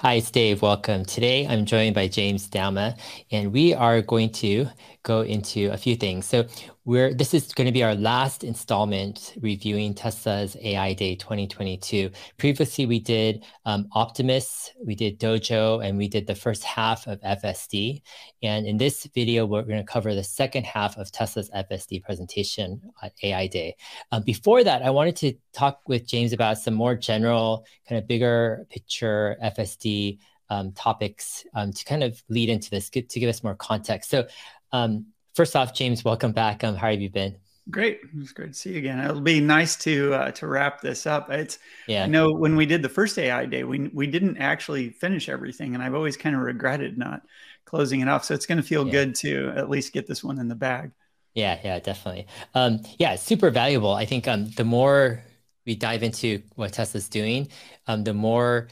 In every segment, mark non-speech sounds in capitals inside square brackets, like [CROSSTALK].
Hi, it's Dave. Welcome. Today I'm joined by James Douma, and we are going to go into a few things. So we're this is going to be our last installment reviewing Tesla's AI Day 2022. Previously, we did um, Optimus, we did Dojo, and we did the first half of FSD. And in this video, we're going to cover the second half of Tesla's FSD presentation at AI Day. Um, before that, I wanted to talk with James about some more general, kind of bigger picture FSD um, topics um, to kind of lead into this, to give us more context. So um, first off, James, welcome back. Um, how have you been? Great. It's great to see you again. It'll be nice to uh, to wrap this up. It's yeah. I know when we did the first AI day, we we didn't actually finish everything, and I've always kind of regretted not closing it off. So it's going to feel yeah. good to at least get this one in the bag. Yeah, yeah, definitely. Um, yeah, super valuable. I think um, the more we dive into what Tesla's doing, um, the more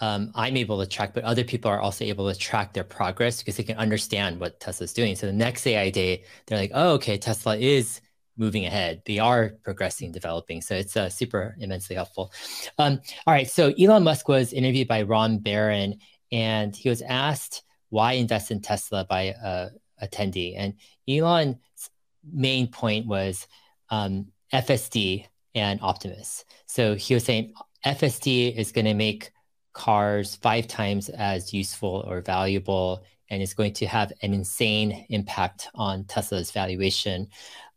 um, I'm able to track, but other people are also able to track their progress because they can understand what Tesla's doing. So the next AI day, they're like, oh, okay, Tesla is moving ahead. They are progressing, developing. So it's uh, super immensely helpful. Um, all right. So Elon Musk was interviewed by Ron Baron, and he was asked why invest in Tesla by a attendee. And Elon's main point was um, FSD and Optimus. So he was saying FSD is going to make cars five times as useful or valuable, and it's going to have an insane impact on Tesla's valuation.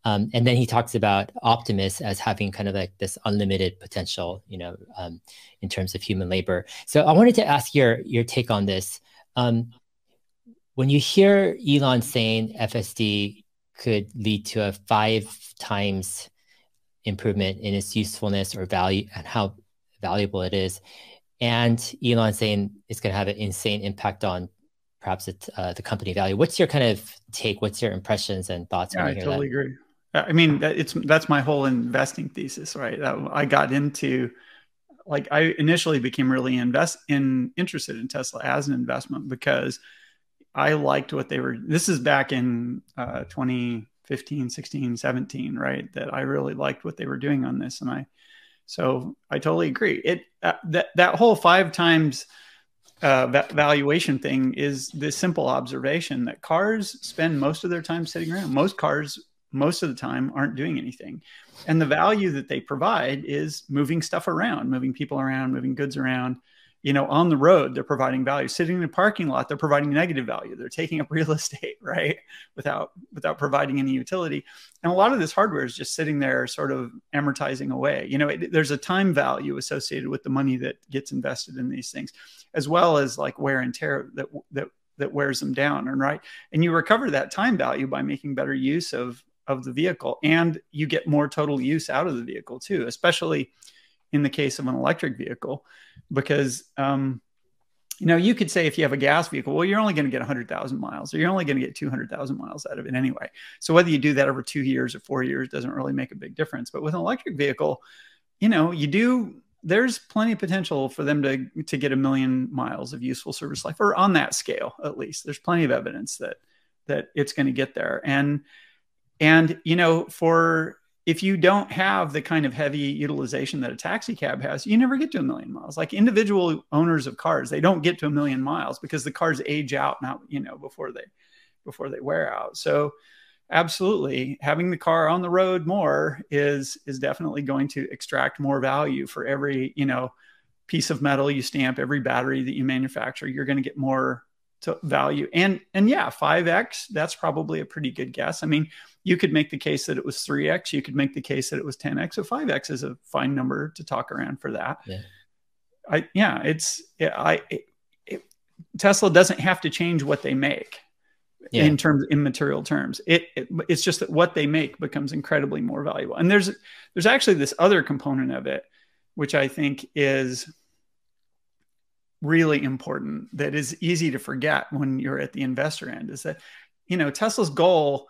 Um, and then he talks about Optimus as having kind of like this unlimited potential, you know, um, in terms of human labor. So I wanted to ask your your take on this. Um, when you hear Elon saying FSD could lead to a five times improvement in its usefulness or value and how valuable it is, and Elon saying it's going to have an insane impact on perhaps it, uh, the company value. What's your kind of take? What's your impressions and thoughts? Yeah, I totally that? agree. I mean, it's that's my whole investing thesis, right? I got into like I initially became really invest in interested in Tesla as an investment because I liked what they were. This is back in uh, 2015, 16, 17, right? That I really liked what they were doing on this, and I so I totally agree. It uh, that that whole five times uh, valuation thing is this simple observation that cars spend most of their time sitting around. Most cars, most of the time, aren't doing anything, and the value that they provide is moving stuff around, moving people around, moving goods around you know, on the road, they're providing value. Sitting in a parking lot, they're providing negative value. They're taking up [LAUGHS] real estate, right? Without without providing any utility. And a lot of this hardware is just sitting there, sort of amortizing away. You know, it, there's a time value associated with the money that gets invested in these things, as well as like wear and tear that that that wears them down. And right, and you recover that time value by making better use of of the vehicle, and you get more total use out of the vehicle too, especially in the case of an electric vehicle, because um, you know you could say if you have a gas vehicle, well, you're only going to get 100,000 miles, or you're only going to get 200,000 miles out of it anyway. So whether you do that over two years or four years doesn't really make a big difference. But with an electric vehicle, you know, you do. There's plenty of potential for them to to get a million miles of useful service life, or on that scale at least. There's plenty of evidence that that it's going to get there, and and you know for if you don't have the kind of heavy utilization that a taxi cab has, you never get to a million miles. Like individual owners of cars, they don't get to a million miles because the cars age out now, you know, before they before they wear out. So absolutely having the car on the road more is is definitely going to extract more value for every, you know, piece of metal you stamp, every battery that you manufacture, you're going to get more to value. And and yeah, 5x, that's probably a pretty good guess. I mean, you could make the case that it was 3x, you could make the case that it was 10x. So 5x is a fine number to talk around for that. Yeah. I yeah, it's I it, it, Tesla doesn't have to change what they make. Yeah. in terms in material terms it, it, it's just that what they make becomes incredibly more valuable and there's there's actually this other component of it which i think is really important that is easy to forget when you're at the investor end is that you know tesla's goal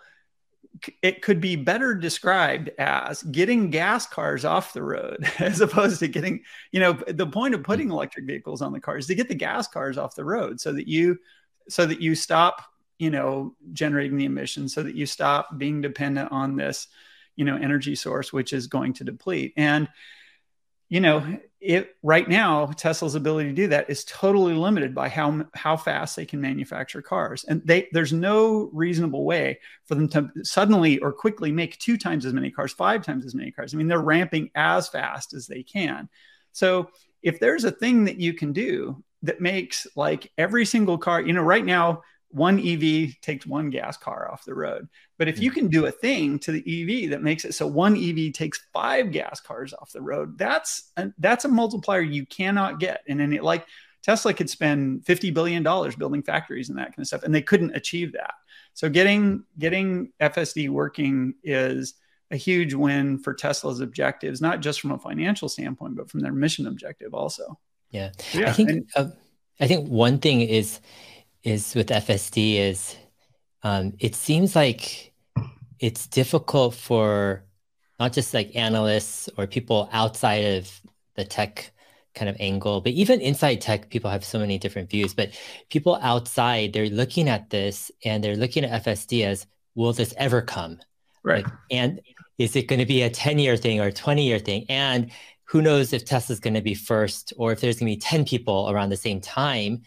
it could be better described as getting gas cars off the road [LAUGHS] as opposed to getting you know the point of hmm. putting electric vehicles on the cars to get the gas cars off the road so that you so that you stop you know generating the emissions so that you stop being dependent on this you know energy source which is going to deplete. And you know, it right now Tesla's ability to do that is totally limited by how how fast they can manufacture cars, and they there's no reasonable way for them to suddenly or quickly make two times as many cars, five times as many cars. I mean, they're ramping as fast as they can. So if there's a thing that you can do that makes like every single car, you know, right now one EV takes one gas car off the road. But if you hmm. can do a thing to the EV that makes it so one EV takes five gas cars off the road, that's a, that's a multiplier you cannot get. And then it like Tesla could spend 50 billion dollars building factories and that kind of stuff and they couldn't achieve that. So getting getting FSD working is a huge win for Tesla's objectives, not just from a financial standpoint, but from their mission objective also. Yeah. yeah. I think and, uh, I think one thing is is with FSD is um, it seems like it's difficult for not just like analysts or people outside of the tech kind of angle, but even inside tech, people have so many different views. But people outside, they're looking at this and they're looking at FSD as, will this ever come? Right. Like, and is it going to be a 10 year thing or a 20 year thing? And who knows if Tesla's going to be first or if there's going to be 10 people around the same time.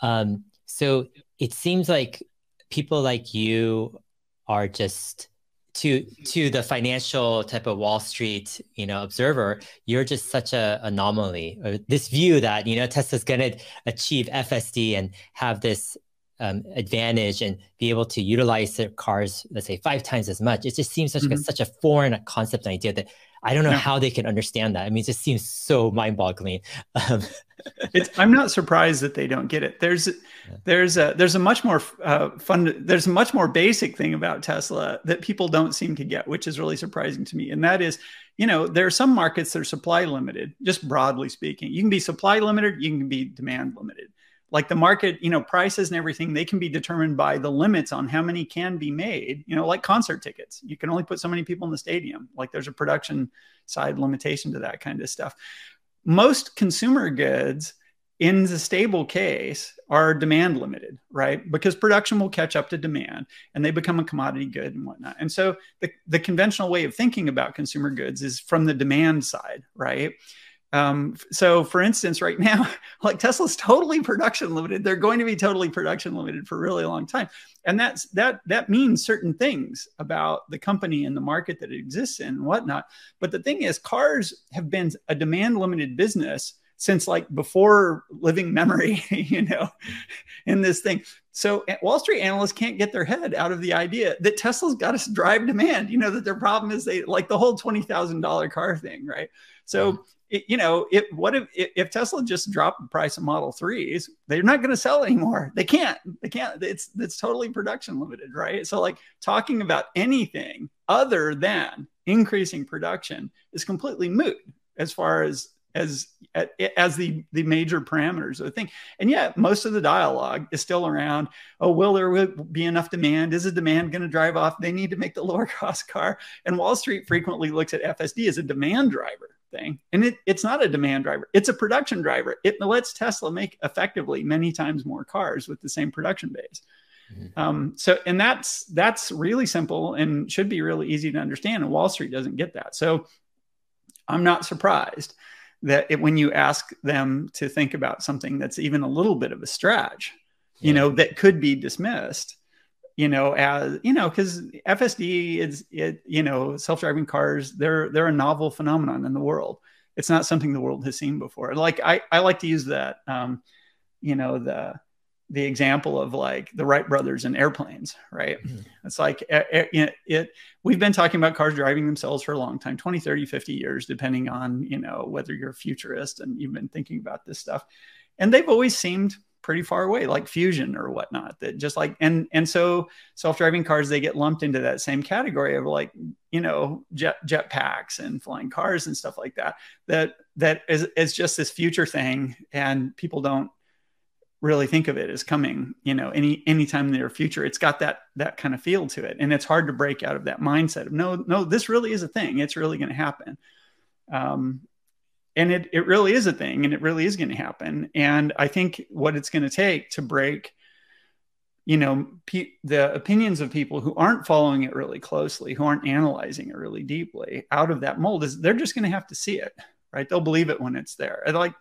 Um, so it seems like people like you are just to to the financial type of Wall Street, you know, observer, you're just such a anomaly. Or this view that you know Tesla's going to achieve FSD and have this um, advantage and be able to utilize their cars, let's say five times as much. It just seems such, mm-hmm. a, such a foreign concept and idea that I don't know yeah. how they can understand that. I mean, it just seems so mind-boggling. [LAUGHS] Um, I'm not surprised that they don't get it. There's yeah. there's a there's a much more uh, fun there's a much more basic thing about Tesla that people don't seem to get, which is really surprising to me, and that is, you know, there are some markets that are supply limited. Just broadly speaking, you can be supply limited, you can be demand limited like the market you know prices and everything they can be determined by the limits on how many can be made you know like concert tickets. You can only put so many people in the stadium. Like there's a production side limitation to that kind of stuff. Most consumer goods in the stable case are demand limited right? Because production will catch up to demand and they become a commodity good and whatnot. And so the, the conventional way of thinking about consumer goods is from the demand side right um, so, for instance, right [LAUGHS] now, like Tesla's totally production limited. They're going to be totally production limited for a really long time, and that's that that means certain things about the company and the market that it exists in and whatnot. But the thing is, cars have been a demand limited business since like before living [LAUGHS] memory, you know, in this thing. So eh, Wall Street analysts can't get their head out of the idea that Tesla's got to drive demand. You know that their problem is they like the whole twenty thousand dollar car thing, right? So it, you know, it, what if if Tesla just dropped the price of Model Threes? They're not going to sell anymore. They can't. They can't. It's it's totally production limited, right? So like talking about anything other than increasing production is completely moot as far as as as the the major parameters of the thing. And yet, most of the dialogue is still around. Oh, will there be enough demand? Is the demand going to drive off? They need to make the lower [LAUGHS] cost car. And Wall Street frequently looks at FSD as a demand driver thing. And it, it's not a demand driver, it's a production driver. It lets Tesla make effectively many times more cars with the same production base. Mm-hmm. Um, so, and that's that's really simple and should be really easy to understand. And Wall Street doesn't get that. So, I'm not surprised that it, when you ask them to think about something that's even a little bit of a stretch, yeah. you know, that could be dismissed, you know, as you know, because FSD is it, you know, self-driving cars, they're they're a novel phenomenon in the world. It's not something the world has seen before. Like I, I like to use that um, you know, the the example of like the Wright brothers and airplanes, right? Mm-hmm. It's like it, it, it, we've been talking about cars driving themselves for a long time 20, 30, 50 years, depending on, you know, whether you're a futurist and you've been thinking about this stuff. And they've always seemed pretty far away, like fusion or whatnot. That just like and and so self-driving cars they get lumped into that same category of like you know jet jet packs and flying cars and stuff like that. That that is is just this future thing, and people don't really think of it as coming you know any anytime in the near future it's got that that kind of feel to it and it's hard to break out of that mindset of no no this really is a thing it's really going to happen um, and it, it really is a thing and it really is going to happen and i think what it's going to take to break you know pe- the opinions of people who aren't following it really closely who aren't analyzing it really deeply out of that mold is they're just going to have to see it right? They'll believe it when it's there. And like,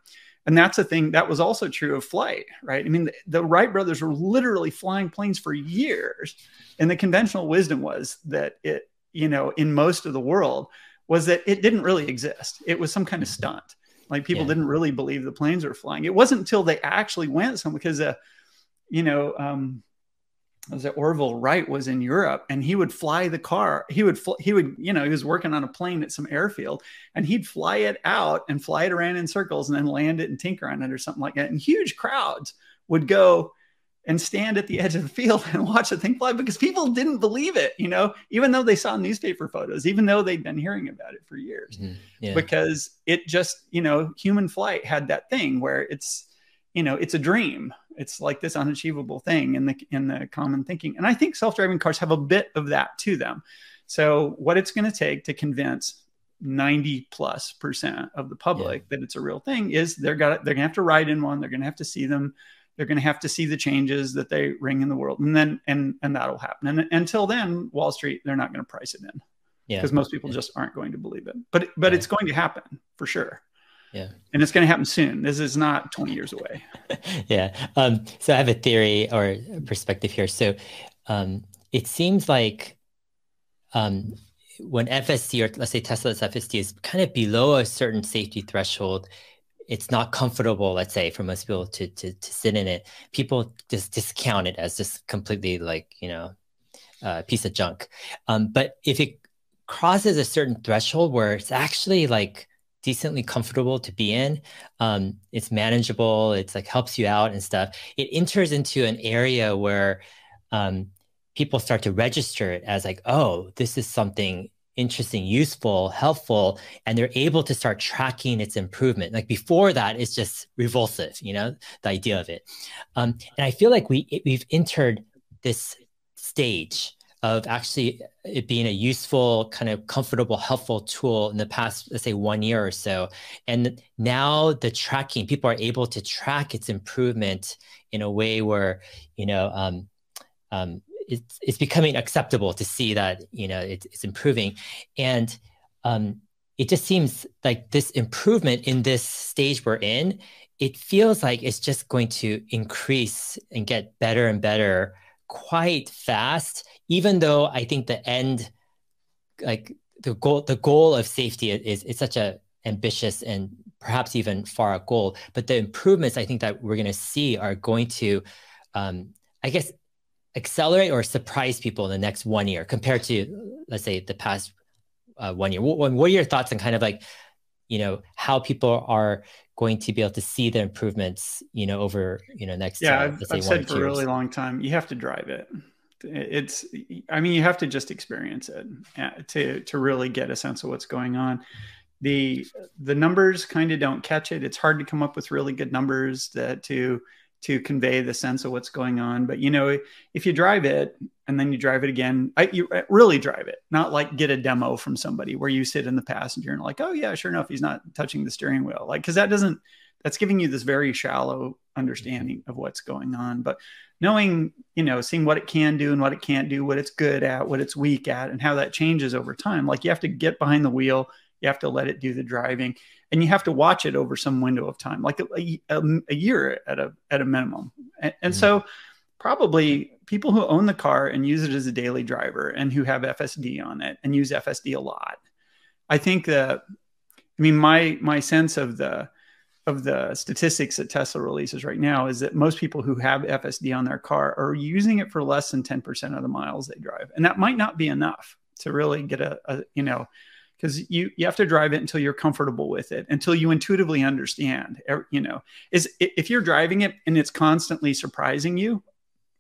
and that's a thing that was also true of flight, right? I mean, the, the Wright brothers were literally flying planes for years, and the conventional wisdom was that it, you know, in most of the world, was that it didn't really exist. It was some kind of stunt. Like people yeah. didn't really believe the planes were flying. It wasn't until they actually went some because, uh, you know, um, was it Orville Wright was in Europe and he would fly the car. He would, fl- he would, you know, he was working on a plane at some airfield and he'd fly it out and fly it around in circles and then land it and tinker on it or something like that. And huge crowds would go and stand at the edge of the field [LAUGHS] and watch the thing fly because people didn't believe it, you know, even though they saw newspaper photos, even though they'd been hearing about it for years, mm-hmm. yeah. because it just, you know, human flight had that thing where it's, you know, it's a dream it's like this unachievable thing in the in the common thinking. And I think self-driving cars have a bit of that to them. So what it's going to take to convince 90 plus percent of the public yeah. that it's a real thing is they're got they're gonna have to ride in one, they're gonna have to see them, they're gonna have to see the changes that they ring in the world. And then and and that'll happen. And until then, Wall Street, they're not gonna price it in. Yeah. Because most people yeah. just aren't going to believe it. But but it's going to happen for sure. Yeah. And it's going to happen soon. This is not 20 years away. [LAUGHS] yeah. Um, so I have a theory or perspective here. So um, it seems like um, when FSD or let's say Tesla's FSD is kind of below a certain safety threshold, it's not comfortable, let's say, for most people to, to, to sit in it. People just discount it as just completely like, you know, a piece of junk. Um, but if it crosses a certain threshold where it's actually like decently comfortable to be in. Um, it's manageable. It's like helps you out and stuff. It enters into an area where um, people start to register it as like, oh, this is something interesting, useful, helpful, and they're able to start tracking its improvement. Like before that, it's just revulsive, you know, the idea of it. Um, and I feel like we we've entered this stage of actually it being a useful, kind of comfortable, helpful tool in the past, let's say one year or so. And now the tracking, people are able to track its improvement in a way where, you know, um, um, it's, it's becoming acceptable to see that, you know, it's, it's improving. And um, it just seems like this improvement in this stage we're in, it feels like it's just going to increase and get better and better quite fast, even though I think the end, like the goal, the goal of safety is, is such a ambitious and perhaps even far goal. But the improvements I think that we're going to see are going to, um, I guess, accelerate or surprise people in the next one year compared to, let's say, the past uh, one year. What, what are your thoughts on kind of like, you know, how people are going to be able to see the improvements, you know, over you know next. Yeah, uh, I've, I've said for a really long time, you have to drive it. It's, I mean, you have to just experience it uh, to to really get a sense of what's going on. The the numbers kind of don't catch it. It's hard to come up with really good numbers that to to convey the sense of what's going on. But you know, if you drive it and then you drive it again, I, you uh, really drive it, not like get a demo from somebody where you sit in the passenger and like, oh yeah, sure enough, he's not touching the steering wheel, like because that doesn't. That's giving you this very shallow understanding of what's going on. But knowing, you know, seeing what it can do and what it can't do, what it's good at, what it's weak at, and how that changes over time. Like you have to get behind the wheel, you have to let it do the driving and you have to watch it over some window of time, like a, a, a year at a at a minimum. And, and mm-hmm. so, probably people who own the car and use it as a daily driver, and who have FSD on it and use FSD a lot, I think that. I mean, my my sense of the of the statistics that Tesla releases right now is that most people who have FSD on their car are using it for less than 10% of the miles they drive. And that might not be enough to really get a, a you know, because you you have to drive it until you're comfortable with it until you intuitively understand you know is if you're driving it and it's constantly surprising you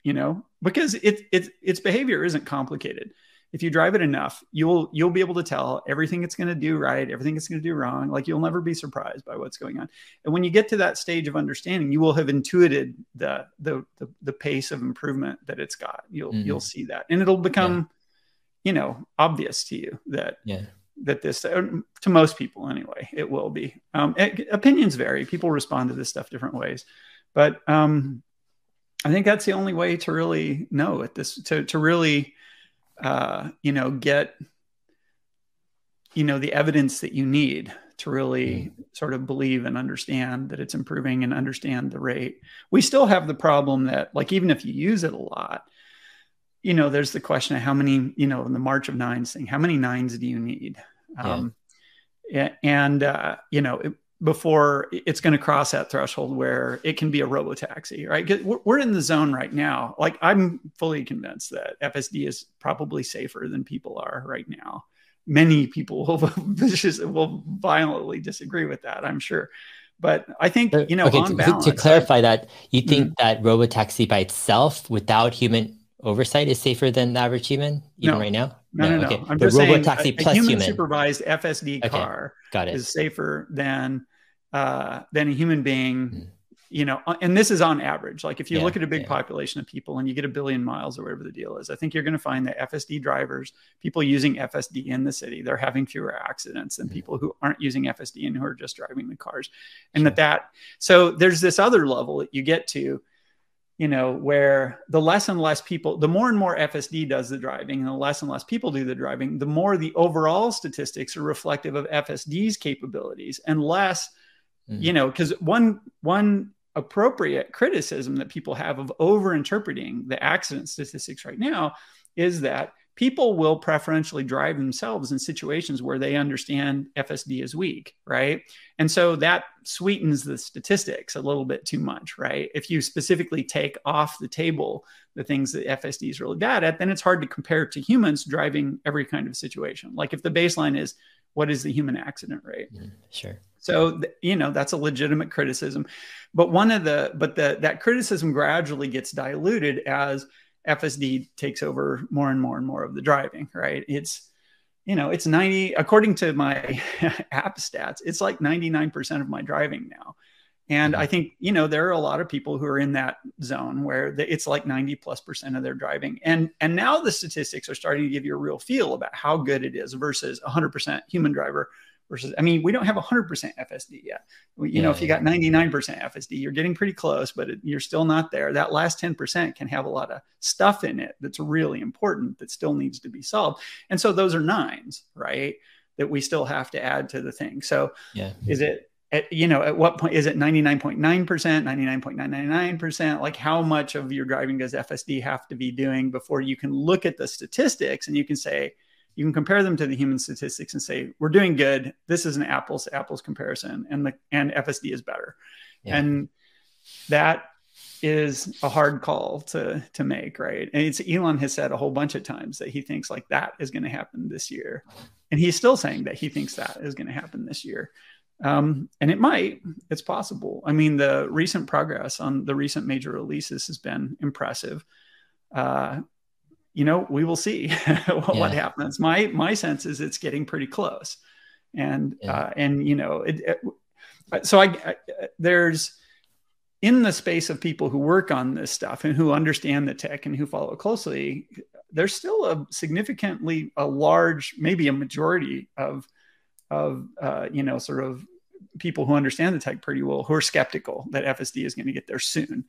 you know because it, it its behavior isn't complicated. If you drive it enough you'll you'll be able to tell everything it's going to do right everything it's going to do wrong like you'll never be surprised by what's going on. And when you get to that stage of understanding you will have intuited the the the, the pace of improvement that it's got. You'll mm-hmm. you'll see that. And it'll become yeah. you know obvious to you that yeah that this uh, to most people anyway it will be um, it, opinions vary people respond to this stuff different ways but um, i think that's the only way to really know at this to, to really uh, you know get you know the evidence that you need to really mm. sort of believe and understand that it's improving and understand the rate. We still have the problem that, like, even if you use it a lot, you know, there's the question of how many, you know, in the March of Nines thing, how many nines do you need? Yeah. Um, and, uh, you know, it, before it's going to cross that threshold where it can be a robo taxi, right? We're in the zone right now. Like, I'm fully convinced that FSD is probably safer than people are right now many people [LAUGHS] will will violently disagree with that. I'm sure, but I think you know. Okay, to, balance, to, clarify I, that, you think mm-hmm. that robotaxi by itself, without human oversight, is safer than the average human, even no. right now? No, no, no. Okay. I'm but just saying, a, a human, human, supervised FSD okay. car Got it. is safer than uh, than a human being. Mm you know, uh, and this is on average. Like if you yeah, look at a big yeah. population of people and you get a billion miles or whatever the deal is, I think you're going to find that FSD drivers, people using FSD in the city, they're having fewer accidents than mm-hmm. people who aren't using FSD and who are just driving the cars. And sure. that that so there's this other level that you get to, you know, where the less and less people, the more and more FSD does the driving and the less and less people do the driving, the more the overall statistics are reflective of FSD's capabilities and less mm-hmm. you know because one one appropriate criticism that people have of over interpreting the accident statistics right now is that people will preferentially drive themselves in situations where they understand FSD is weak, right? And so that sweetens the statistics a little bit too much, right? If you specifically take off the table the things that FSD is really bad at, then it's hard to compare to humans driving every kind of situation. Like if the baseline is what is the human accident rate? Mm, sure. So you know that's a legitimate criticism, but one of the but the that criticism gradually gets diluted as FSD takes over more and more and more of the driving. Right? It's you know it's 90 according to my [LAUGHS] app stats it's like 99% of my driving now and mm-hmm. i think you know there are a lot of people who are in that zone where it's like 90 plus percent of their driving and and now the statistics are starting to give you a real feel about how good it is versus 100% human driver versus i mean we don't have 100% fsd yet. You yeah, know if you got 99% fsd you're getting pretty close but it, you're still not there. That last 10% can have a lot of stuff in it that's really important that still needs to be solved. And so those are nines right that we still have to add to the thing. So yeah. is it at, you know, at what point is it 99.9%, 99.999%? Like how much of your driving does FSD have to be doing before you can look at the statistics and you can say, you can compare them to the human statistics and say we're doing good. This is an apples to apples comparison and the and fsd is better. Yeah. and that is a hard call to to make right? And it's elon has said a whole bunch of times that he thinks like that is going to happen this year. And he's still saying that he thinks that is going to happen this year. Um, and it might. It's possible. I mean the recent progress on the recent major releases has been impressive. Uh, you know, we will see [LAUGHS] what, yeah. what, happens. My my sense is it's getting pretty close, and yeah. uh, and you know, it, it, so I, I there's in the space of people who work on this stuff and who understand the tech and who follow it closely, there's still a significantly a large, maybe a majority of of uh, you know sort of people who understand the tech pretty well who are skeptical that FSD is going to get there soon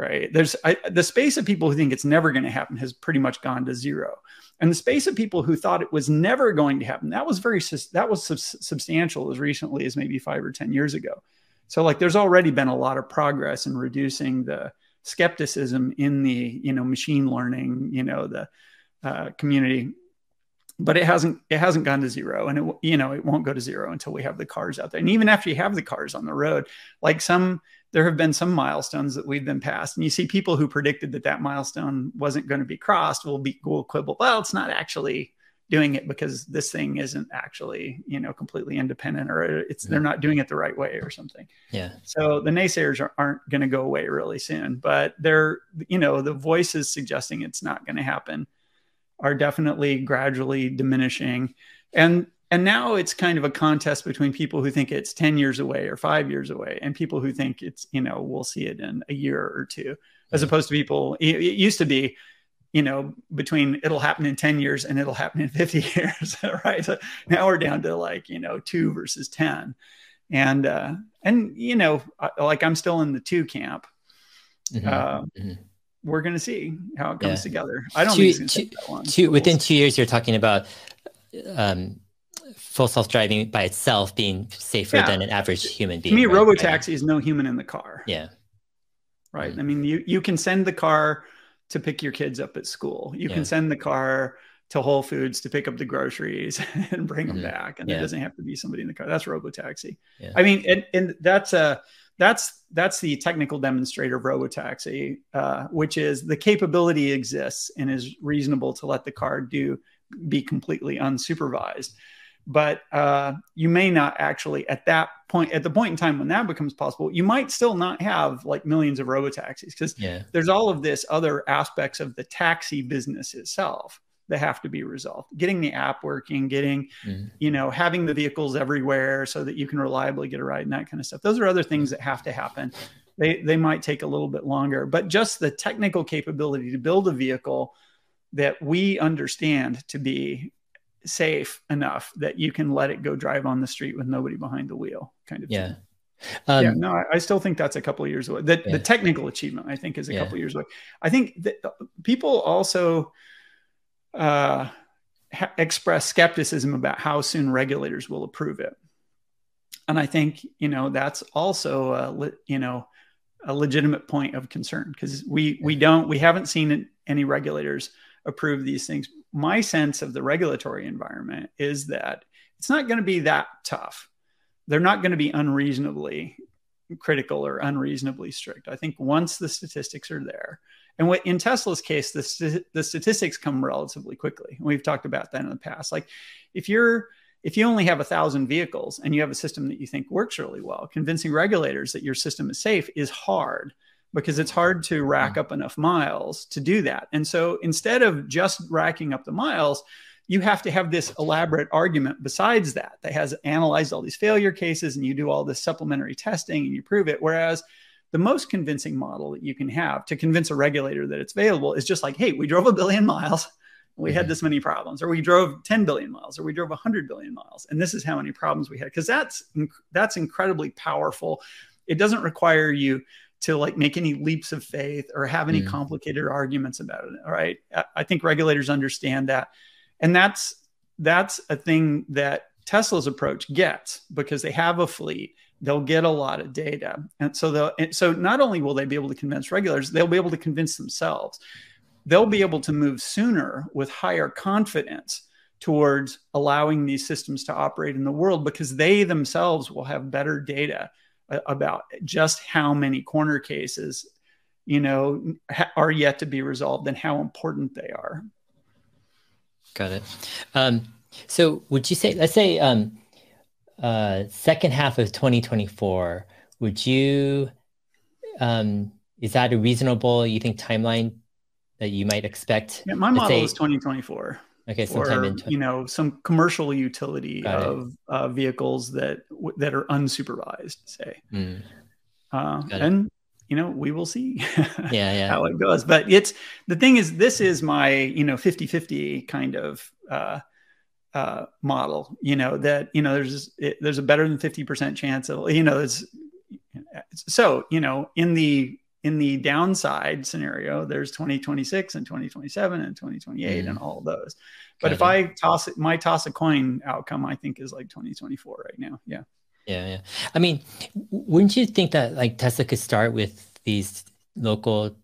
right? There's I, the space of people who think it's never going to happen has pretty much gone to zero, and the space of people who thought it was never going to happen that was very that was sub- substantial as recently as maybe five or ten years ago. So like, there's already been a lot of progress in reducing the skepticism in the you know machine learning you know the uh, community but it hasn't it hasn't gone to zero and it you know it won't go to zero until we have the cars out there and even after you have the cars on the road like some there have been some milestones that we've been passed and you see people who predicted that that milestone wasn't going to be crossed will be will quibble well it's not actually doing it because this thing isn't actually you know completely independent or it's they're not doing it the right way or something. Yeah. So the naysayers are, aren't going to go away really soon but they're you know the voices suggesting it's not going to happen are definitely gradually diminishing. And and now it's kind of a contest between people who think it's 10 years away or 5 years away and people who think it's, you know, we'll see it in a year or two as opposed to people it, it used to be you know, between it'll happen in 10 years and it'll happen in 50 [LAUGHS] years, right? So now we're down to like, you know, two versus 10. And, uh, and, you know, like I'm still in the two camp. Mm-hmm. Uh, mm-hmm we're going to see how it comes yeah. together. I don't two, think it's two, two within two years. You're talking about um, full self-driving by itself being safer yeah. than an average human being. To me, right? robotaxi right. is no human in the car. Yeah. Right. Mm-hmm. I mean, you you can send the car to pick your kids up at school. You yeah. can send the car to Whole Foods to pick up the groceries [LAUGHS] and bring them mm-hmm. back, and yeah. there doesn't have to be somebody in the car. That's robotaxi. Yeah. I mean, and, and that's a that's that's the technical demonstrator of robotaxi, uh, which is the capability exists and is reasonable to let the car do be completely unsupervised. But uh, you may not actually at that point, at the point in time when that becomes possible, you might still not have like millions of robotaxis because yeah. there's all of this other aspects of the taxi business itself that have to be resolved getting the app working getting mm-hmm. you know having the vehicles everywhere so that you can reliably get a ride and that kind of stuff those are other things that have to happen they they might take a little bit longer but just the technical capability to build a vehicle that we understand to be safe enough that you can let it go drive on the street with nobody behind the wheel kind of yeah thing. Um, yeah, no, I, I, still think that's a couple of years away. The, yeah. the technical achievement, I think, is a yeah. couple of years away. I think that people also uh, ha- express skepticism about how soon regulators will approve it. And I think, you know, that's also, a, le- you know, a legitimate point of concern because we, we don't, we haven't seen any regulators approve these things. My sense of the regulatory environment is that it's not going to be that tough. They're not going to be unreasonably critical or unreasonably strict. I think once the statistics are there, and what in Tesla's case, the, st- the statistics come relatively quickly. We've talked about that in the past. Like if you're if you only have a thousand vehicles and you have a system that you think works really well, convincing regulators that your system is safe is hard because it's hard to rack up enough miles to do that. And so instead of just racking up the miles, you have to have this elaborate argument besides that that has analyzed all these failure cases and you do all this supplementary testing and you prove it. Whereas the most convincing model that you can have to convince a regulator that it's available is just like, hey, we drove a billion miles. We mm-hmm. had this many problems, or we drove 10 billion miles, or we drove 100 billion miles, and this is how many problems we had. Because that's that's incredibly powerful. It doesn't require you to like make any leaps of faith or have any mm. complicated arguments about it. All right, I think regulators understand that, and that's that's a thing that Tesla's approach gets because they have a fleet they'll get a lot of data and so they'll so not only will they be able to convince regulators they'll be able to convince themselves they'll be able to move sooner with higher confidence towards allowing these systems to operate in the world because they themselves will have better data about just how many corner cases you know are yet to be resolved and how important they are got it um, so would you say let's say um, uh, second half of 2024, would you, um, is that a reasonable, you think, timeline that you might expect? Yeah, my model say, is 2024. Okay, sometime in 20... you know some commercial utility Got of uh, vehicles that that are unsupervised, say, mm. uh, and you know we will see yeah, yeah. [LAUGHS] how it goes. But it's the thing is, this is my you know 50 50 kind of uh, uh, model, you know, that, you know, there's, it, there's a better than 50% chance of, you know, it's, so, you know, in the, in the downside scenario, there's 2026 and 2027 and 2028 mm. and all those. But if I toss it, my toss a coin outcome, I think is like 2024 right now. Yeah. Yeah. Yeah. I mean, wouldn't you think that like Tesla could start with these local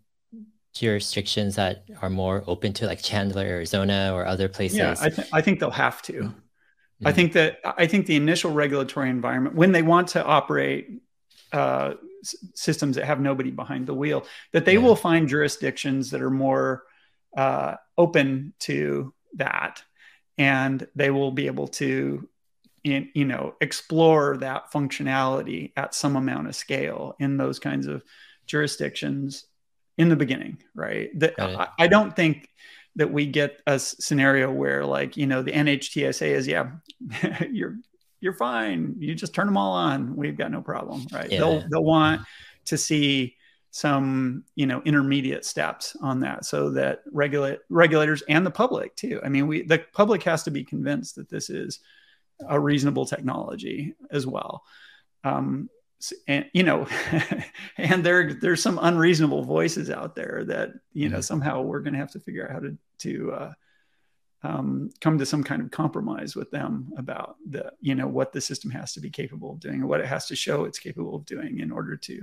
jurisdictions that are more open to like Chandler, Arizona, or other places? Yeah, I, th- I think they'll have to. Mm-hmm. I think that I think the initial regulatory environment, when they want to operate uh, systems that have nobody behind the wheel, that they yeah. will find jurisdictions that are more uh, open to that, and they will be able to, in, you know, explore that functionality at some amount of scale in those kinds of jurisdictions in the beginning, right? That I, I, don't think that we get a scenario where like, you know, the NHTSA is, yeah, [LAUGHS] you're you're fine. You just turn them all on. We've got no problem, right? Yeah. They'll they'll want to see some, you know, intermediate steps on that so that regulate regulators and the public too. I mean, we the public has to be convinced that this is a reasonable technology as well. Um, and you know [LAUGHS] and there there's some unreasonable voices out there that you know mm-hmm. somehow we're going to have to figure out how to to uh, um, come to some kind of compromise with them about the you know what the system has to be capable of doing and what it has to show it's capable of doing in order to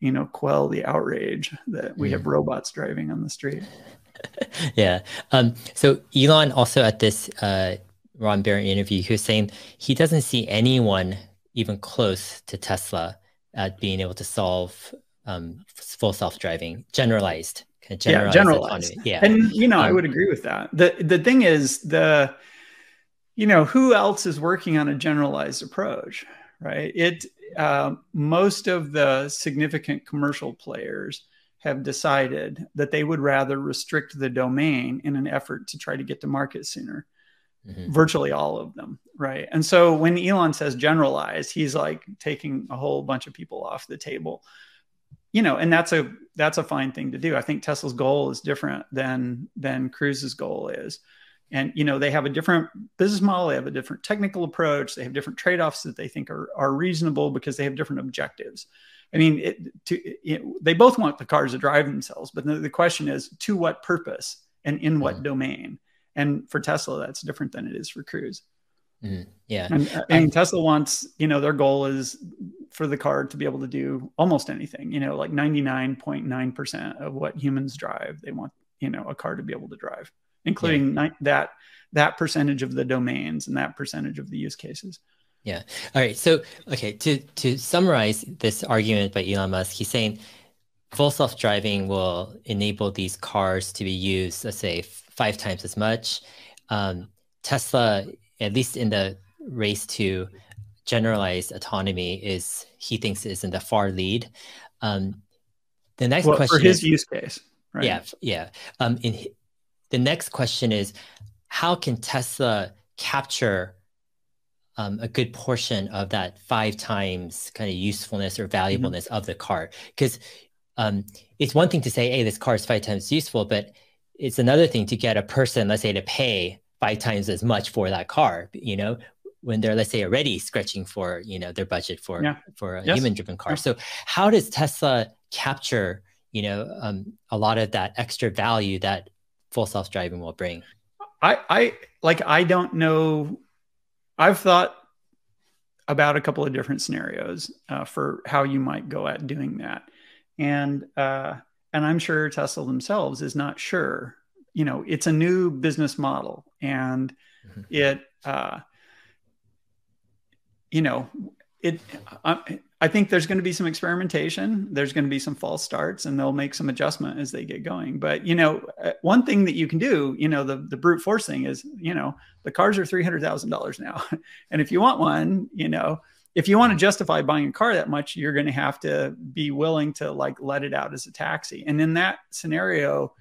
you know quell the outrage that we mm. have robots driving on the street. [LAUGHS] Yeah. Um, so elon also at this uh, ron baron interview he was saying he doesn't see anyone even close to tesla at being able to solve um, full self-driving generalized generalized, yeah, generalized. yeah. And you know um, i would agree with that. The the thing is the you know who else is working on a generalized approach right? It uh, most of the significant commercial players have decided that they would rather restrict the domain in an effort to try to get to market sooner. Mm-hmm. virtually all of them right? And so when elon says generalize he's like taking a whole bunch of people off the table you know and that's a that's a fine thing to do. I think tesla's goal is different than than cruise's goal is. And you know they have a different business model they have a different technical approach they have different trade-offs that they think are, are reasonable because they have different objectives. I mean it, to, it, they both want the cars to drive themselves but the, the question is to what purpose and in what mm-hmm. domain? And for tesla that's different than it is for cruise mm-hmm. yeah. And, and tesla wants you know their goal is for the car to be able to do almost anything you know like 99.9% of what humans drive they want you know a car to be able to drive including yeah. that that percentage of the domains and that percentage of the use cases. Yeah. All right. So okay to to summarize this argument by elon musk he's saying full self-driving will enable these cars to be used let's say five times as much. Um, tesla at least in the race to generalized autonomy is he thinks is in the far lead. Um, the next well, question for his is, use case, right? Yeah, yeah. Um, in the next question is how can Tesla capture um, a good portion of that five times kind of usefulness or valuableness mm-hmm. of the car? Because um, it's one thing to say, "Hey, this car is five times useful," but it's another thing to get a person, let's say, to pay five times as much for that car. You know, when they're let's say already scratching for you know their budget for yeah. for a yes. human driven car. Yeah. So how does Tesla capture you know um, a lot of that extra value that full self driving will bring? I I like I don't know. I've thought about a couple of different scenarios uh, for how you might go at doing that, and uh, and I'm sure Tesla themselves is not sure. You know, it's a new business model, and mm-hmm. it. Uh, you know, it. I, I think there's going to be some experimentation. There's going to be some false starts, and they'll make some adjustment as they get going. But you know, uh, one thing that you can do, you know, the the brute force thing is, you know, the cars are three hundred thousand dollars now, [LAUGHS] and if you want one, you know, if you want to justify buying a car that much, you're going to have to be willing to like let it out as a taxi. And in that scenario,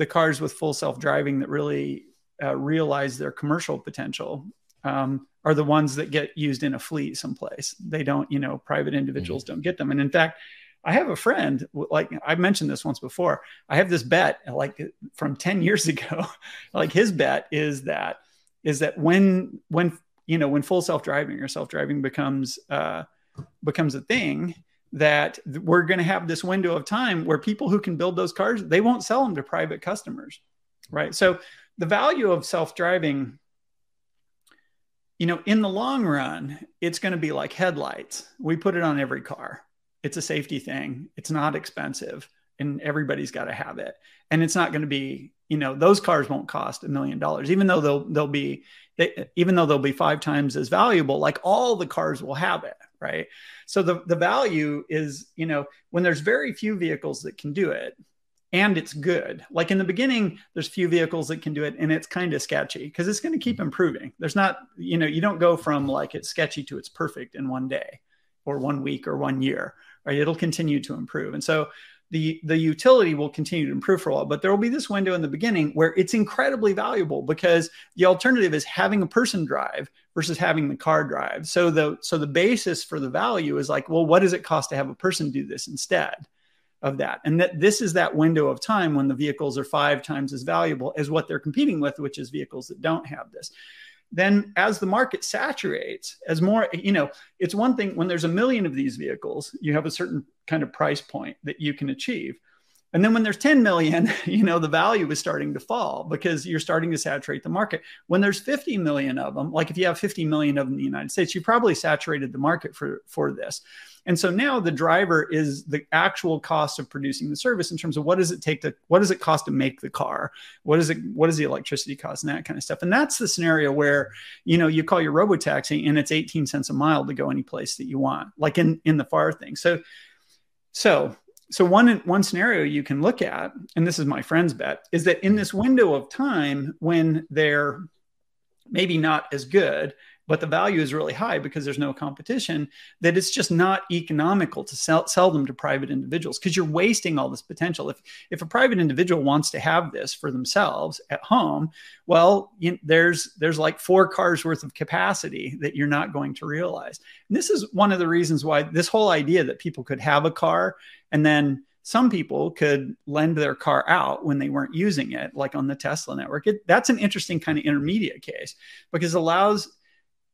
the cars with full self driving that really uh, realize their commercial potential um, are the ones that get used in a fleet someplace. They don't, you know, private individuals mm-hmm. don't get them. And in fact, I have a friend, like I mentioned this once before. I have this bet, like from 10 years [LAUGHS] ago. like his bet is that is that when when you know when full self-driving or self-driving becomes uh, becomes a thing, that we're going to have this window of time where people who can build those cars, they won't sell them to private customers, right? So the value of self-driving you know, in the long run, it's going to be like headlights. We put it on every car. It's a safety thing. It's not expensive and everybody's got to have it. And it's not going to be, you know, those cars won't cost a million dollars, even though they'll they'll be they, even though they'll be five times as valuable, like all the cars will have it, right? So the the value is, you know, when there's very few vehicles that can do it, and it's good. Like in the beginning, there's few vehicles that can do it, and it's kind of sketchy because it's going to keep improving. There's not, you know, you don't go from like it's sketchy to it's perfect in one day, or one week, or one year. Right? It'll continue to improve, and so the the utility will continue to improve for a while. But there will be this window in the beginning where it's incredibly valuable because the alternative is having a person drive versus having the car drive. So the so the basis for the value is like, well, what does it cost to have a person do this instead? of that. And that this is that window of time when the vehicles are five times as valuable as what they're competing with, which is vehicles that don't have this. Then, as the market saturates, as more, you know, it's one thing when there's a million of these vehicles, you have a certain kind of price point that you can achieve. And then when there's 10 million, [LAUGHS] you know, the value is starting to fall because you're starting to saturate the market. When there's 50 million of them, like if you have 50 million of them in the United States, you probably saturated the market for, for this. And so now the driver is the actual cost of producing the service in terms of what does it take to what does it cost to make the car? What is it what does the electricity cost and that kind of stuff. And that's the scenario where, you know, you call your robo taxi and it's 18 cents a mile to go any place that you want, like in in the far thing. So so so one one scenario you can look at, and this is my friend's bet, is that in hmm. this window of time when they're maybe not as good, but the value is really high because there's no competition, that it's just not economical to sell, sell them to private individuals because you're wasting all this potential. If if a private individual wants to have this for themselves at home, well, you, there's there's like four cars worth of capacity that you're not going to realize. And this is one of the reasons why this whole idea that people could have a car and then some people could lend their car out when they weren't using it, like on the Tesla network. It, that's an interesting kind of intermediate case because it allows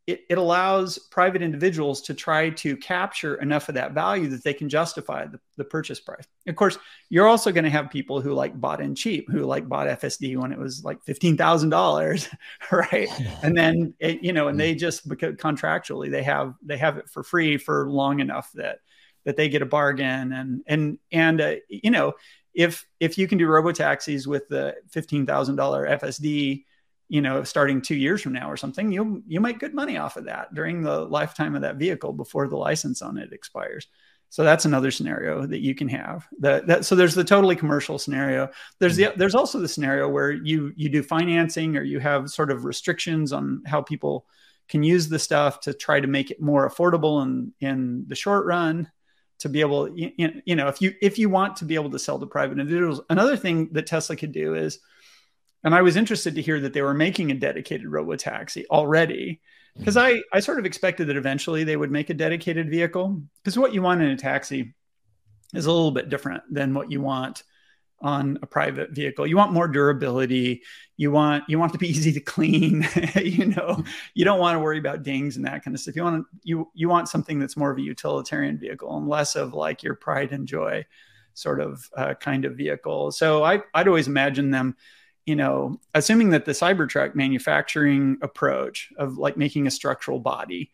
it, it allows private individuals to try to capture enough of that value that they can justify the, the purchase price. Of course, you're also going to have people who like bought in cheap, who like bought FSD when it was like fifteen thousand dollars, [LAUGHS] right? and then it, you know, and they just because contractually they have they have it for free for long enough that that they get a bargain and and and uh, you know if if you can do robo taxis with the fifteen thousand dollar FSD you know, starting two years from now or something, you you make good money off of that during the lifetime of that vehicle before the license on it expires. So that's another scenario that you can have. That, that so there's the totally commercial scenario. There's the mm-hmm. there's also the scenario where you you do financing or you have sort of restrictions on how people can use the stuff to try to make it more affordable in in the short run to be able you, you know if you if you want to be able to sell to private individuals another thing that tesla could do is and I was interested to hear that they were making a dedicated robo taxi already because I, I sort of expected that eventually they would make a dedicated vehicle because what you want in a taxi is a little bit different than what you want on a private vehicle. You want more durability. You want you want to be [LAUGHS] easy to clean. [LAUGHS] you know, you don't want to worry about dings and that kind of stuff. You want you you want something that's more of a utilitarian vehicle and less of like your pride and joy sort of uh, kind of vehicle. So I I'd always imagine them you know, assuming that the Cybertruck manufacturing approach of like making a structural body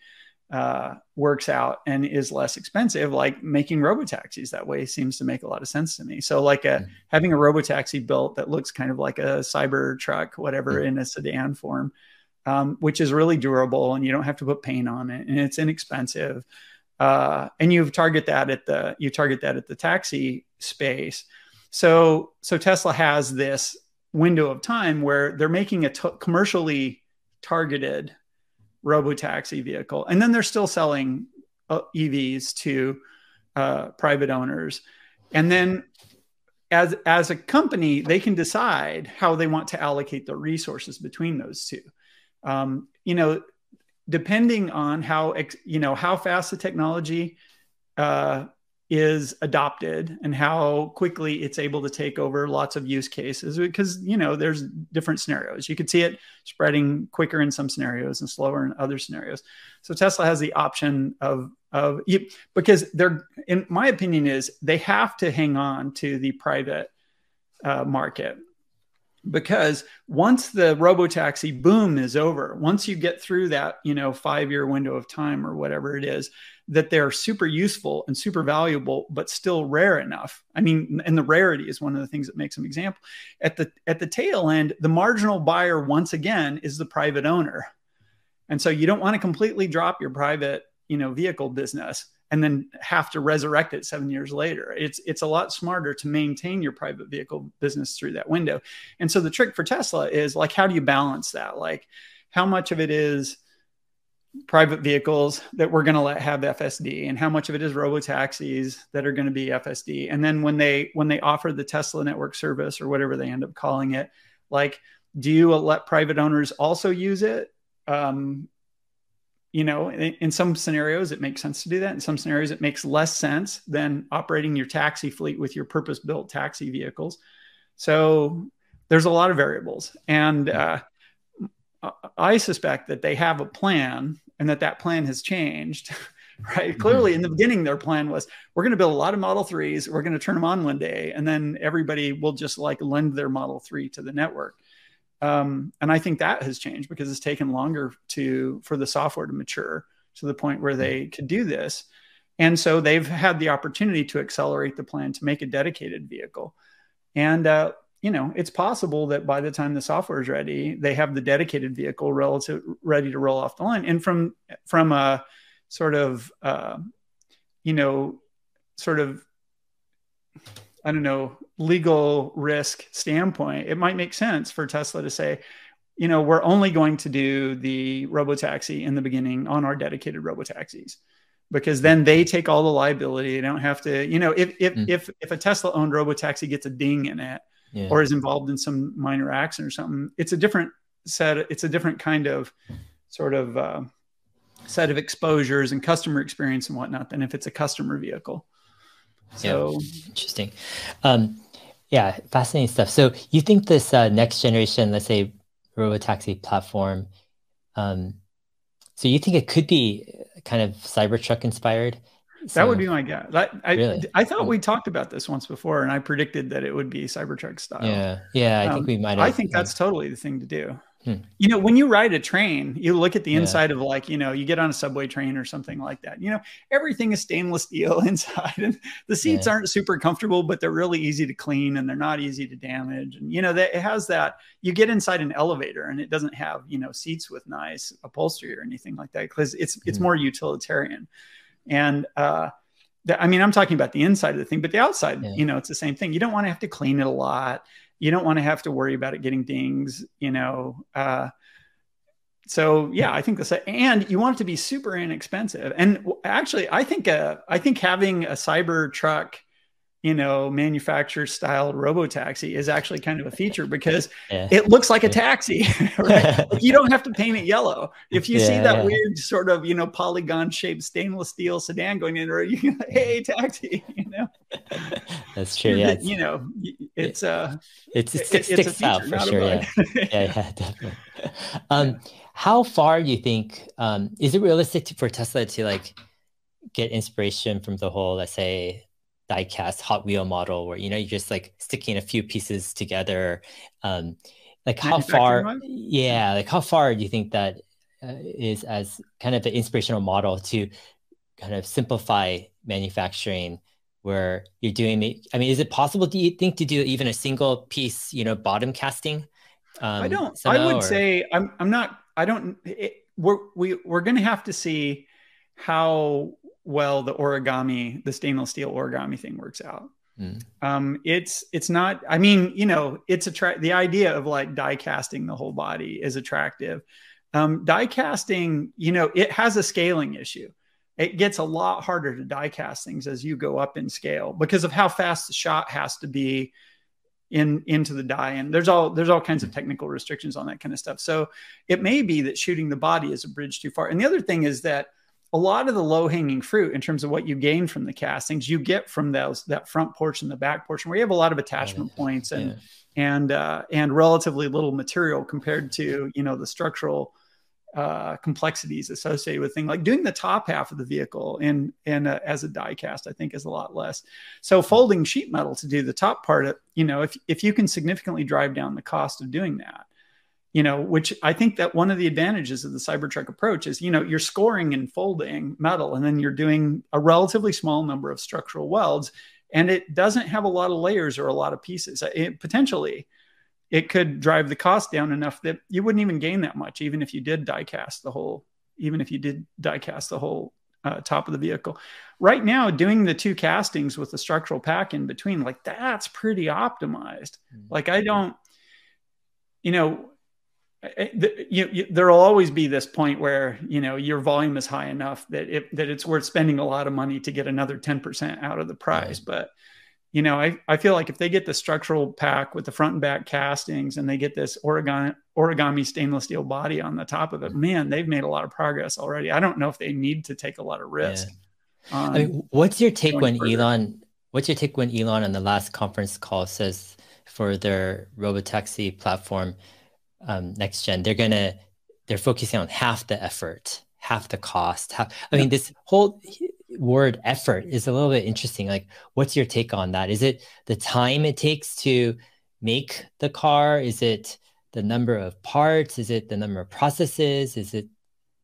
uh, works out and is less expensive, like making robotaxis that way seems to make a lot of sense to me. So, like a, mm-hmm. having a robotaxi built that looks kind of like a Cybertruck, whatever, mm-hmm. in a sedan form, um, which is really durable and you don't have to put paint on it and it's inexpensive. Uh, and you target that at the you target that at the taxi space. So so Tesla has this window of time where they're making a t- commercially targeted robo taxi vehicle. And then they're still selling uh, evs to uh, private owners. And then as as a company they can decide how they want to allocate the resources between those two. Um, you know depending on how you know how fast the technology uh, is adopted and how quickly it's able to take over lots of use cases because you know there's different scenarios. You could see it spreading quicker in some scenarios and slower in other scenarios. So tesla has the option of of because they're in my opinion is they have to hang on to the private uh, market because once the robotaxi boom is over once you get through that you know five year window of time or whatever it is that they're super useful and super valuable but still rare enough. I mean and the rarity is one of the things that makes them example. At the at the tail end the marginal buyer once again is the private owner. And so you don't want to completely drop your private you know vehicle business and then have to resurrect it seven years later. It's it's a lot smarter to maintain your private vehicle business through that window. And so the trick for Tesla is like, how do you balance that? Like, how much of it is private vehicles that we're going to let have FSD, and how much of it is robo taxis that are going to be FSD? And then when they when they offer the Tesla network service or whatever they end up calling it, like, do you let private owners also use it? Um, you know, in, in, some scenarios, it makes sense to do that. In some scenarios, it makes less sense than operating your taxi fleet with your purpose built taxi vehicles. So there's a lot of variables. And uh, I suspect that they have a plan and that that plan has changed [LAUGHS] right? Mm-hmm. Clearly, in the beginning, their plan was we're going to build a lot of Model 3s, we're going to turn them on one day, and then everybody will just like lend their Model 3 to the network. Um, and I think that has changed because it's taken longer to for the software to mature to the point where they could do this. And so they've had the opportunity to accelerate the plan to make a dedicated vehicle. And uh, you know, it's possible that by the time the software is ready, they have the dedicated vehicle relative ready to roll off the line. And from from a sort of uh, you know, sort of I don't know, legal risk standpoint, it might make sense for Tesla to say, you know, we're only going to do the robotaxi in the beginning on our dedicated robotaxis because then they take all the liability. They don't have to, you know, if if mm. if if a Tesla owned robotaxi gets a ding in it, yeah. or is involved in some minor accident or something, it's a different set. It's a different kind of sort of uh, set of exposures and customer experience and whatnot than if it's a customer vehicle. So yeah. interesting. Um, yeah, fascinating stuff. So you think this uh, next generation, let's say, robotaxi platform, um, so you think it could be kind of Cybertruck inspired? So, that would be my guess. I, I, really? I thought we talked about this once before, and I predicted that it would be Cybertruck style. Yeah, yeah, I um, think we might. I think that's totally the thing to do. Hmm. You know, when you ride a train, you look at the inside of like, you know, you get on a subway train or something like that. You know, everything is stainless steel [LAUGHS] inside, and the seats yeah. aren't super comfortable, but they're really easy to clean and they're not easy to damage. And you know, that it has that. You get inside an elevator, and it doesn't have you know seats with nice upholstery or anything like that because it's it's hmm. more utilitarian. And uh, I mean, I'm talking about the inside of the thing, but the outside, yeah. you know, it's the same thing. You don't want to have to clean it a lot. You don't want to have to worry about it getting dings, you know. Uh, so yeah, I think this, and you want it to be super inexpensive. And actually, I think uh, I think having a Cybertruck you know, manufacturer style robo taxi is actually kind of a feature because yeah. it looks like a taxi, [LAUGHS] [LAUGHS] right? you don't have to paint it yellow. If you yeah, see that yeah. weird sort of, you know, polygon shaped stainless steel sedan going in, or [LAUGHS] you can, hey, taxi, you know, that's true. Yeah. you know, it's, uh, it's, it, it sticks feature, out for sure. Yeah. yeah. Yeah. Definitely. Um, how far do you think, um, is it realistic to, for Tesla to like get inspiration from the whole, let's say, diecast Hot Wheel model where you know you're just like sticking a few pieces together. Um, like how far? Yeah, like how far do you think that uh, is as kind of the inspirational model to kind of simplify manufacturing? Where you're doing the, I mean, is it possible? Do you think to do even a single piece, you know, bottom casting? Um, I don't. I would or? say I'm. I'm not. I don't. It, we're we, we're going to have to see how well the origami, the stainless steel origami thing works out. Mm. Um, it's it's not. I mean, you know, it's attract. The idea of like die casting the whole body is attractive. Um, die casting, you know, it has a scaling issue. It gets a lot harder to die cast things as you go up in scale because of how fast the shot has to be in into the die and there's all there's all kinds of mm. technical restrictions on that kind of stuff so it may be that shooting the body is a bridge too far and the other thing is that a lot of the low hanging fruit in terms of what you gain from the castings, you get from those that front portion, the back portion, where you have a lot of attachment yeah. points and yeah. and uh, and relatively little material compared to you know the structural uh, complexities associated with things like doing the top half of the vehicle in in a, as a die cast. I think is a lot less. So folding sheet metal to do the top part, of, you know, if if you can significantly drive down the cost of doing that you know, which I think that one of the advantages of the Cybertruck approach is, you know, you're scoring and folding metal and then you're doing a relatively small number of structural welds and it doesn't have a lot of layers or a lot of pieces. It, potentially, it could drive the cost down enough that you wouldn't even gain that much, even if you did die cast the whole, even if you did die cast the whole uh, top of the vehicle. Right now, doing the two castings with the structural pack in between, like that's pretty optimized. Mm-hmm. Like I don't, you know, Eh, eh, you, you, there'll always be this point where you know your volume is high enough that it that it's worth spending a lot of money to get another 10% out of the price right. but you know I, I feel like if they get the structural pack with the front and back castings and they get this origami origami stainless steel body on the top of it mm-hmm. man they've made a lot of progress already i don't know if they need to take a lot of risk yeah. I mean, what's your take when further. elon what's your take when elon on the last conference call says for their robotaxi platform um, next gen, they're gonna they're focusing on half the effort, half the cost. Half, I mean, this whole word effort is a little bit interesting. Like, what's your take on that? Is it the time it takes to make the car? Is it the number of parts? Is it the number of processes? Is it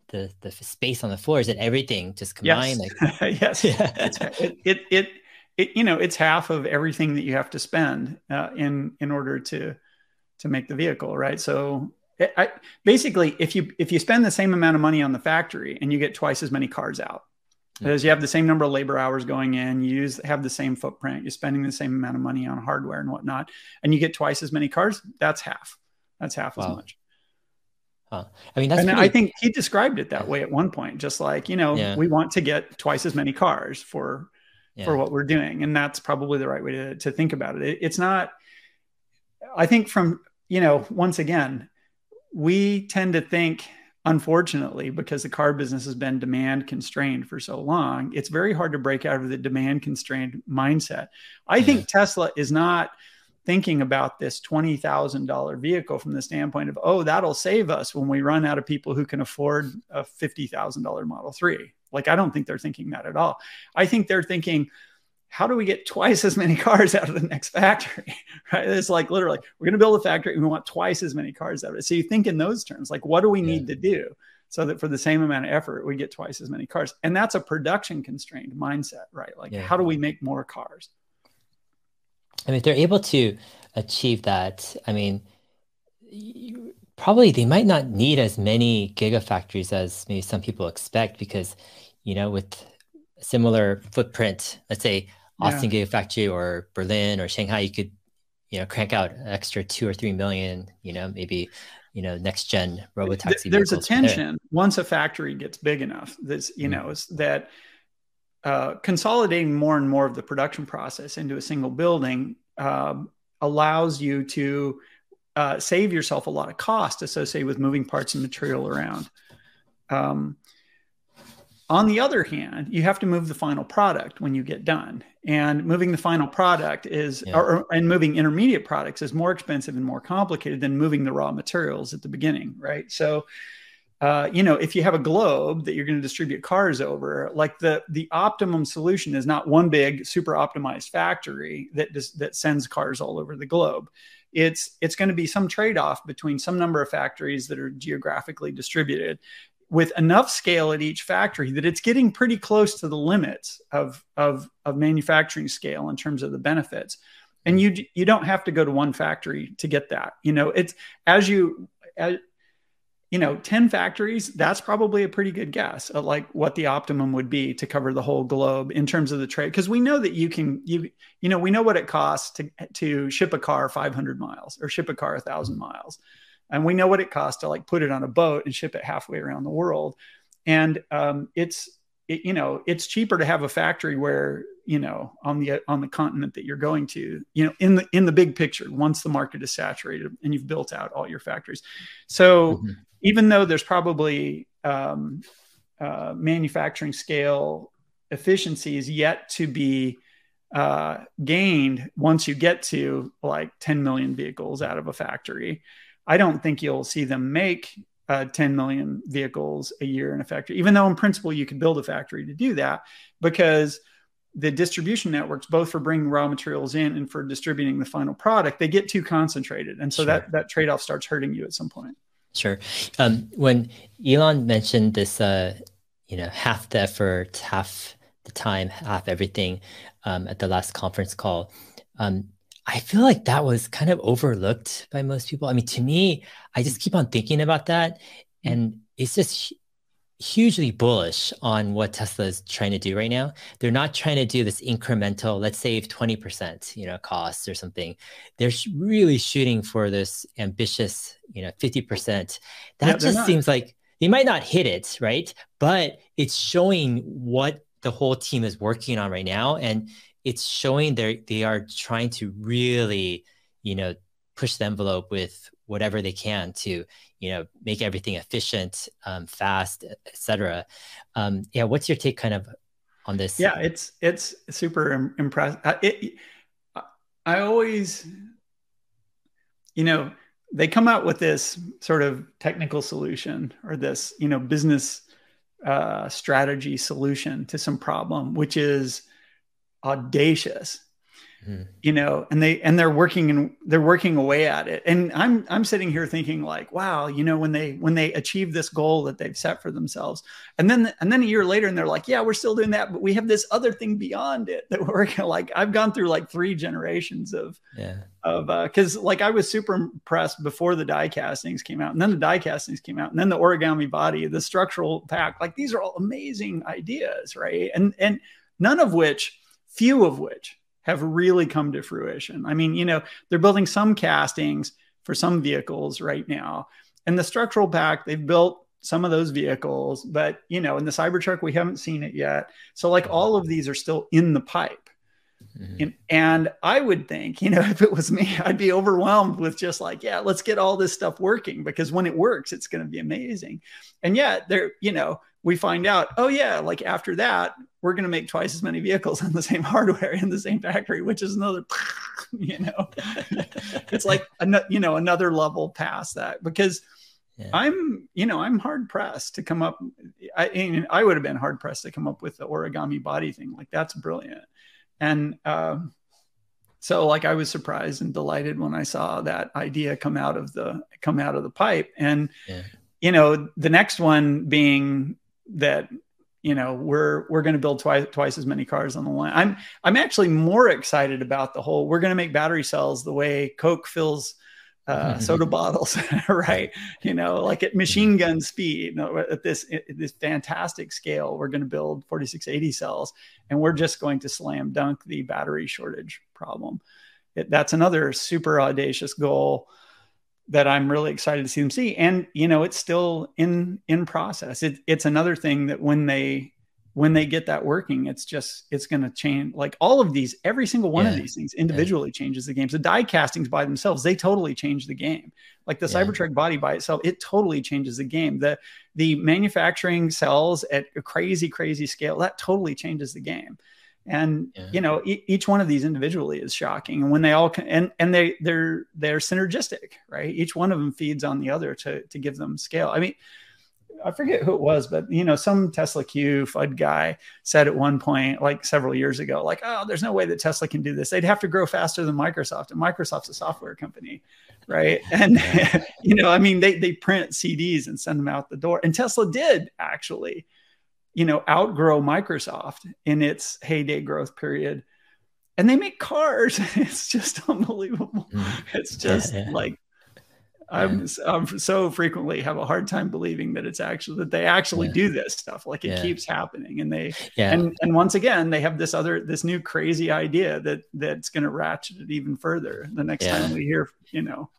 the the space on the floor? Is it everything just combined? Yes, like, [LAUGHS] yes. it, it, it it you know it's half of everything that you have to spend uh, in in order to to make the vehicle, right? So I, basically, if you if you spend the same amount of money on the factory and you get twice as many cars out, because you have the same number of labor hours going in, you use, have the same footprint, you're spending the same amount of money on hardware and whatnot, and you get twice as many cars. That's half. That's half wow. as much. Huh. I mean, that's and pretty... I think he described it that way at one point, just like you know, yeah. we want to get twice as many cars for yeah. for what we're doing, and that's probably the right way to to think about it. it. It's not. I think from you know, once again, we tend to think unfortunately, because the car business has been demand constrained for so long, it's very hard to break out of the demand constrained mindset. I think Tesla is not thinking about this $20,000 vehicle from the standpoint of, oh, that'll save us when we run out of people who can afford a $50,000 Model 3. Like, I don't think they're thinking that at all. I think they're thinking, how do we get twice as many cars out of the next factory? [LAUGHS] Right? It's like literally, we're going to build a factory and we want twice as many cars out of it. So you think in those terms, like, what do we need yeah. to do so that for the same amount of effort, we get twice as many cars? And that's a production constrained mindset, right? Like, yeah. how do we make more cars? I mean, if they're able to achieve that, I mean, you, probably they might not need as many gigafactories as maybe some people expect because, you know, with similar footprint, let's say Austin yeah. Gigafactory or Berlin or Shanghai, you could, you know, crank out an extra two or three million, you know, maybe, you know, next gen robotaxi. There's a tension there. once a factory gets big enough. This, you mm-hmm. know, is that uh, consolidating more and more of the production process into a single building uh, allows you to uh, save yourself a lot of cost associated with moving parts and material around. Um, on the other hand, you have to move the final product when you get done. And moving the final product is, yeah. or, and moving intermediate products is more expensive and more complicated than moving the raw materials at the beginning, right? So, uh, you know, if you have a globe that you're going to distribute cars over, like the the optimum solution is not one big super optimized factory that just, that sends cars all over the globe. It's it's going to be some trade off between some number of factories that are geographically distributed with enough scale at each factory that it's getting pretty close to the limits of, of, of manufacturing scale in terms of the benefits. And you, you don't have to go to one factory to get that. You know, it's as you, as, you know, 10 factories, that's probably a pretty good guess at like what the optimum would be to cover the whole globe in terms of the trade. Cause we know that you can, you, you know, we know what it costs to, to ship a car 500 miles or ship a car a thousand miles and we know what it costs to like put it on a boat and ship it halfway around the world and um, it's it, you know it's cheaper to have a factory where you know on the on the continent that you're going to you know in the in the big picture once the market is saturated and you've built out all your factories so mm-hmm. even though there's probably um, uh, manufacturing scale efficiencies yet to be uh, gained once you get to like 10 million vehicles out of a factory I don't think you'll see them make uh, 10 million vehicles a year in a factory, even though in principle you could build a factory to do that because the distribution networks, both for bringing raw materials in and for distributing the final product, they get too concentrated. And so sure. that, that trade off starts hurting you at some point. Sure. Um, when Elon mentioned this, uh, you know, half the effort, half the time, half everything um, at the last conference call, um, I feel like that was kind of overlooked by most people. I mean, to me, I just keep on thinking about that. Mm-hmm. And it's just hugely bullish on what Tesla is trying to do right now. They're not trying to do this incremental, let's save 20%, you know, costs or something. They're really shooting for this ambitious, you know, 50%. That yeah, just seems like they might not hit it, right? But it's showing what the whole team is working on right now. And it's showing they they are trying to really, you know, push the envelope with whatever they can to, you know, make everything efficient, um, fast, etc. Um, yeah, what's your take, kind of, on this? Yeah, it's it's super impressive. It, I always, you know, they come out with this sort of technical solution or this, you know, business uh, strategy solution to some problem, which is audacious mm-hmm. you know and they and they're working and they're working away at it. And i'm i'm sitting here thinking like wow you know when they when they achieve this goal that they've set for themselves. And then and then a year later and they're like yeah we're still doing that but we have this other thing beyond it that [LAUGHS] we're working like i've gone through like three generations of yeah. of uh because like i was super impressed before the die castings came out and then the die castings came out and then the origami body the structural pack like these are all amazing ideas right? And and none of which few of which have really come to fruition. I mean, you know, they're building some castings for some vehicles right now. And the structural pack, they've built some of those vehicles, but you know, in the Cybertruck, we haven't seen it yet. So, like, all of these are still in the pipe. Mm-hmm. And, and I would think, you know, [LAUGHS] if it was me, I'd be overwhelmed with just like, yeah, let's get all this stuff working because when it works, it's going to be amazing. And yet, there, you know, we find out, oh yeah, like after that, we're going to make twice as many vehicles [LAUGHS] on the same hardware in the same factory, which is another, [LAUGHS] you know, [LAUGHS] it's like another, you know another level past that because yeah. I'm, you know, I'm hard pressed to come up. I I would have been hard pressed to come up with the origami body thing. Like that's brilliant, and um, so like I was surprised and delighted when I saw that idea come out of the come out of the pipe, and yeah. you know, the next one being that you know we're we're going to build twice twice as many cars on the line. I'm I'm actually more excited about the whole. We're going to make battery cells the way Coke fills uh, soda bottles, [LAUGHS] right? You know, like at machine gun speed, you know, at this at this fantastic scale, we're going to build 4680 cells, and we're just going to slam dunk the battery shortage problem. It, that's another super audacious goal that I'm really excited to see them see. And you know, it's still in in process. It, it's another thing that when they when they get that working, it's just it's going to change. Like all of these, every single one yeah. of these things individually yeah. changes the game. So die castings by themselves, they totally change the game. Like the yeah. Cybertruck body by itself, it totally changes the game. The the manufacturing cells at a crazy crazy scale that totally changes the game and yeah. you know e- each one of these individually is shocking. And when they all can, and and they they're they're synergistic right? Each one of them feeds on the other to to give them scale. I mean i forget who it was but you know some tesla q fud guy said at one point like several years ago like oh there's no way that tesla can do this. They'd have to grow faster than microsoft and microsoft's a software company right? And [LAUGHS] you know i mean they they print cds and send them out the door. And tesla did actually you know, outgrow Microsoft in its heyday growth period. And they make cars. [LAUGHS] it's just unbelievable. Mm. It's just yeah, yeah. like I'm. I'm so frequently have a hard time believing that it's actually that they actually yeah. do this stuff like it yeah. keeps happening and they yeah. and and once again they have this other this new crazy idea that that's going to ratchet it even further the next time we hear you know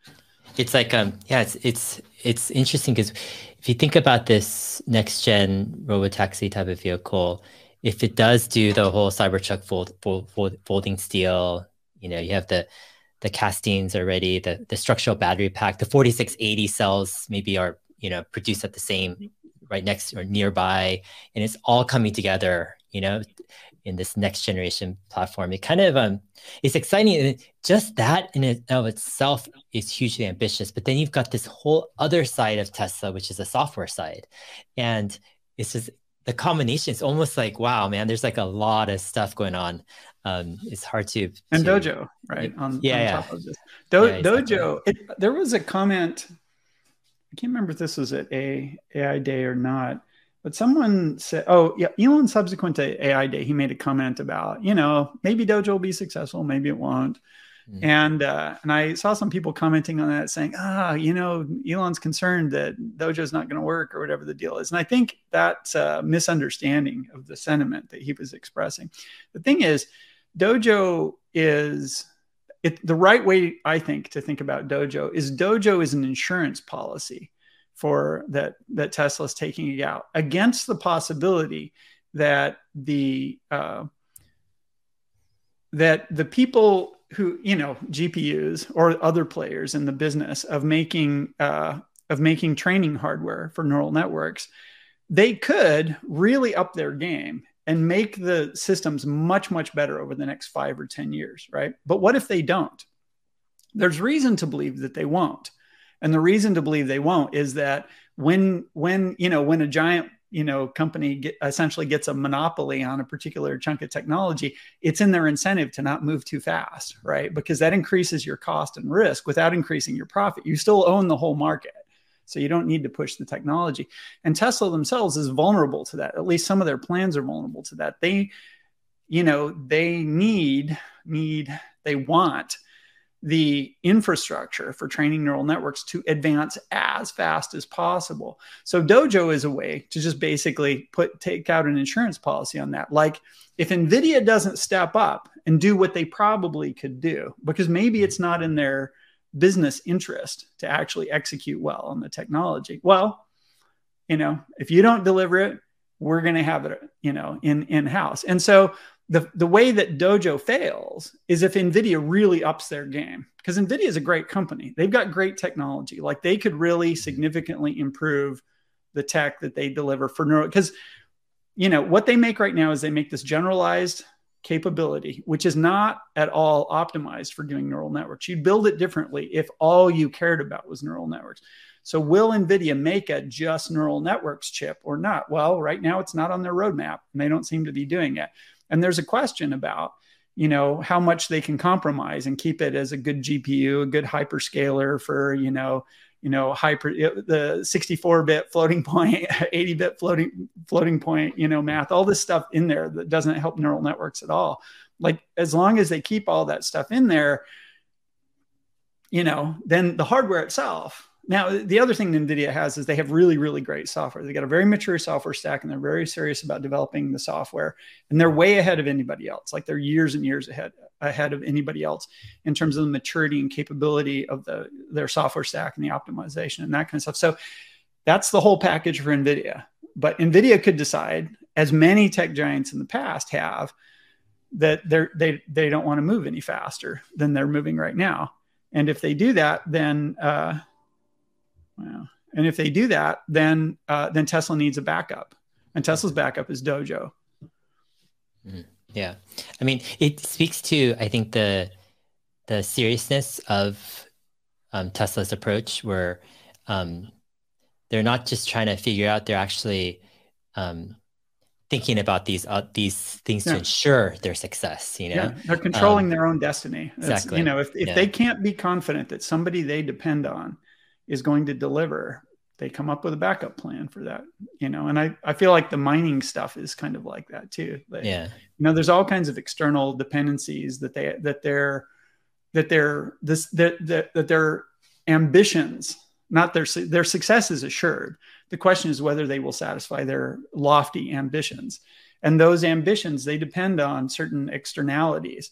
it's like um yeah it's it's it's interesting because if you think about this next gen robotaxi type of vehicle, if it does do the whole Cybertruck fold, fold, fold, folding steel, you know, you have the the castings already, the the structural battery pack, the 4680 cells maybe are you know produced at the same right next or nearby, and it's all coming together. You know, in this next generation platform. It kind of um, it's exciting. Just that in and of itself is hugely ambitious. But then you've got this whole other side of Tesla, which is the software side, and it's just the combination. It's almost like wow, man. There's like a lot of stuff going on. Um, it's hard to and to, Dojo, right? On, yeah, on yeah. top of this, Do- yeah, exactly. Dojo. It, there was a comment. I can't remember if this was at a AI Day or not but someone said, oh, yeah, Elon, subsequent to AI Day, he made a comment about, you know, maybe Dojo will be successful, maybe it won't. Mm-hmm. And uh, and I saw some people commenting on that saying, ah, you know, Elon's concerned that Dojo's not going to work or whatever the deal is. And I think that's a misunderstanding of the sentiment that he was expressing. The thing is, Dojo is it, the right way, I think, to think about Dojo is Dojo is an insurance policy for that that Tesla's taking it out against the possibility that the uh, that the people who you know GPUs or other players in the business of making uh, of making training hardware for neural networks, they could really up their game and make the systems much much better over the next five or ten years, right? But what if they don't? There's reason to believe that they won't and the reason to believe they won't is that when when you know when a giant you know company get, essentially gets a monopoly on a particular chunk of technology it's in their incentive to not move too fast right? Because that increases your cost and risk without increasing your profit. You still own the whole market so you don't need to push the technology. And tesla themselves is vulnerable to that. At least some of their plans are vulnerable to that. They you know they need need they want the infrastructure for training neural networks to advance as fast as possible. So Dojo is a way to just basically put take out an insurance policy on that. Like if Nvidia doesn't step up and do what they probably could do because maybe it's not in their business interest to actually execute well on the technology. Well, you know, if you don't deliver it, we're going to have it, you know, in in house. And so the, the way that Dojo fails is if NVIDIA really ups their game, because NVIDIA is a great company. They've got great technology. Like they could really mm-hmm. significantly improve the tech that they deliver for neuro. Because, you know, what they make right now is they make this generalized capability, which is not at all optimized for doing neural networks. You'd build it differently if all you cared about was neural networks. So, will NVIDIA make a just neural networks chip or not? Well, right now it's not on their roadmap and they don't seem to be doing it. And there's a question about, you know, how much they can compromise and keep it as a good GPU, a good hyperscaler for, you know, you know, hyper the 64-bit floating [LAUGHS] point, 80-bit floating floating point, you know, math, all this stuff in there that doesn't help neural networks at all. Like as long as they keep all that stuff in there, you know, then the hardware itself now, the other thing NVIDIA has is they have really, really great software. They got a very mature software stack and they're very serious about developing the software. And they're way ahead of anybody else. Like they're years and years ahead ahead of anybody else in terms of the maturity and capability of the their software stack and the optimization and that kind of stuff. So that's the whole package for NVIDIA. But NVIDIA could decide, as many tech giants in the past have, that they're, they they don't want to move any faster than they're moving right now. And if they do that, then uh, Wow. And if they do that, then uh, then Tesla needs a backup, and Tesla's backup is Dojo. Mm, yeah, I mean, it speaks to I think the the seriousness of um, Tesla's approach, where um, they're not just trying to figure out; they're actually um, thinking about these uh, these things yeah. to ensure their success. You know, yeah, they're controlling um, their own destiny. exactly. You know, if if they can't be confident that somebody they depend on is going to deliver. They come up with a backup plan for that you know and i i feel like the mining stuff is kind of like that too yeah. you know there's all kinds of external dependencies that they that they're that they're this that that, that their ambitions not their their success is assured. The question is whether they will satisfy their lofty ambitions. And those ambitions they depend on certain externalities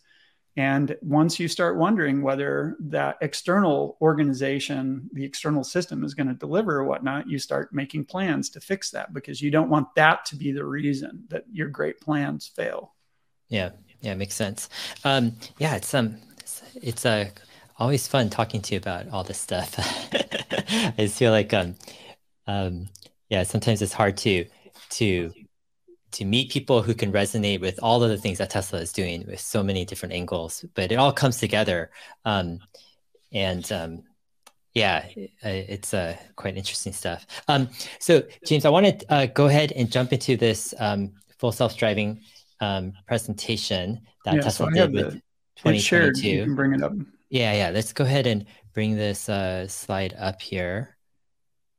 and once you start wondering whether that external organization, the external system is going to deliver or whatnot, you start making plans to fix that because you don't want that to be the reason that your great plans fail. Yeah, yeah, makes sense. Um, yeah, it's um, it's, it's uh, always fun talking to you about all this stuff. [LAUGHS] I just feel like um, um, yeah, sometimes it's hard to to to meet people who can resonate with all of the things that Tesla is doing with so many different angles, but it all comes together. Um, and um, yeah, it's uh, quite interesting stuff. Um, so, James, I want to uh, go ahead and jump into this um, full self-driving um, presentation that yeah, Tesla so did with 2022. Shared. You can bring it up. Yeah, yeah. Let's go ahead and bring this uh, slide up here.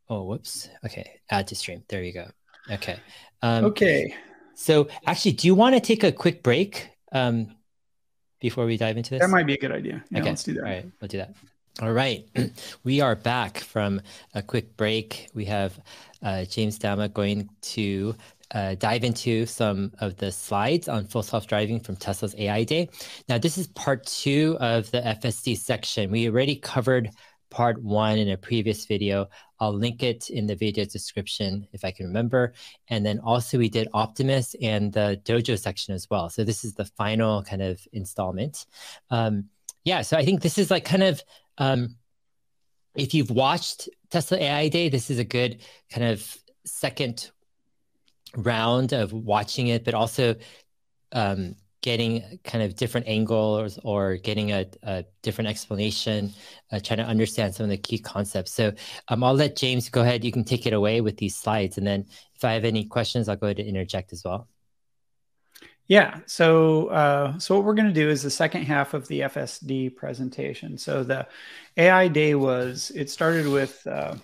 Oh, whoops. Okay, add to stream. There you go. Okay. Um, okay. So, actually, do you want to take a quick break um, before we dive into this? That might be a good idea. Yeah, okay. let's do that. All right, we'll do that. All right, [CLEARS THROAT] we are back from a quick break. We have uh, James Douma going to uh, dive into some of the slides on full self-driving from Tesla's AI Day. Now, this is part two of the FSD section. We already covered part one in a previous video. I'll link it in the video description if I can remember. And then also we did Optimus and the Dojo section as well. So this is the final kind of installment. Um, yeah, so I think this is like kind of, um, if you've watched Tesla AI Day, this is a good kind of second round of watching it, but also um, getting kind of different angles or getting a, a different explanation, uh, trying to understand some of the key concepts. So um, I'll let James go ahead. You can take it away with these slides. And then if I have any questions, I'll go ahead and interject as well. Yeah. So, uh, so what we're going to do is the second half of the FSD presentation. So the AI day was, it started with uh,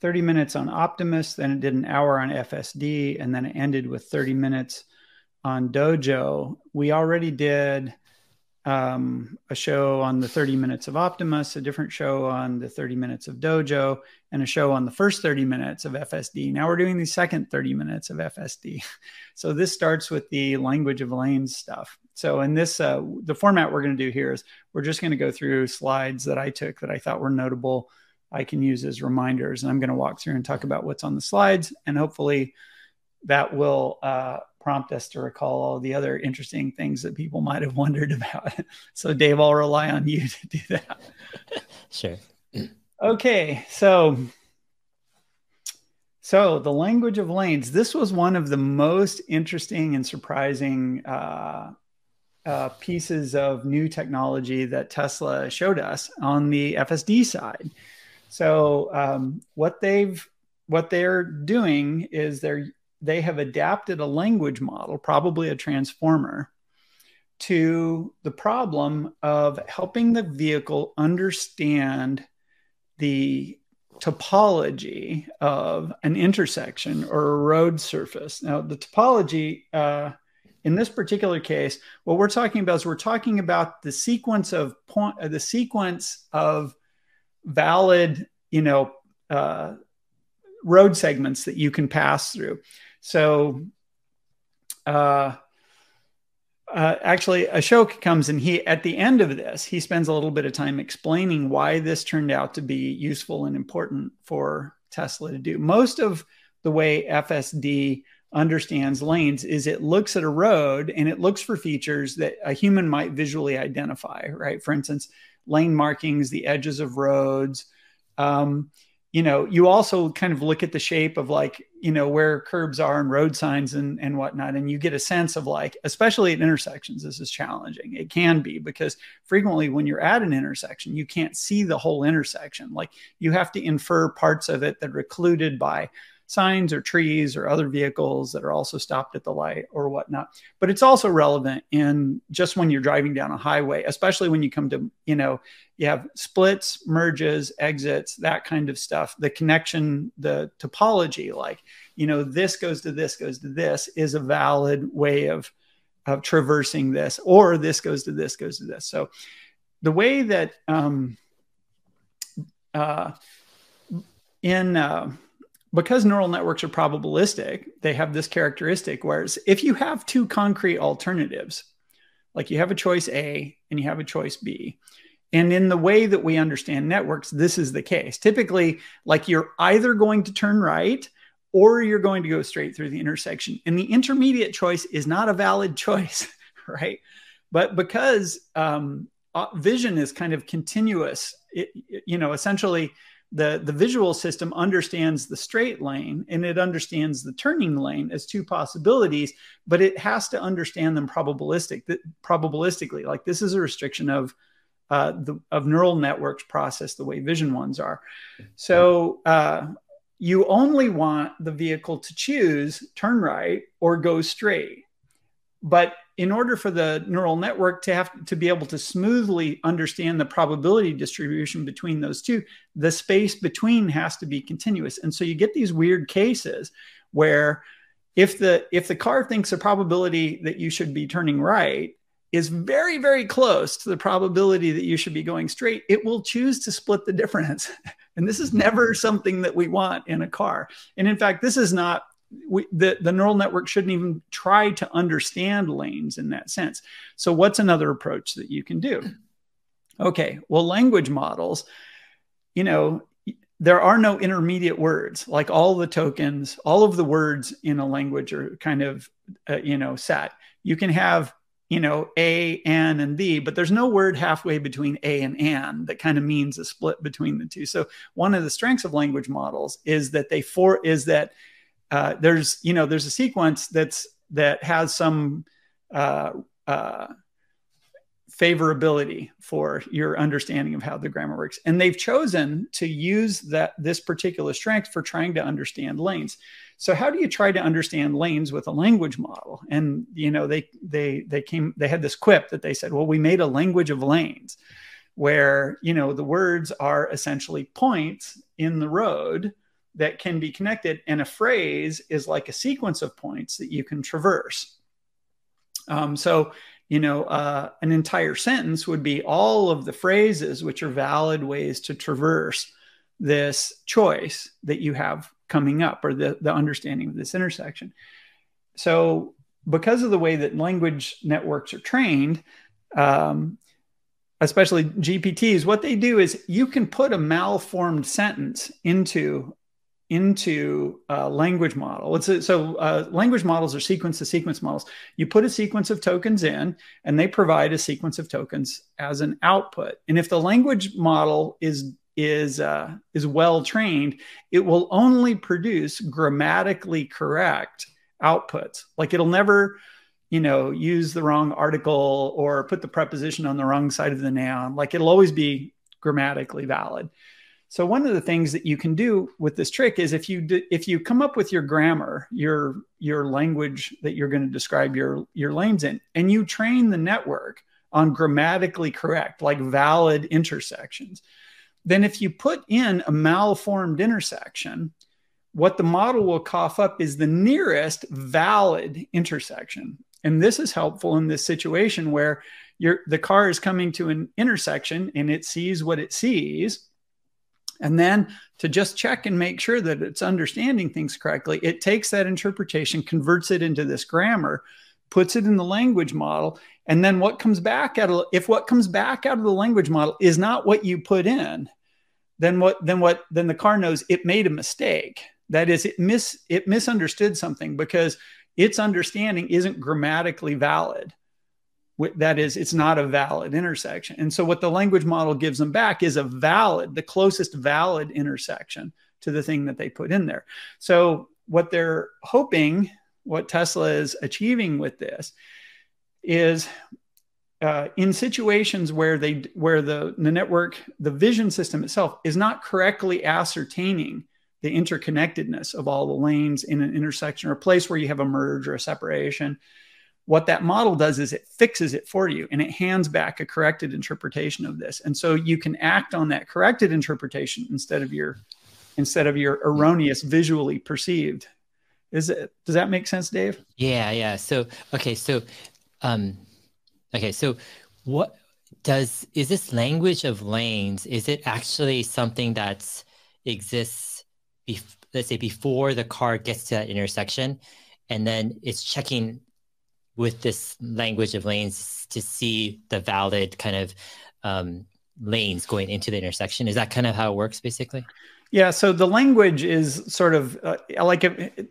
30 minutes on Optimus, then it did an hour on FSD, and then it ended with 30 minutes on Dojo. We already did um, a show on the 30 minutes of Optimus, a different show on the 30 minutes of Dojo, and a show on the first 30 minutes of FSD. Now we're doing the second 30 minutes of FSD. [LAUGHS] So this starts with the language of lanes stuff. So in this, uh, the format we're going to do here is we're just going to go through slides that I took that I thought were notable. I can use as reminders, and I'm going to walk through and talk about what's on the slides, and hopefully that will uh, prompt us to recall all the other interesting things that people might have wondered [LAUGHS] about. so, Dave, I'll rely on you [LAUGHS] to do that. Sure. Okay, so so the language of lanes. This was one of the most interesting and surprising uh, uh, pieces of new technology that Tesla showed us on the FSD side. So um, what they've what they're doing is they're they have adapted a language model, probably a transformer, to the problem of helping the vehicle understand the topology of an intersection or a road surface. Now, the topology uh, in this particular case, what we're talking about is we're talking about the sequence of point, uh, the sequence of valid, you know, uh, road segments that you can pass through. So, uh, uh, actually, Ashok comes and he, at the end of this, he spends a little bit of time explaining why this turned out to be useful and important for Tesla to do. Most of the way FSD understands lanes is it looks at a road and it looks for features that a human might visually identify, right? For instance, lane markings, the edges of roads. Um, you know, you also kind of look at the shape of like, you know, where curbs are and road signs and, and whatnot. And you get a sense of like, especially at intersections, this is challenging. It can be because frequently when you're at an intersection, you can't see the whole intersection. Like you have to infer parts of it that are occluded by signs or trees or other vehicles that are also stopped at the light or whatnot. But it's also relevant in just when you're driving down a highway, especially when you come to, you know, you have splits, merges, exits, that kind of stuff. The connection, the topology, like, you know, this goes to this, goes to this is a valid way of, of traversing this, or this goes to this, goes to this. So the way that, um, uh, in, uh, because neural networks are probabilistic, they have this characteristic. Whereas if you have two concrete alternatives, like you have a choice A and you have a choice B, and in the way that we understand networks, this is the case. Typically, like you're either going to turn right or you're going to go straight through the intersection. And the intermediate choice is not a valid [LAUGHS] choice, right? But because um, uh, vision is kind of continuous, it, you know, essentially the the visual system understands the straight lane and it understands the turning lane as two possibilities but it has to understand them probabilistic probabilistically. Like this is a restriction of uh, the of neural networks process the way vision ones are. So uh, you only want the vehicle to choose turn right or go straight but in order for the neural network to have to be able to smoothly understand the probability distribution between those two, the space between has to be continuous. And so you get these weird cases where if the if the car thinks the probability that you should be turning right is very very close to the probability that you should be going straight it will choose to split the difference [LAUGHS] and this is never something that we want in a car and in fact this is not we, the, the neural network shouldn't even try to understand lanes in that sense. So, what's another approach that you can do? Okay, well, language models, you know, there are no intermediate words. Like all the tokens, all of the words in a language are kind of, uh, you know, set. You can have, you know, a, an, and the, but there's no word halfway between a and an that kind of means a split between the two. So, one of the strengths of language models is that they for is that uh, there's you know there's a sequence that's that has some uh, uh, favorability for your understanding of how the grammar works. And they've chosen to use that this particular strength for trying to understand lanes. So how do you try to understand lanes with a language model? And you know, they they they came they had this quip that they said, well, we made a language of lanes where, you know, the words are essentially points in the road that can be connected and a phrase is like a sequence of points that you can traverse. Um, so you know, uh, an entire sentence would be all of the phrases which are valid ways to traverse this choice that you have coming up or the, the understanding of this intersection. So, because of the way that language networks are trained, um, especially GPTs, what they do is you can put a malformed sentence into into a language model. A, so uh, language models are sequence to sequence models. You put a sequence of tokens in, and they provide a sequence of tokens as an output. And if the language model is is uh, is well trained, it will only produce grammatically correct outputs. Like it'll never, you know, use the wrong article or put the preposition on the wrong side of the noun. Like it'll always be grammatically valid. So one of the things that you can do with this trick is if you do, if you come up with your grammar, your your language that you're going to describe your your lanes in, and you train the network on grammatically correct, like valid intersections, then if you put in a malformed intersection, what the model will cough up is the nearest valid intersection. And this is helpful in this situation where the car is coming to an intersection and it sees what it sees and then to just check and make sure that it's understanding things correctly, it takes that interpretation, converts it into this grammar, puts it in the language model. And then what comes back out of if what comes back out of the language model is not what you put in, then what then what then the car knows it made a mistake. That is, it mis it misunderstood something because its understanding isn't grammatically valid that is it's not a valid intersection. And so what the language model gives them back is a valid the closest valid intersection to the thing that they put in there. So what they're hoping what tesla is achieving with this is uh, in situations where they where the, the network the vision system itself is not correctly ascertaining the interconnectedness of all the lanes in an intersection or a place where you have a merge or a separation what that model does is it fixes it for you and it hands back a corrected interpretation of this. And so you can act on that corrected interpretation instead of your instead of your erroneous visually perceived. Is it does that make sense dave? Yeah yeah. So okay so um okay so what does is this language of lanes is it actually something that's exists bef- let's say before the car gets to that intersection and then it's checking with this language of lanes to see the valid kind of um, lanes going into the intersection. Is that kind of how it works, basically? Yeah. So the language is sort of uh, like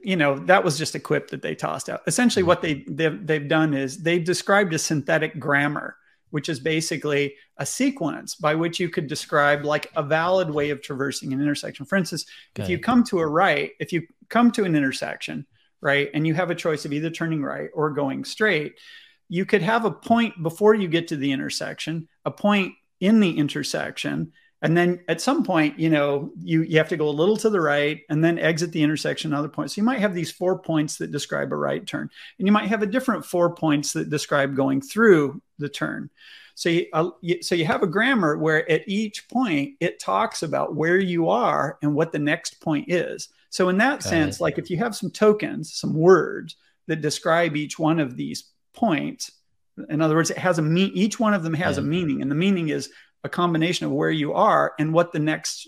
you know that was just a quip that they tossed out. Essentially, mm-hmm. what they they've, they've done is they've described a synthetic grammar, which is basically a sequence by which you could describe like a valid way of traversing an intersection. For instance, Got if it. you come to a right, if you come to an intersection right? And you have a choice of either turning right or going straight. You could have a point before you get to the intersection, a point in the intersection, and then at some point, you know, you, you have to go a little to the right and then exit the intersection another point. So you might have these four points that describe a right turn, and you might have a different four points that describe going through the turn. So you, uh, you, so you have a grammar where at each point it talks about where you are and what the next point is. So in that sense, like if you have some tokens, some words that describe each one of these points, in other words, it has a mean. Each one of them has yeah. a meaning, and the meaning is a combination of where you are and what the next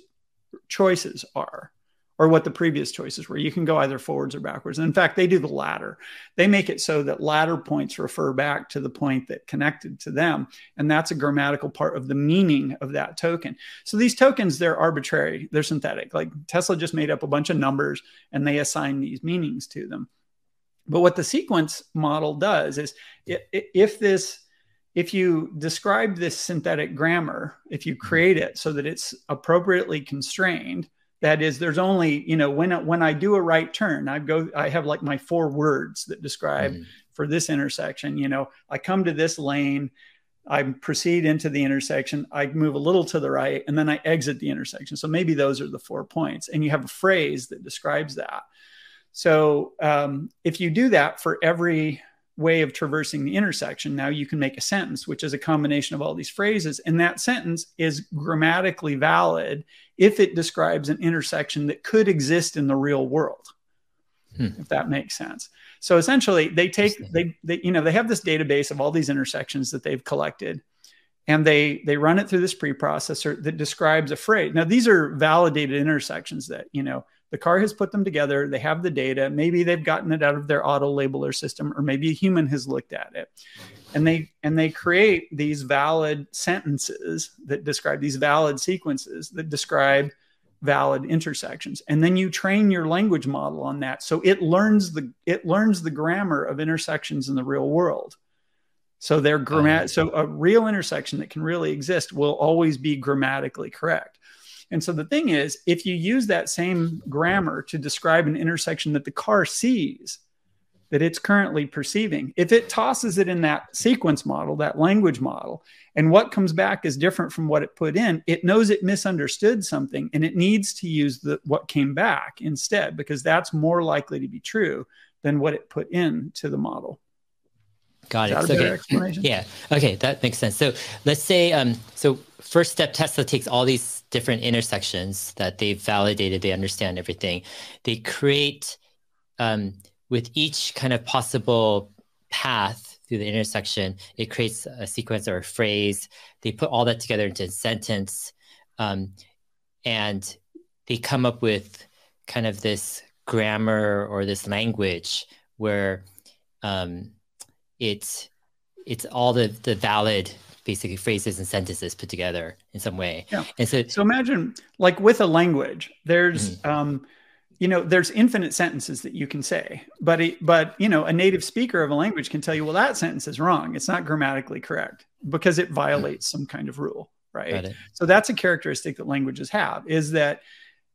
choices are or what the previous choices were. You can go either forwards or backwards. And in fact, they do the latter. They make it so that latter points refer back to the point that connected to them. And that's a grammatical part of the meaning of that token. So these tokens, they're arbitrary, they're synthetic. Like Tesla just made up a bunch of numbers and they assign these meanings to them. But what the sequence model does is if this if you describe this synthetic grammar, if you create it so that it's appropriately constrained, that is there's only you know when when i do a right turn i go i have like my four words that describe mm. for this intersection. You know, I come to this lane, I proceed into the intersection, I move a little to the right, and then I exit the intersection. So maybe those are the four points. And you have a phrase that describes that. So um, if you do that for every way of traversing the intersection, now you can make a sentence, which is a combination of all these phrases. And that sentence is grammatically valid if it describes an intersection that could exist in the real world. Hmm. If that makes sense. So essentially they take they, they you know they have this database of all these intersections that they've collected and they they run it through this preprocessor that describes a phrase. Now these are validated intersections that, you know, the car has put them together. They have the data. Maybe they've gotten it out of their auto labeler system, or maybe a human has looked at it. And they and they create these valid sentences that describe these valid sequences that describe valid intersections. And then you train your language model on that. So it learns the it learns the grammar of intersections in the real world. So they're oh, grammat so a real intersection that can really exist will always be grammatically correct. And so the thing is, if you use that same grammar to describe an intersection that the car sees, that it's currently perceiving, if it tosses it in that sequence model, that language model, and what comes back is different from what it put in, it knows it misunderstood something and it needs to use the what came back instead because that's more likely to be true than what it put in to the model. Got it. Okay. Yeah. Okay, that makes sense. So let's say, um, so first step, Tesla takes all these different intersections that they've validated, they understand everything. They create um, with each kind of possible path through the intersection, it creates a sequence or a phrase. They put all that together into a sentence, um, and they come up with kind of this grammar or this language where um, it's it's all the the valid basically phrases and sentences put together in some way. Yeah. And so, so imagine like with a language, there's, mm-hmm. um, you know, there's infinite sentences that you can say, but, it, but, you know, a native speaker of a language can tell you, well, that sentence is wrong. It's not grammatically correct because it violates mm-hmm. some kind of rule. Right. So that's a characteristic that languages have is that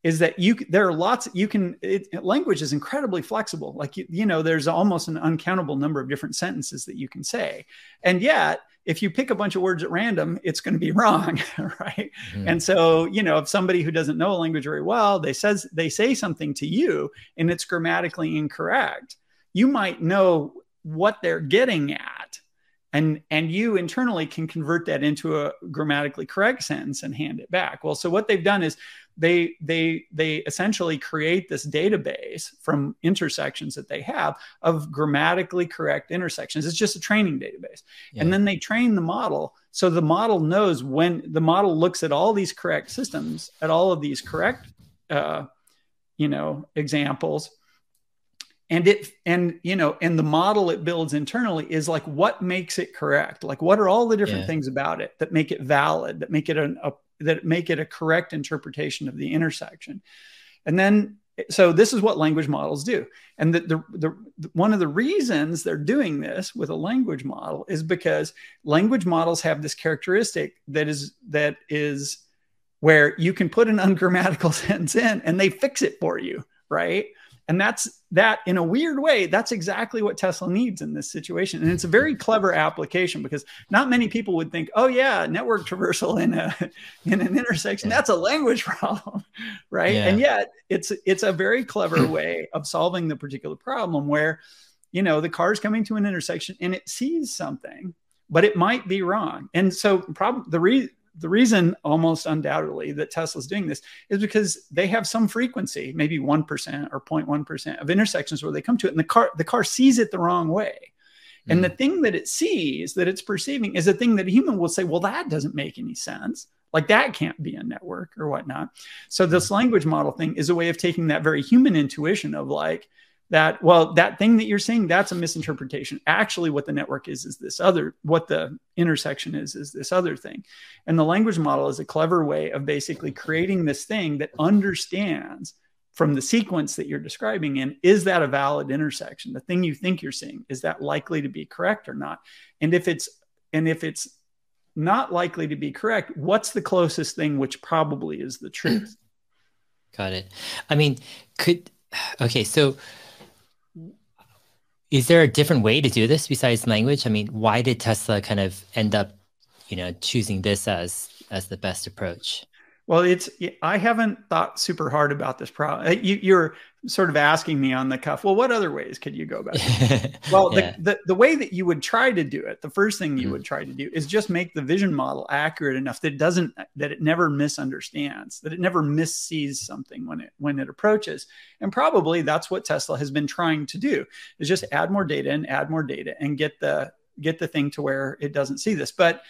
is that you there are lots you can it, language is incredibly flexible like you, you know there's almost an uncountable number of different sentences that you can say and yet if you pick a bunch of words at random it's going to be [LAUGHS] wrong right mm-hmm. and so you know if somebody who doesn't know a language very well they says they say something to you and it's grammatically incorrect you might know what they're getting at and and you internally can convert that into a grammatically correct sentence and hand it back well so what they've done is they they they essentially create this database from intersections that they have of grammatically correct intersections. It's just a training database. Yeah. and then they train the model. So the model knows when the model looks at all these correct systems at all of these correct uh, you know examples. And it and you know and the model it builds internally is like what makes it correct? Like what are all the different yeah. things about it that make it valid that make it an, a that make it a correct interpretation of the intersection. And then, so this is what language models do. And the, the, the, one of the reasons they're doing this with a language model is because language models have this characteristic that is, that is where you can put an [LAUGHS] ungrammatical sentence in and they fix it for you, right? And that's that in a weird way, that's exactly what Tesla needs in this situation. And it's a very clever application because not many people would think, oh yeah, network traversal in a [LAUGHS] in an intersection, that's a language [LAUGHS] problem. right. Yeah. And yet it's it's a very clever [CLEARS THROAT] way of solving the particular problem where, you know, the car's coming to an intersection and it sees something, but it might be wrong. And so probably the reason the reason almost undoubtedly that Tesla's doing this is because they have some frequency, maybe 1% or 0.1% of intersections where they come to it and the car the car sees it the wrong way. Mm. And the hmm. thing that it sees that it's perceiving is a thing that a human will say, well, that doesn't make any sense. Like that can't be a network or whatnot. So this hmm. language model thing is a way of taking that very human intuition of like, that well that thing that you're saying that's a misinterpretation. Actually what the network is is this other what the intersection is is this other thing. And the language model is a clever way of basically creating this thing that understands from the sequence that you're describing in is that a valid intersection? The thing you think you're seeing is that likely to be correct or not? And if it's and if it's not likely to be correct what's the closest thing which probably is the truth? Got it. I mean could okay so is there a different way to do this besides language? I mean, why did Tesla kind of end up, you know, choosing this as as the best approach? Well, it's I haven't thought super hard about this problem. You, are sort of asking me on the cuff. Well, what other ways could you go about it? [LAUGHS] well, yeah. the, the, the way that you would try to do it, the first thing you mm. would try to do is just make the vision model accurate enough that it doesn't that it never misunderstands, that it never missees something when it when it approaches. And probably that's what Tesla has been trying to do is just add more data and add more data and get the get the thing to where it doesn't see this. But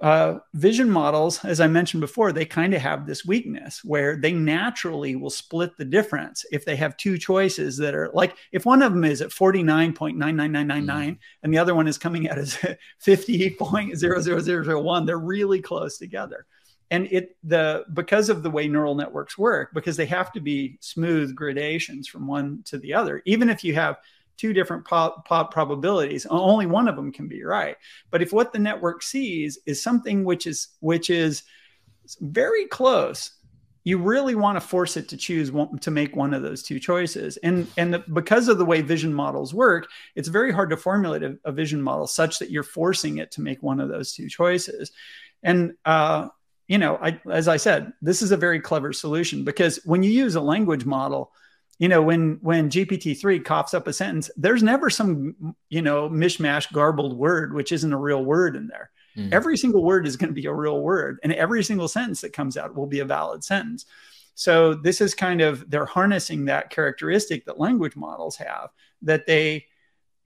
uh, vision models, as I mentioned before, they kind of have this weakness where they naturally will split the difference if they have two choices that are like if one of them is at 49.99999 mm. and the other one is coming out as [LAUGHS] 50.00001, they're really close together. And it the because of the way neural networks work, because they have to be smooth gradations from one to the other, even if you have two different pop, pop probabilities. Only one of them can be right. But if what the network sees is something which is which is very close you really want to force it to choose one, to make one of those two choices. And and the, because of the way vision models work it's very hard to formulate a, a, vision model such that you're forcing it to make one of those two choices. And uh, you know I, as i said this is a very clever solution because when you use a language model you know when when gpt-3 coughs up a sentence there's never some you know mishmash garbled word which isn't a real word in there. Mm. every single word is going to be a real word and every single sentence that comes out will be a valid sentence. So this is kind of they're harnessing that characteristic that language models have that they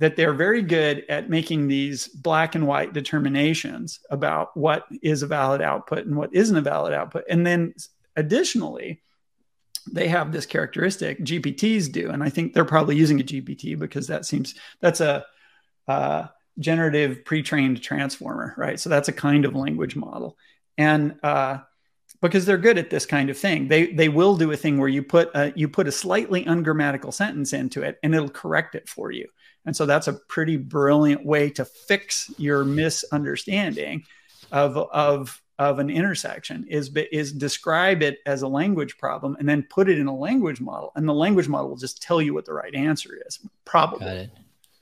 that they're very good at making these black and white determinations about what is a valid output and what isn't a valid output. And then additionally they have this characteristic gpts do and i think they're probably using a gpt because that seems that's a uh, generative pre-trained transformer right? So that's a kind of language model. And uh, because they're good at this kind of thing they they will do a thing where you put a, you put a slightly ungrammatical sentence into it and it'll correct it for you. And so that's a pretty brilliant way to fix your misunderstanding of of of an intersection is is describe it as a language problem and then put it in a language model and the language model will just tell you what the right answer is probably. Got it.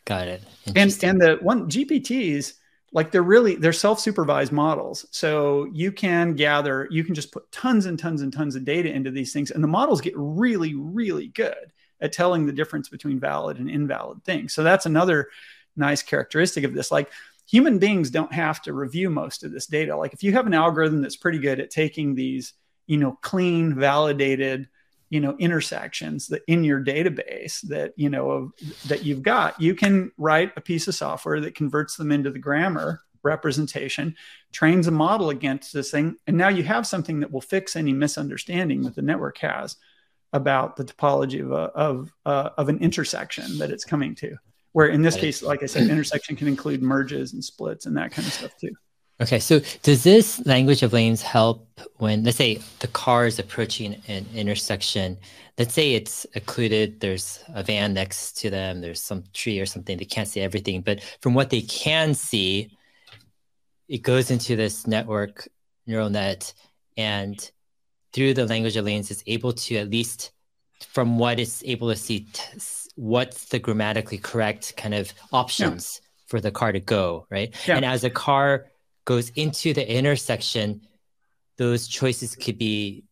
Got it. And and the one gpts like they're really they're self-supervised models. So you can gather you can just put tons and tons and tons of data into these things and the models get really really good at telling the difference between valid and invalid things. So that's another nice characteristic of this. Like human beings don't have to review most of this data. Like if you have an algorithm that's pretty good at taking these, you know, clean, validated, you know, intersections that in your database that, you know, of, that you've got, you can write a piece of software that converts them into the grammar representation, trains a model against this thing, and now you have something that will fix any misunderstanding that the network has about the topology of a, of uh, of an intersection that it's coming to where in this case, like I said, intersection can include merges and splits and that kind of stuff too. Okay, so does this language of lanes help when, let's say, the car is approaching an intersection? Let's say it's occluded, there's a van next to them, there's some tree or something, they can't see everything. But from what they can see, it goes into this network neural net, and through the language of lanes, it's able to at least, from what it's able to see, what's the grammatically correct kind of options yeah. for the car to go, right? Yeah. And as a car goes into the intersection, those choices could be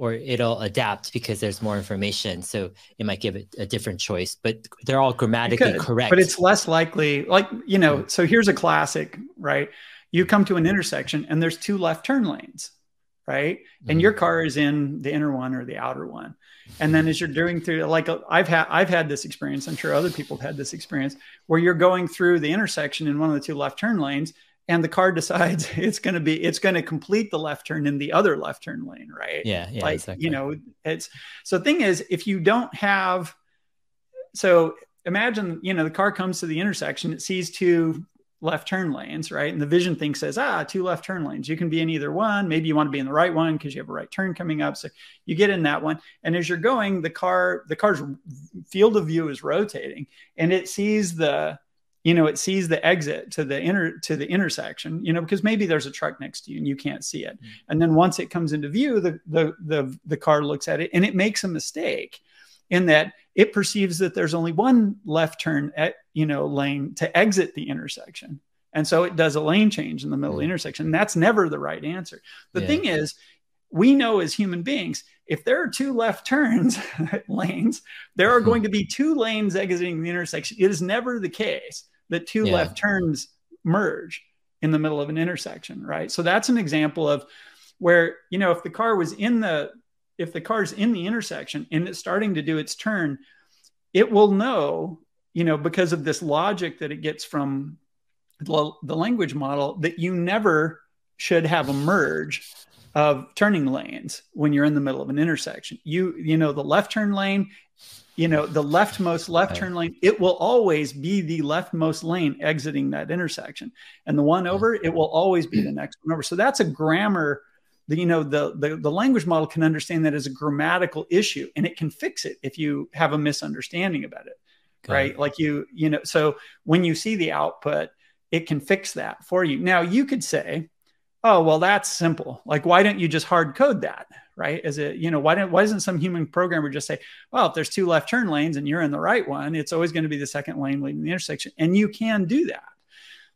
or it'll adapt because there's more information. So it might give it a different choice, but they're all grammatically correct. But it's less likely, like, you know, so here's a classic, right? You come to an intersection and there's two left turn lanes, right? And mm-hmm. your car is in the inner one or the outer one and then as you're doing through like i've had i've had this experience i'm sure other people have had this experience where you're going through the intersection in one of the two left turn lanes and the car [LAUGHS] decides it's going to be it's going to complete the left turn in the other left turn lane right yeah yeah like exactly. you know it's so the thing is if you don't have so imagine you know the car comes to the intersection it sees two left turn lanes, right? And the vision thing says, ah, two left turn lanes. You can be in either one. Maybe you want to be in the right one because you have a right turn coming up. So you get in that one. And as you're going, the car, the car's field of view is rotating and it sees the, you know, it sees the exit to the inner to the intersection, you know, because maybe there's a truck next to you and you can't see it. Mm-hmm. And then once it comes into view, the the the the car looks at it and it makes a mistake in that it perceives that there's only one left turn at, you know, lane to exit the intersection. And so it does a lane change in the middle of the mm. intersection. That's never the right answer. The yeah. thing is, we know as human beings, if there are two left turns [LAUGHS] lanes, there are going to be two lanes exiting the intersection. It is never the case that two yeah. left turns merge in the middle of an intersection, right? So that's an example of where, you know, if the car was in the if the car's in the intersection and it's starting to do its turn, it will know, you know, because of this logic that it gets from the, the language model that you never should have a merge of turning lanes when you're in the middle of an intersection. You you know the left turn lane, you know the leftmost left turn lane. It will always be the leftmost lane exiting that intersection, and the one over it will always be the next one over. So that's a grammar. The, you know the, the the language model can understand that as a grammatical issue, and it can fix it if you have a misunderstanding about it, Got right? It. Like you you know so when you see the output, it can fix that for you. Now you could say oh well that's simple like why don't you just hard code that right as a you know why don't why doesn't some human programmer just say well if there's two left turn lanes and you're in the right one it's always going to be the second lane leading the intersection and you can do that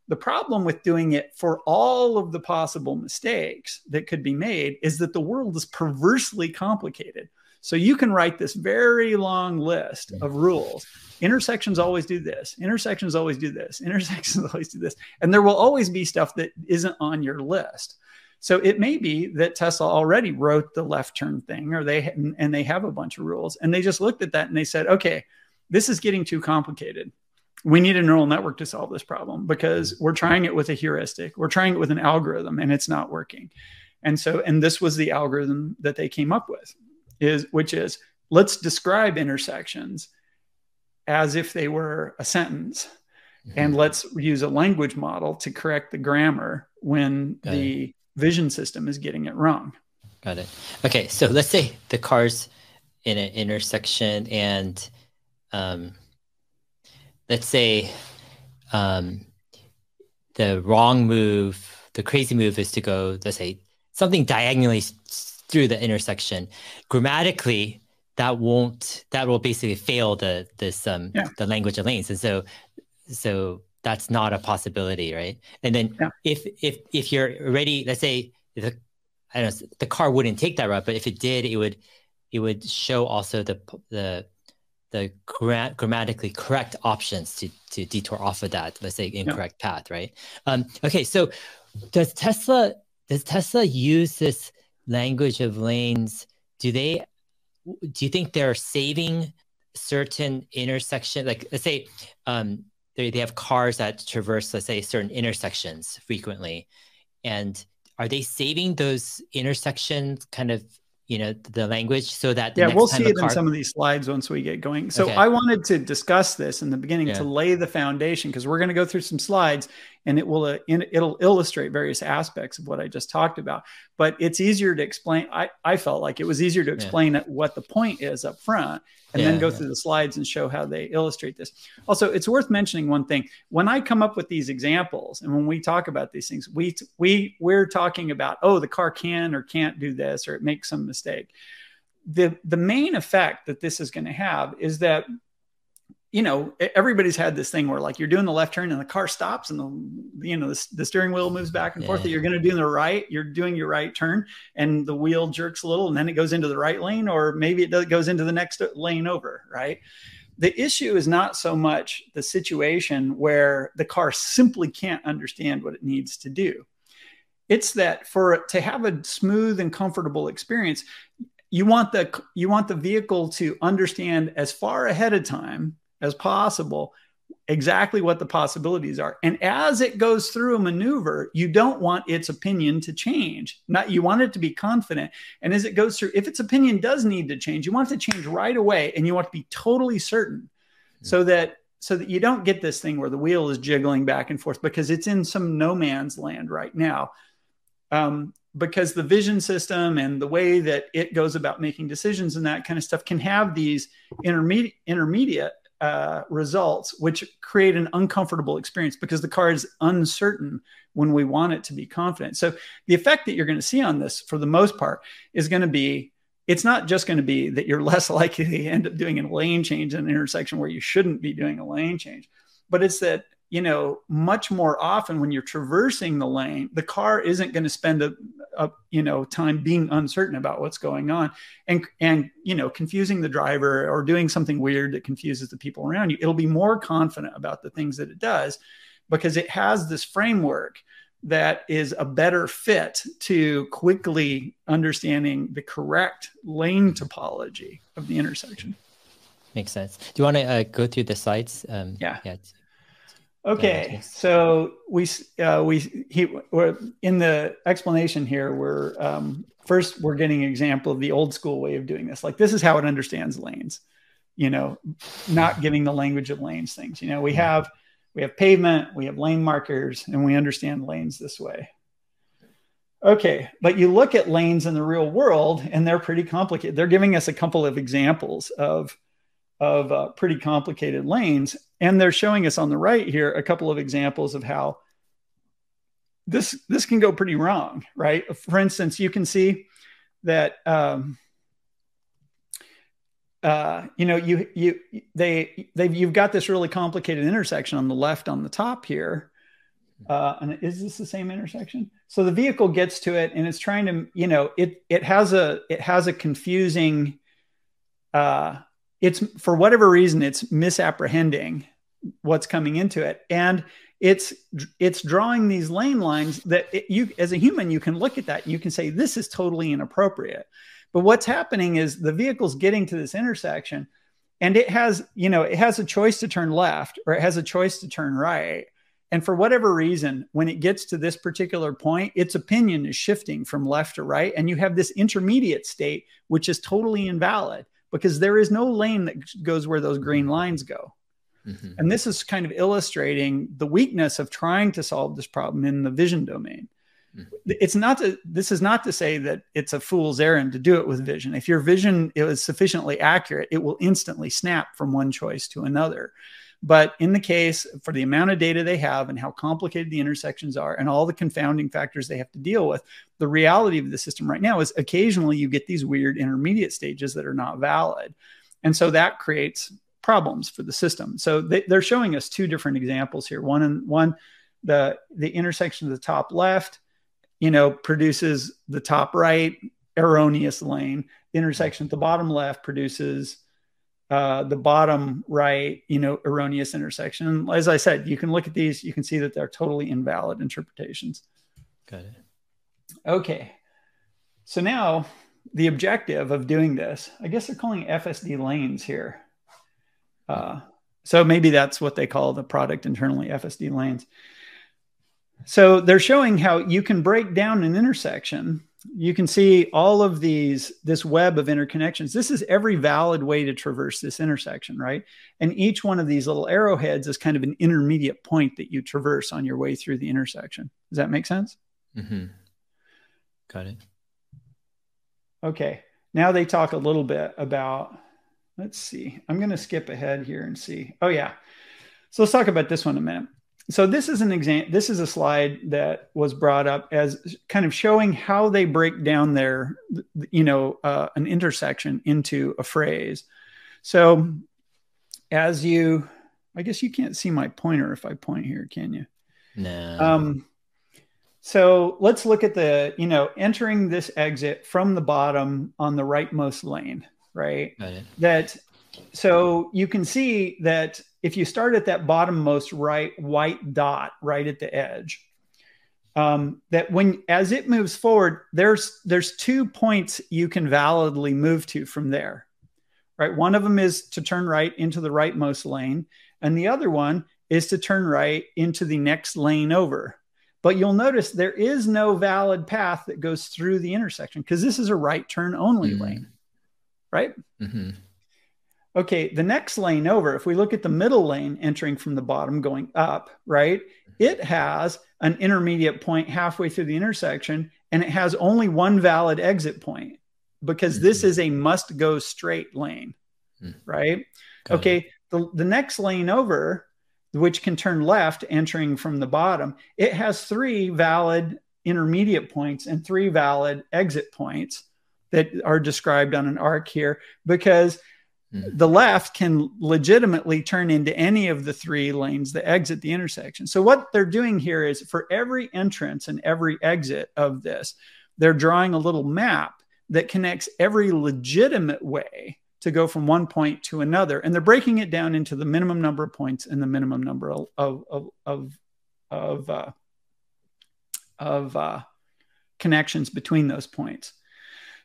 the problem with doing it for all of the possible mistakes that could be made is that the world is perversely complicated so you can write this very long list of mm-hmm. rules. Intersections always do this. Intersections always do this. [LAUGHS] Intersections always do this. And there will always be stuff that isn't on your list. So it may be that Tesla already wrote the left turn thing, or they and they have a bunch of rules, and they just looked at that and they said, okay, this is getting too complicated. We need a neural network to solve this problem because we're trying it with a heuristic, we're trying it with an algorithm, and it's not working. And so, and this was the algorithm that they came up with is which is let's describe intersections as if they were a sentence mm-hmm. and let's use a language model to correct the grammar when Got the it. vision system is getting it wrong Got it. Okay, so let's say the car's in an intersection, and um, let's say um, the wrong move, the crazy move is to go, let's say, something diagonally through the intersection. Grammatically, that won't that will basically fail the this um yeah. the language of lanes. And so so that's not a possibility, right? And then yeah. if if if you're already let's say the I don't know the car wouldn't take that route, but if it did, it would it would show also the the the gra- grammatically correct options to to detour off of that let's say incorrect yeah. path right um, okay so does tesla does tesla use this language of lanes, do they do you think they're saving certain intersection like let's say um, they, they have cars that traverse let's say certain intersections frequently and are they saving those intersections kind of you know the language so that yeah we'll see it car... in some of these slides once we get going so okay. i wanted to discuss this in the beginning yeah. to lay the foundation because we're going to go through some slides and it will uh, in, it'll illustrate various aspects of what i just talked about but it's easier to explain i, I felt like it was easier to explain yeah. what the point is up front and yeah, then go yeah. through the slides and show how they illustrate this. Also, it's worth mentioning one thing. When I come up with these examples and when we talk about these things, we we we're talking about, oh, the car can or can't do this or it makes some mistake. The the main effect that this is going to have is that you know, everybody's had this thing where like you're doing the left turn and the car stops and the, you know, the, the steering wheel moves back and yeah. forth that you're going to do the right, you're doing your right turn and the wheel jerks a little and then it goes into the right lane, or maybe it does, goes into the next uh, lane over. Right. The issue is not so much the situation where the car simply can't understand what it needs to do. It's that for to have a smooth and comfortable experience, you want the you want the vehicle to understand as far ahead of time as possible exactly what the possibilities are. And as it goes through a maneuver, you don't want its opinion to change. Not you want it to be confident. And as it goes through, if its opinion does need to change, you want it to change right away and you want to be totally certain mm-hmm. so that so that you don't get this thing where the wheel is jiggling back and forth because it's in some no man's land right now. Um, because the vision system and the way that it goes about making decisions and that kind of stuff can have these intermediate intermediate uh, results, which create an uncomfortable experience because the car is uncertain when we want it to be confident. So the effect that you're going to see on this, for the most part, is going to be it's not just going to be that you're [LAUGHS] less likely to end up doing a lane change in an intersection where you shouldn't be doing a lane change, but it's that you know much more often when you're traversing the lane, the car isn't going to spend a, a you know time being uncertain about what's going on and and you know confusing the driver or doing something weird that confuses the people around you. It'll be more confident about the things that it does because it has this framework that is a better fit to quickly understanding the correct lane topology of the intersection. Makes sense. Do you want to uh, go through the sites? Um, yeah. Yeah. Okay, so we uh, we he we're in the explanation here. We're um, first we're getting an example of the old school way of doing this. Like this is how it understands lanes. You know, not giving the language of lanes things. You know, we have we have pavement, we have lane markers, and we understand lanes this way. Okay, but you look at lanes in the real world and they're pretty complicated. They're giving us a couple of examples of, of uh, pretty complicated lanes. And they're showing us on the right here a couple of examples of how this, this can go pretty wrong, right? For instance, you can see that um, uh, you know, you you they they've you've got this really complicated intersection on the left on the top here. Uh, and is this the same intersection? So the vehicle gets to it and it's trying to, you know, it it has a it has a confusing. Uh, it's for whatever reason it's misapprehending what's coming into it, and it's it's drawing these lane lines that it, you as a human you can look at that and you can say this is totally inappropriate but what's happening is the vehicle's getting to this intersection and it has, you know, it has a choice to turn left or it has a choice to turn right. And for whatever reason, when it gets to this particular point, its opinion is shifting from left to right. And you have this intermediate state, which is totally invalid because there is no lane that goes where those green lines go. Mm-hmm. And this is kind of illustrating the weakness of trying to solve this problem in the vision domain. Mm-hmm. It's not to, this is not to say that it's a fool's errand to do it with vision. If your vision is sufficiently accurate, it will instantly snap from one choice to another. But in the case for the amount of data they have and how complicated the intersections are and all the confounding factors they have to deal with, the reality of the system right now is occasionally you get these weird intermediate stages that are not valid. And so that creates problems for the system. So they, are showing us two different examples here. One and one, the the intersection of the top left you know, produces the top right erroneous lane. The intersection at the bottom left produces uh, the bottom right, you know, erroneous intersection. And as I said, you can look at these, you can see that they're totally invalid interpretations. Got it. Okay. So now the objective of doing this, I guess they're calling FSD lanes here. Uh, so maybe that's what they call the product internally FSD lanes. So they're showing how you can break down an intersection. You can see all of these, this web of interconnections. This is every valid way to traverse this intersection, right? And each one of these little arrowheads is kind of an intermediate point that you traverse on your way through the intersection. Does that make sense? Mm-hmm. Got it. Okay. Now they talk a little bit about, let's see, I'm going to skip ahead here and see. Oh, yeah. So let's talk about this one a minute so this is an example this is a slide that was brought up as kind of showing how they break down their you know uh, an intersection into a phrase. So as you i guess you can't see my pointer if i point here can you? No. Um so let's look at the you know entering this exit from the bottom on the rightmost lane right? That so you can see that if you start at that bottommost right white dot right at the edge, um, that when as it moves forward, there's there's two points you can validly move to from there. Right, one of them is to turn right into the rightmost lane, and the other one is to turn right into the next lane over. But you'll notice there is no valid path that goes through the intersection because this is a right turn only mm-hmm. lane, right? Mm-hmm. Okay, the next lane over, if we look at the middle lane entering from the bottom going up, right? It has an intermediate point halfway through the intersection and it has only one valid exit point because mm-hmm. this is a must go straight lane, mm-hmm. right? Got okay, the, the next lane over, which can turn left entering from the bottom, it has three valid intermediate points and three valid exit points that are described on an arc here because mm. the left can legitimately turn into any of the three lanes that exit the intersection. So what they're doing here is for every entrance and every exit of this, they're drawing a little map that connects every legitimate way to go from one point to another. And they're breaking it down into the minimum number of points and the minimum number of, of, of, of, of, uh, of uh, connections between those points.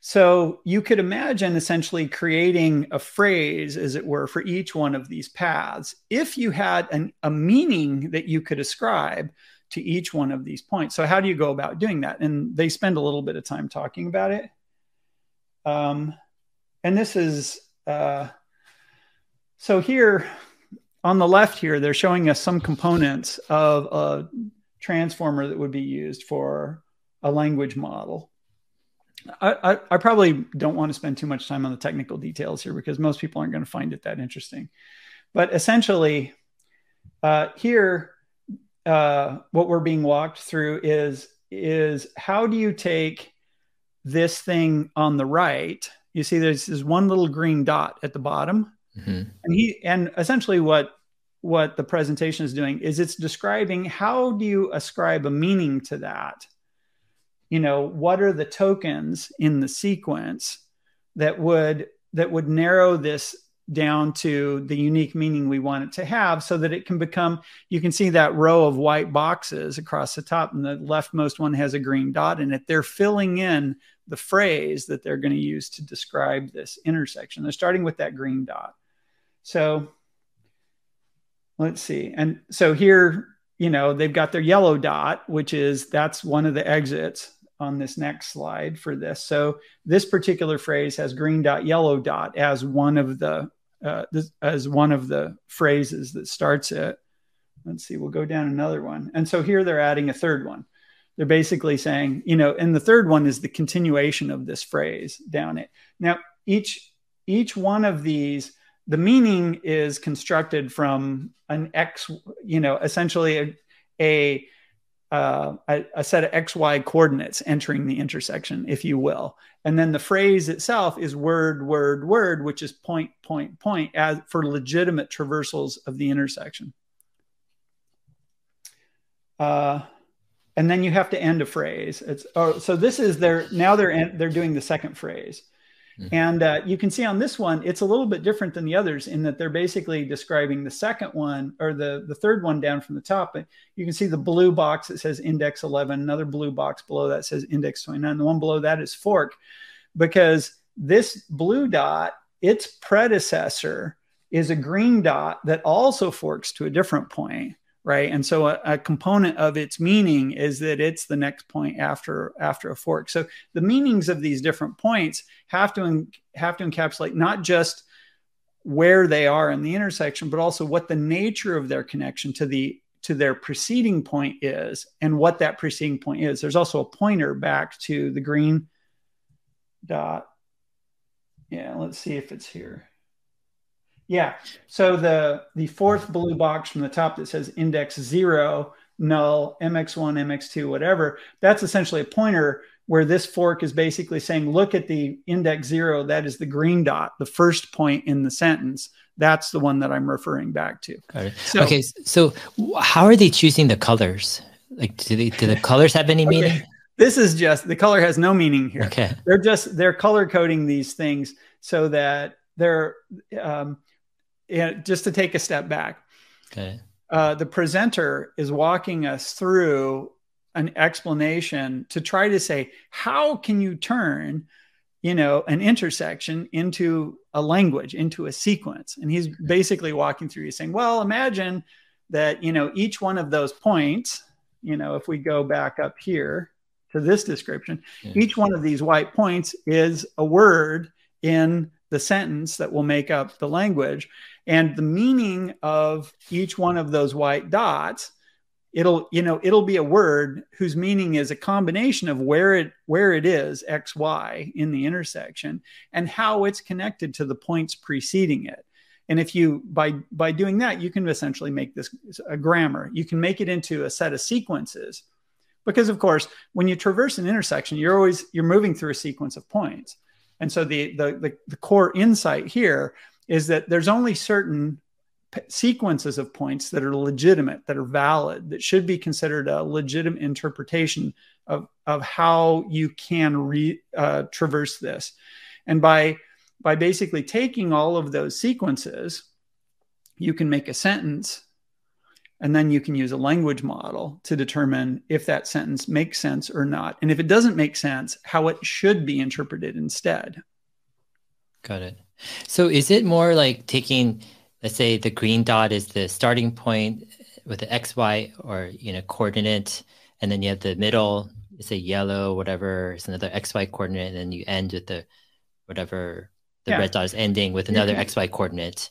So you could imagine essentially creating a phrase, as it were, for each one of these paths. If you had an, a meaning that you could ascribe to each one of these points. So how do you go about doing that? And they spend a little bit of time talking about it. Um, and this is uh, so here on the left here, they're showing us some components of a transformer that would be used for a language model. I, I, I, probably don't want to spend too much time on the technical details here because most people aren't going to find it that interesting. But essentially, uh, here, uh, what we're being walked through is is how do you take this thing on the right you see there's this one little green dot at the bottom mm-hmm. and he and essentially what what the presentation is doing is it's describing how do you ascribe a meaning to that you know what are the tokens in the sequence that would that would narrow this down to the unique meaning we want it to have so that it can become you can see that row of white boxes across the top and the leftmost one has a green dot in it. They're filling in the phrase that they're going to use to describe this intersection. They're starting with that green dot. So let's see. And so here you know they've got their yellow dot which is that's one of the exits on this next slide for this so this particular phrase has green dot yellow dot as one of the uh, this, as one of the phrases that starts it. Let's see, we'll go down another one. And so here they're adding a third one. They're basically saying, you know, and the third one is the continuation of this phrase down it. Now, each each one of these, the meaning is constructed from an X, you know, essentially a, a uh, a, a, set of XY coordinates entering the intersection, if you will. And then the phrase itself is word, word, word, which is point, point, point as for legitimate traversals of the intersection. Uh, and then you have to end a phrase. It's oh, so this is their now they're they're doing the second phrase. Mm-hmm. And uh, you can see on this one, it's a little bit different than the others in that they're basically describing the second one or the, the third one down from the top. But you can see the blue box that says index 11, another blue box below that says index 29. The one below that is fork because this blue dot, its predecessor is a green dot that also forks to a different point right? And so a, a, component of its meaning is that it's the next point after after a fork. So the meanings of these different points have to have to encapsulate not just where they are in the intersection but also what the nature of their connection to the to their preceding point is and what that preceding point is. There's also a pointer back to the green dot. Yeah let's see if it's here yeah. So the the fourth blue box from the top that says index zero, null, MX1, MX2, whatever, that's essentially a pointer where this fork is basically saying, look at the index zero, that is the green dot, the first point in the sentence. That's the one that I'm referring back to. So, okay. So how are they choosing the colors? Like, do, they, do the colors have any meaning? This is just the color has no meaning here. Okay. They're just they're color coding these things so that they're um, just to take a step back. Okay. Uh, the presenter is walking us through an explanation to try to say how can you turn you know an intersection into a language into a sequence and he's basically walking through he's saying well imagine that you know each one of those points you know if we go back up here to this description yeah. each one of these white points is a word in the sentence that will make up the language and the meaning of each one of those white dots it'll you know it'll be a word whose meaning is a combination of where it where it is x y in the intersection and how it's connected to the points preceding it. And if you by by doing that you can essentially make this a grammar. You can make it into a set of sequences. Because of course when you traverse an intersection you're always you're moving through a sequence of points. And so the, the, the, the core insight here is that there's only certain sequences of points that are legitimate, that are valid, that should be considered a legitimate interpretation of, of how you can re, uh, traverse this. And by, by basically taking all of those sequences, you can make a sentence and then you can use a language model to determine if that sentence makes sense or not. And if it doesn't make sense, how it should be interpreted instead. Got it. So is it more like taking, let's say the green dot is the starting point with the X, Y, or, you know, coordinate, and then you have the middle, it's a yellow, whatever, it's another X, Y coordinate, and then you end with the whatever the yeah. red dot is ending with another X, Y coordinate.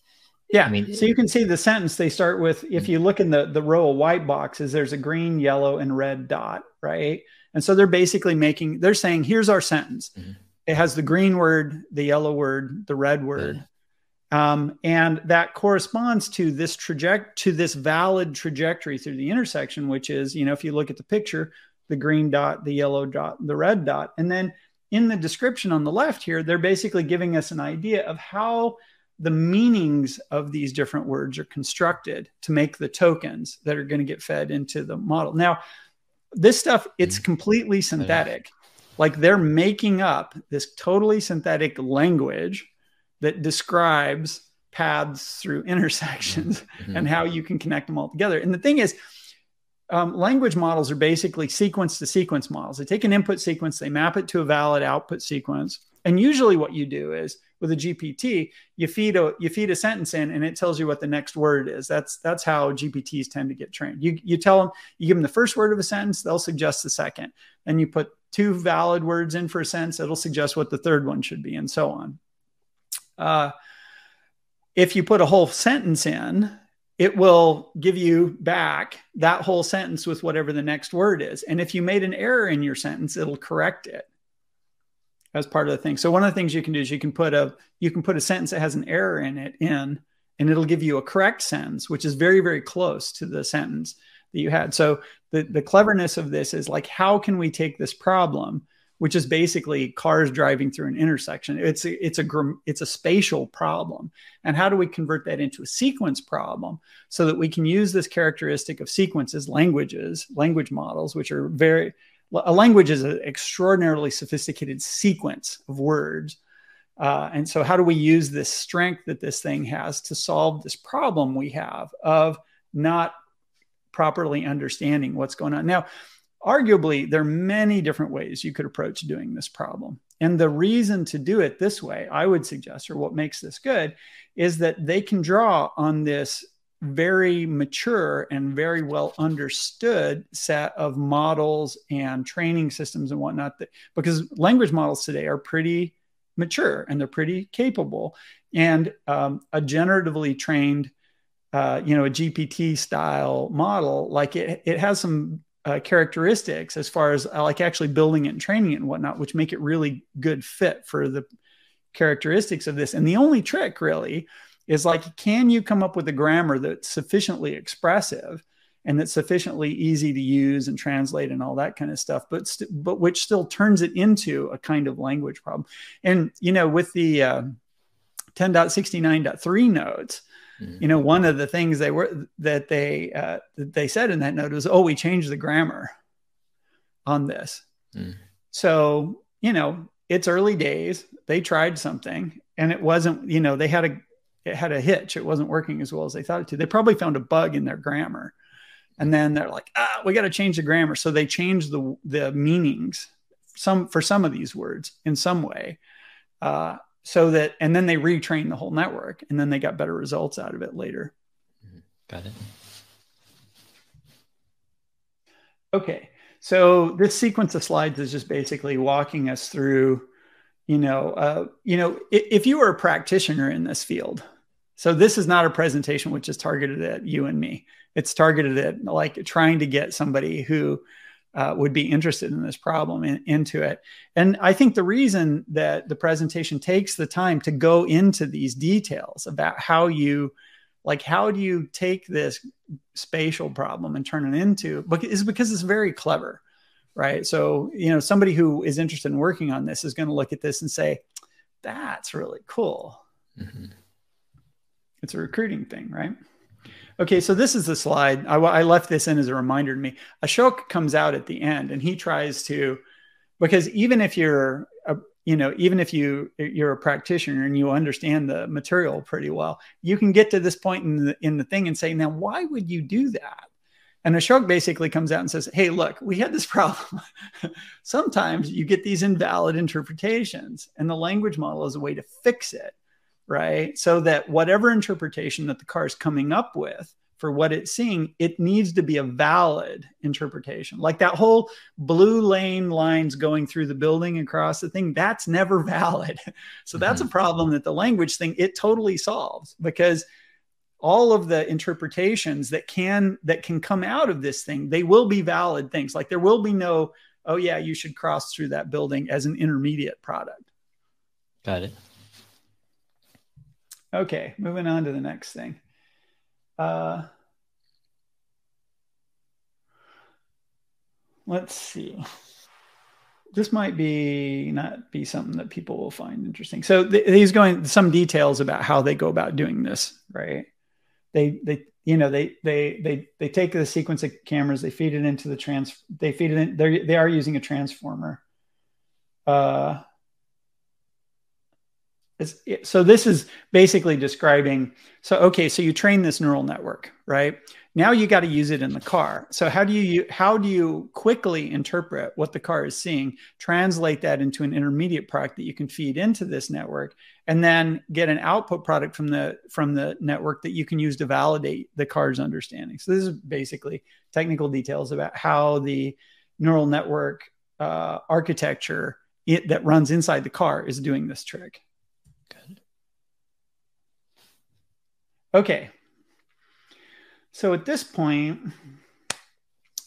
Yeah. I mean, so you can see the sentence they start with. If mm-hmm. you look in the, the row of white boxes, there's a green, yellow, and red dot, right? And so they're basically making, they're saying, here's our sentence. Mm-hmm. It has the green word, the yellow word, the red word. Um, and that corresponds to this trajectory, to this valid trajectory through the intersection, which is, you know, if you look at the picture, the green dot, the yellow dot, the red dot. And then in the description on the left here, they're basically giving us an idea of how the meanings of these different words are constructed to make the tokens that are going to get fed into the model. Now, this stuff, it's mm-hmm. completely synthetic. Like they're making up this totally synthetic language that describes paths through [LAUGHS] intersections mm-hmm. and how you can connect them all together. And the thing is, um, language models are basically sequence to sequence models. They take an input sequence, they map it to a valid output sequence. And usually, what you do is with a GPT, you feed a you feed a sentence in, and it tells you what the next word is. That's that's how GPTs tend to get trained. You you tell them, you give them the first word of a sentence, they'll suggest the second. Then you put two valid words in for a sentence, it'll suggest what the third one should be, and so on. Uh, if you put a whole sentence in, it will give you back that whole sentence with whatever the next word is. And if you made an error in your sentence, it'll correct it as part of the thing. So one of the things you can do is you can put a you can put a sentence that has an error in it in, and it'll give you a correct sentence, which is very very close to the sentence that you had. So the the cleverness of this is like how can we take this problem, which is basically cars driving through an intersection. It's a, it's a it's a spatial problem, and how do we convert that into a sequence problem so that we can use this characteristic of sequences, languages, language models, which are very a language is an extraordinarily sophisticated sequence of words. Uh, and so, how do we use this strength that this thing has to solve this problem we have of not properly understanding what's going on? Now, arguably, there are many different ways you could approach doing this problem. And the reason to do it this way, I would suggest, or what makes this good, is that they can draw on this very mature and very well understood set of models and training systems and whatnot that because language models today are pretty mature and they're pretty capable. And um, a generatively trained uh, you know a gpt style model like it, it has some uh, characteristics as far as uh, like actually building it and training it and whatnot which make it really good fit for the characteristics of this. And the only trick really is like, can you come up with a grammar that's sufficiently expressive and that's sufficiently easy to use and translate and all that kind of stuff, but st- but which still turns it into a kind of language problem. And you know, with the uh, 10.69.3 nodes, mm-hmm. you know, one of the things they were that they uh, that they said in that note was, "Oh, we changed the grammar on this." Mm. So you know, it's early days. They tried something, and it wasn't. You know, they had a it had a hitch. It wasn't working as well as they thought it to. They probably found a bug in their grammar. And then they're like, ah, we got to change the grammar. So they changed the the meanings some for some of these words in some way. Uh, so that and then they retrained the whole network and then they got better results out of it later. Mm-hmm. Got it. Okay. So this sequence of slides is just basically walking us through you know, uh, you know, if, if you were a practitioner in this field, so this is not a presentation which is targeted at you and me. It's targeted at like trying to get somebody who uh, would be interested in this problem in, into it. And I think the reason that the presentation takes the time to go into these details about how you, like, how do you take this spatial problem and turn it into, is because it's very clever, right? So, you know, somebody who is interested in working on this is going to look at this and say, that's really cool. Mm-hmm. It's a recruiting thing, right? Okay, so this is the slide. I, I, left this in as a reminder to me. Ashok comes out at the end and he tries to, because even if you're, a, you know, even if you you're a practitioner and you understand the material pretty well, you can get to this point in the in the thing and say, now why would you do that? And Ashok basically comes out and says, Hey, look, we had this [LAUGHS] problem. Sometimes you get these invalid interpretations, and the language model is a way to fix it, right? So that whatever interpretation that the car is coming up with for what it's seeing, it needs to be a valid interpretation. Like that whole blue lane lines going through the building across the thing, that's never [LAUGHS] valid. So that's mm-hmm. a problem that the language thing, it totally solves because all of the interpretations that can that can come out of this thing they will be valid things like there will be no oh yeah you should cross through that building as an intermediate product got it okay moving on to the next thing. Uh, let's see. This might be not be something that people will find interesting. So th- he's going some details about how they go about doing this right? They they you know they they they they take the sequence of cameras they feed it into the trans they feed it in they they are using a transformer. Uh so this is basically describing so okay so you train this neural network right? Now you got to use it in the car. So how do you how do you quickly interpret what the car is seeing translate that into an intermediate product that you can feed into this network and then get an output product from the from the network that you can use to validate the car's understanding? So this is basically technical details about how the neural network uh, architecture it, that runs inside the car is doing this trick Good. Okay. So at this point,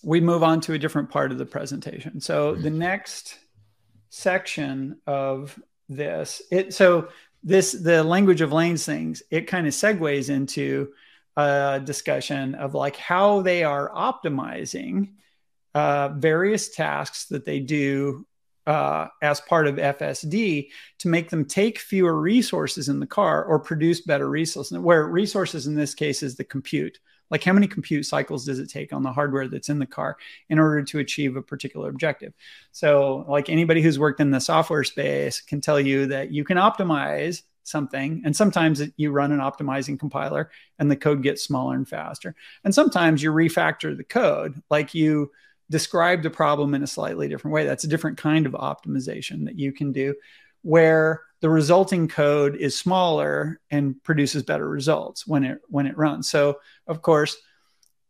we move on to a different part of the presentation. So the next section of this, it so this the language of lanes things, it kind of segues into a discussion of like how they are optimizing uh, various tasks that they do uh, as part of FSD to make them take fewer resources in the car or produce better resources. Where resources in this case is the compute. Like how many compute cycles does it take on the hardware that's in the car in order to achieve a particular objective? So, like anybody who's worked in the software space can tell you that you can optimize something and sometimes you run an optimizing compiler and the code gets smaller and faster and sometimes you refactor the code like you describe the problem in a slightly different way. That's a different kind of optimization that you can do where the resulting code is smaller and produces better results when it when it runs. So of course,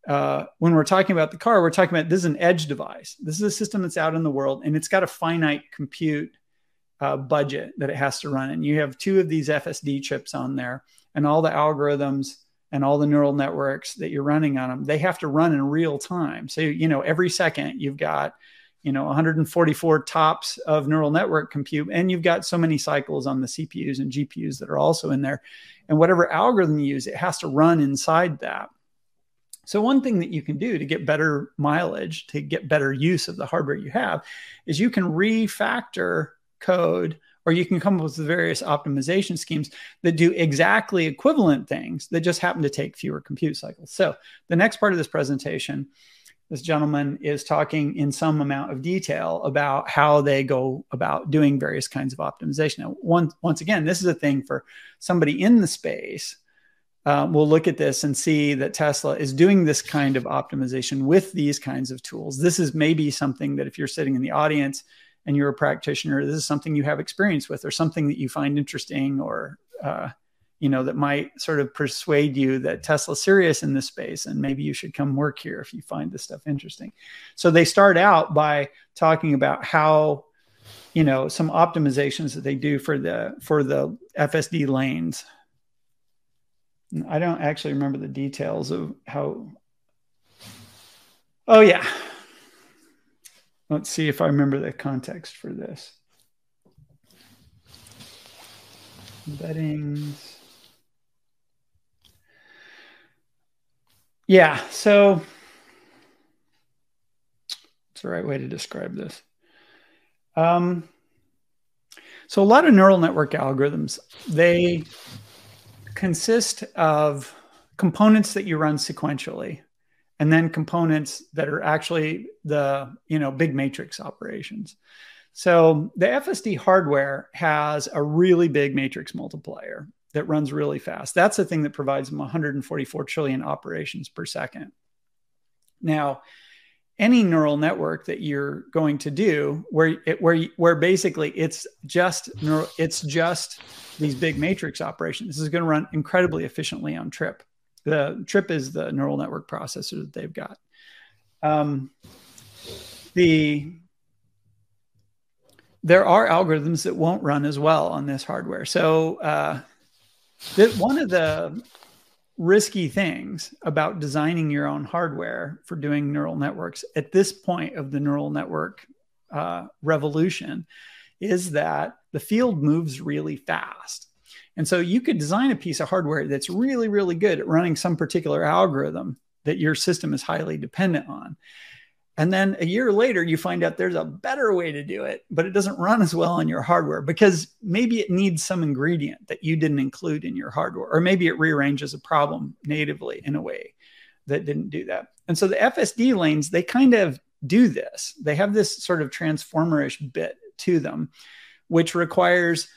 uh, when we're talking about the car, we're talking about this is an edge device. This is a system that's out in the world and it's got a finite compute uh, budget that it has to run. And you have two of these FSD chips on there, and all the algorithms and all the neural networks that you're running on them, they have to run in real time. So, you know, every second you've got, you know, 144 TOPS of neural network compute, and you've got so many cycles on the CPUs and GPUs that are also in there. And whatever algorithm you use, it has to run inside that. So, one thing that you can do to get better mileage, to get better use of the hardware you have, is you can refactor code or you can come up with various optimization schemes that do exactly equivalent things that just happen to take fewer compute cycles. So the next part of this presentation, this gentleman is talking in some amount of detail about how they go about doing various kinds of optimization. Now, once, again, this is a thing for somebody in the space. Uh, we'll look at this and see that Tesla is doing this kind of optimization with these kinds of tools. This is maybe something that if you're sitting in the audience and you're a practitioner, this is something you have experience with or something that you find interesting or, uh, you know, that might sort of persuade you that Tesla's serious in this space and maybe you should come work here if you find this stuff interesting. So they start out by talking about how, you know, some optimizations that they do for the for the FSD lanes. I don't actually remember the details of how. Oh yeah, Let's see if I remember the context for this. Embeddings. Yeah, so what's the right way to describe this? Um, So a lot of neural network algorithms, they consist of components that you run sequentially and then components that are actually the, you know, big matrix operations. So the FSD hardware has a really big matrix multiplier that runs really fast. That's the thing that provides them 144 trillion operations per second. Now, any neural network that you're going to do where it, where where basically it's just neural, it's just these big matrix operations this is going to run incredibly efficiently on trip the trip is the neural network processor that they've got um, the there are algorithms that won't run as well on this hardware so uh, that one of the risky things about designing your own hardware for doing neural networks at this point of the neural network uh, revolution is that the field moves really fast. And so you could design a piece of hardware that's really, really good at running some particular algorithm that your system is highly dependent on. And then a year later, you find out there's a better way to do it, but it doesn't run as well on your hardware because maybe it needs some ingredient that you didn't include in your hardware, or maybe it rearranges a problem natively in a way that didn't do that. And so the FSD lanes, they kind of do this. They have this sort of transformerish bit to them, which requires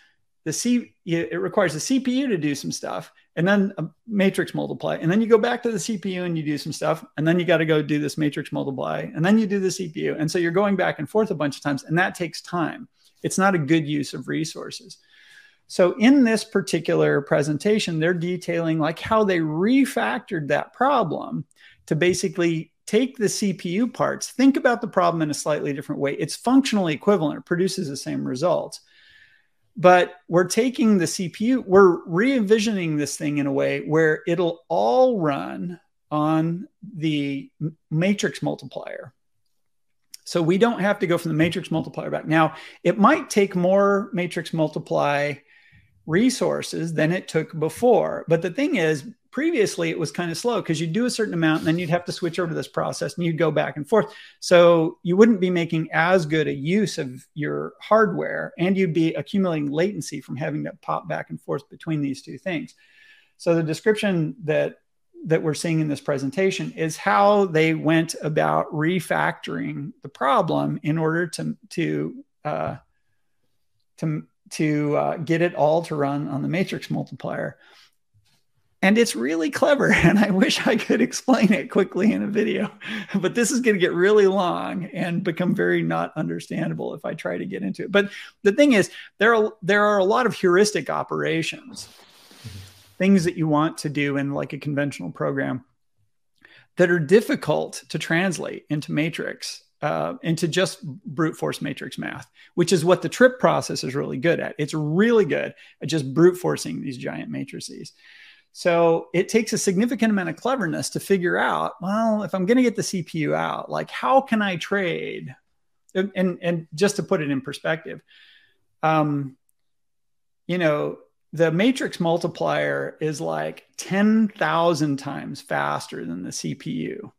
the C it requires the CPU to do some stuff and then a matrix multiply. And then you go back to the CPU and you do some stuff. And then you got to go do this matrix multiply. And then you do the CPU. And so you're going back and forth a bunch of times. And that takes time. It's not a good use of resources. So in this particular presentation, they're detailing like how they refactored that problem to basically take the CPU parts, think about the problem in a slightly different way. It's functionally equivalent, it produces the same results but we're taking the CPU, we're re envisioning this thing in a way where it'll all run on the matrix multiplier. So we don't have to go from the matrix multiplier back. Now, it might take more matrix multiply resources than it took before. But the thing is, previously it was kind of slow because you'd do a certain amount and then you'd have to switch over to this process and you'd go back and forth. So you wouldn't be making as good a use of your hardware and you'd be accumulating latency from having to pop back and forth between these two things. So the description that that we're seeing in this presentation is how they went about refactoring the problem in order to to uh, to to uh, get it all to run on the matrix multiplier. And it's really clever. [LAUGHS] And I wish I could explain it quickly in a video, but this is going to get really long and become very not understandable if I try to get into it. But the thing is, there are, there are a lot of heuristic operations, things that you want to do in like a conventional program that are difficult to translate into matrix uh, into just brute force matrix math, which is what the trip process is really good at. It's really good at just brute forcing these giant matrices. So it takes a significant amount of cleverness to figure out, well, if I'm going to get the CPU out, like how can I trade? And, and, and just to put it in perspective, um, you know, the matrix multiplier is like 10,000 times faster than the CPU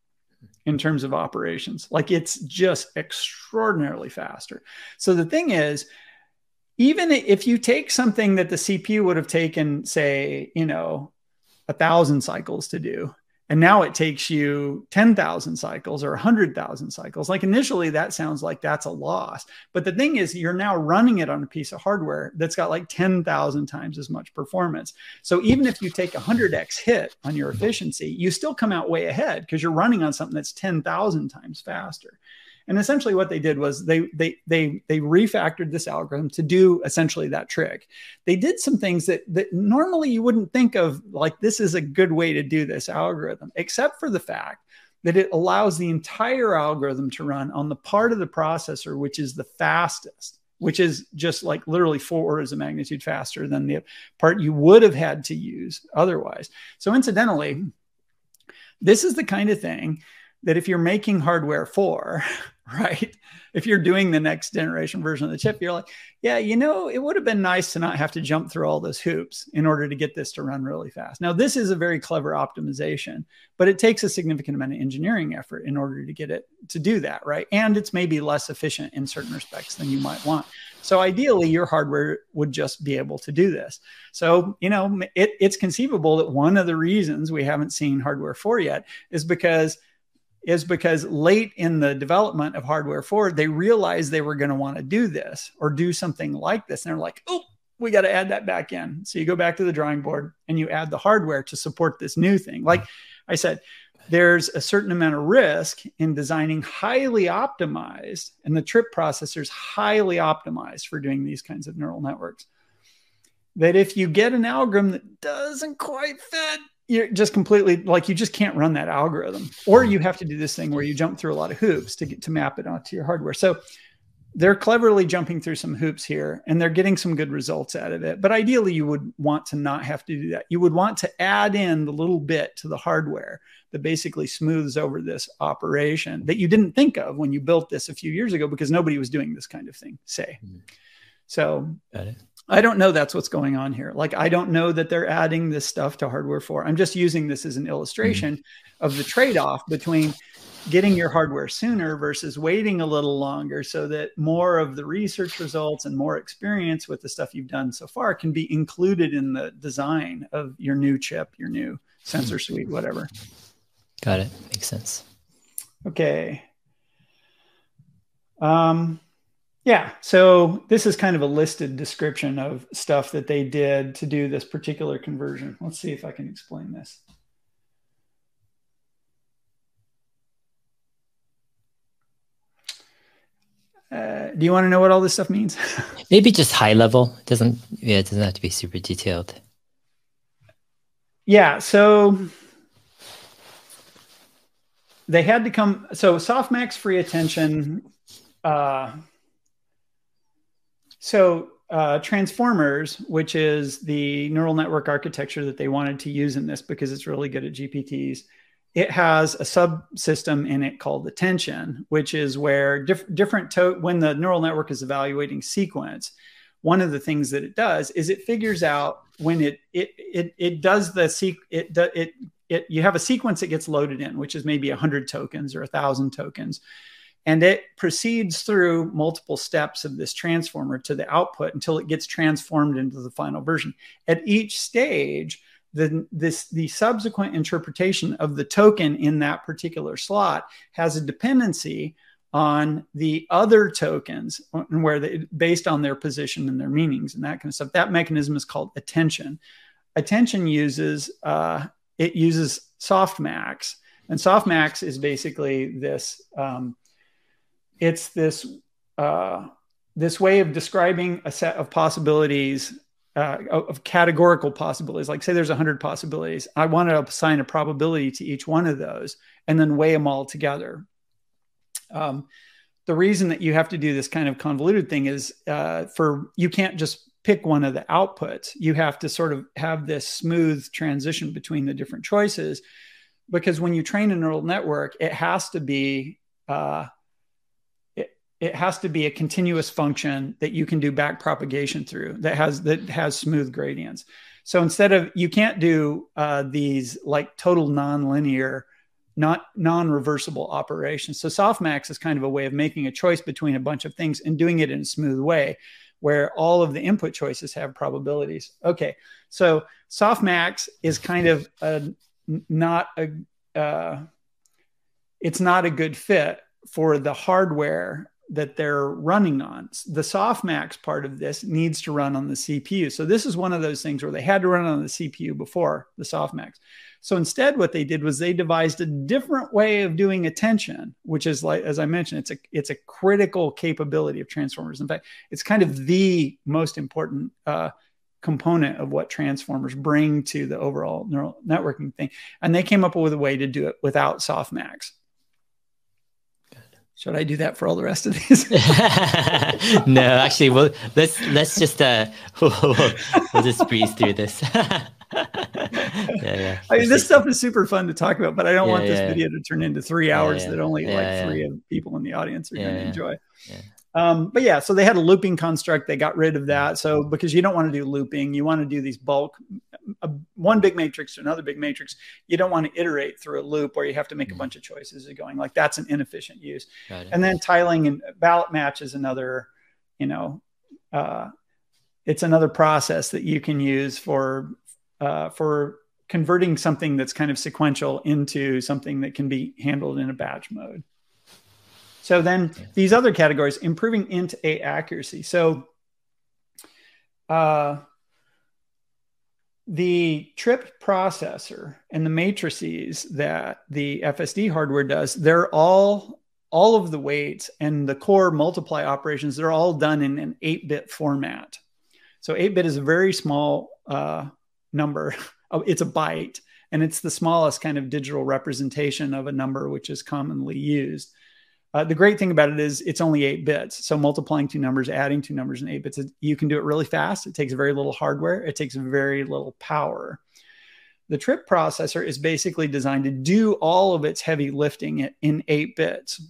in terms of operations. Like it's just extraordinarily faster. So the thing is, even if you take something that the CPU would have taken, say, you know, a thousand cycles to do. And now it takes you 10,000 cycles or 100,000 cycles. Like initially, that sounds like that's a loss. But the thing is, you're now running it on a piece of hardware that's got like 10,000 times as much performance. So even if you take a 100x hit on your efficiency, you still come out way ahead because you're running on something that's 10,000 times faster. And essentially what they did was they they they they refactored this algorithm to do essentially that trick. They did some things that that normally you wouldn't think of like this is a good way to do this algorithm, except for the fact that it allows the entire algorithm to run on the part of the processor which is the fastest which is just like literally four orders of magnitude faster than the part you would have had to use otherwise. So, incidentally, this is the kind of thing that if you're making hardware for, [LAUGHS] right? If you're doing the next generation version of the chip, you're like, yeah, you know, it would have been nice to not have to jump through all those hoops in order to get this to run really fast. Now, this is a very clever optimization, but it takes a significant amount of engineering effort in order to get it to do that, right? And it's maybe less efficient in certain respects than you might want. So ideally, your hardware would just be able to do this. So, you know, it, it's conceivable that one of the reasons we haven't seen hardware 4 yet is because is because late in the development of hardware 4 they realized they were going to want to do this or do something like this. And they're like oh we got to add that back in. So you go back to the drawing board and you add the hardware to support this new thing. Like i said there's a certain amount of risk in designing highly optimized and the trip processor is highly optimized for doing these kinds of neural networks. That if you get an algorithm that doesn't quite fit you're just completely like you just can't run that algorithm. Or you have to do this thing where you jump through a lot of hoops to get to map it onto your hardware. So they're cleverly jumping through some hoops here and they're getting some good results out of it. But ideally you would want to not have to do that. You would want to add in the little bit to the hardware that basically smooths over this operation that you didn't think of when you built this a few years ago because nobody was doing this kind of thing say. Mm-hmm. so I don't know that's what's going on here. Like, I don't know that they're adding this stuff to hardware 4. I'm just using this as an illustration mm-hmm. of the trade off between getting your hardware sooner versus waiting a little longer so that more of the research results and more experience with the stuff you've done so far can be included in the design of your new chip, your new sensor suite, whatever. Got it. Makes sense. Okay. Um, yeah. So this is kind of a listed description of stuff that they did to do this particular conversion. Let's see if I can explain this. Uh, do you want to know what all this stuff means? [LAUGHS] Maybe just high level. It doesn't yeah, it doesn't have to be super detailed. Yeah, so they had to come so softmax free attention uh, so uh, transformers, which is the neural network architecture that they wanted to use in this because it's really good at GPTs, it has a subsystem in it called attention, which is where diff- different to- when the neural network is evaluating sequence, one of the things that it does is it figures out when it it it, it does the seq it it it you have a sequence that gets loaded in, which is maybe a hundred tokens or a thousand tokens and it proceeds through multiple steps of this transformer to the output until it gets transformed into the final version. At each stage, the, this, the subsequent interpretation of the token in that particular slot has a dependency on the other tokens and where they, based on their position and their meanings and that kind of stuff. That mechanism is called attention. Attention uses uh, it uses softmax, and softmax is basically this um, it's this uh, this way of describing a set of possibilities uh, of categorical possibilities. Like say there's 100 possibilities. I want to assign a probability to each one of those and then weigh them all together. Um, the reason that you have to do this kind of convoluted thing is uh, for you can't just pick one of the outputs. You have to sort of have this smooth transition between the different choices because when you train a neural network it has to be uh, it has to be a continuous function that you can do back propagation through that has that has smooth gradients. So instead of you can't do uh, these like total nonlinear, not non-reversible operations. So softmax is kind of a way of making a choice between a bunch of things and doing it in a smooth way, where all of the input choices have probabilities. Okay, so softmax is kind of a, not a uh, it's not a good fit for the hardware that they're running on. The softmax part of this needs to run on the CPU. So this is one of those things where they had to run on the CPU before the softmax. So instead, what they did was they devised a different way of doing attention, which is like, as I mentioned, it's a it's a critical capability of transformers. In fact, it's kind of the most important uh, component of what transformers bring to the overall neural networking thing. And they came up with a way to do it without softmax. Should I do that for all the rest of these? [LAUGHS] no, actually, well, let's let's just uh, [LAUGHS] we'll, we'll just breeze through this. [LAUGHS] yeah. yeah. I mean, this stuff is super fun to talk about, but I don't Yeah, want this yeah, video to turn into three hours that only like three of people in the audience are going to yeah. enjoy. Um, but yeah, so they had a looping construct. They got rid of that. So because you don't want to do looping, you want to do these bulk, uh, one big matrix to another big matrix. You don't want to iterate through a loop where you have to make a Mhm. bunch of choices going like that's an inefficient use. And then tiling and ballot match is another, you know, uh, it's another process that you can use for uh, for converting something that's kind of sequential into something that can be handled in a batch mode. So then these other categories, improving int8 accuracy. So uh, the trip processor and the matrices that the FSD hardware does, they're all all of the weights and the core multiply operations, they're all done in an 8-bit format. So 8-bit is a very small uh, number. [LAUGHS] Oh, It's a byte, and it's the smallest kind of digital representation of a number, which is commonly used. Uh, the great thing about it is it's only eight bits. So multiplying two numbers, adding two numbers in eight bits, it- you can do it really fast. It takes very little hardware. It takes very little power. The trip processor is basically designed to do all of its heavy lifting in- in eight bits.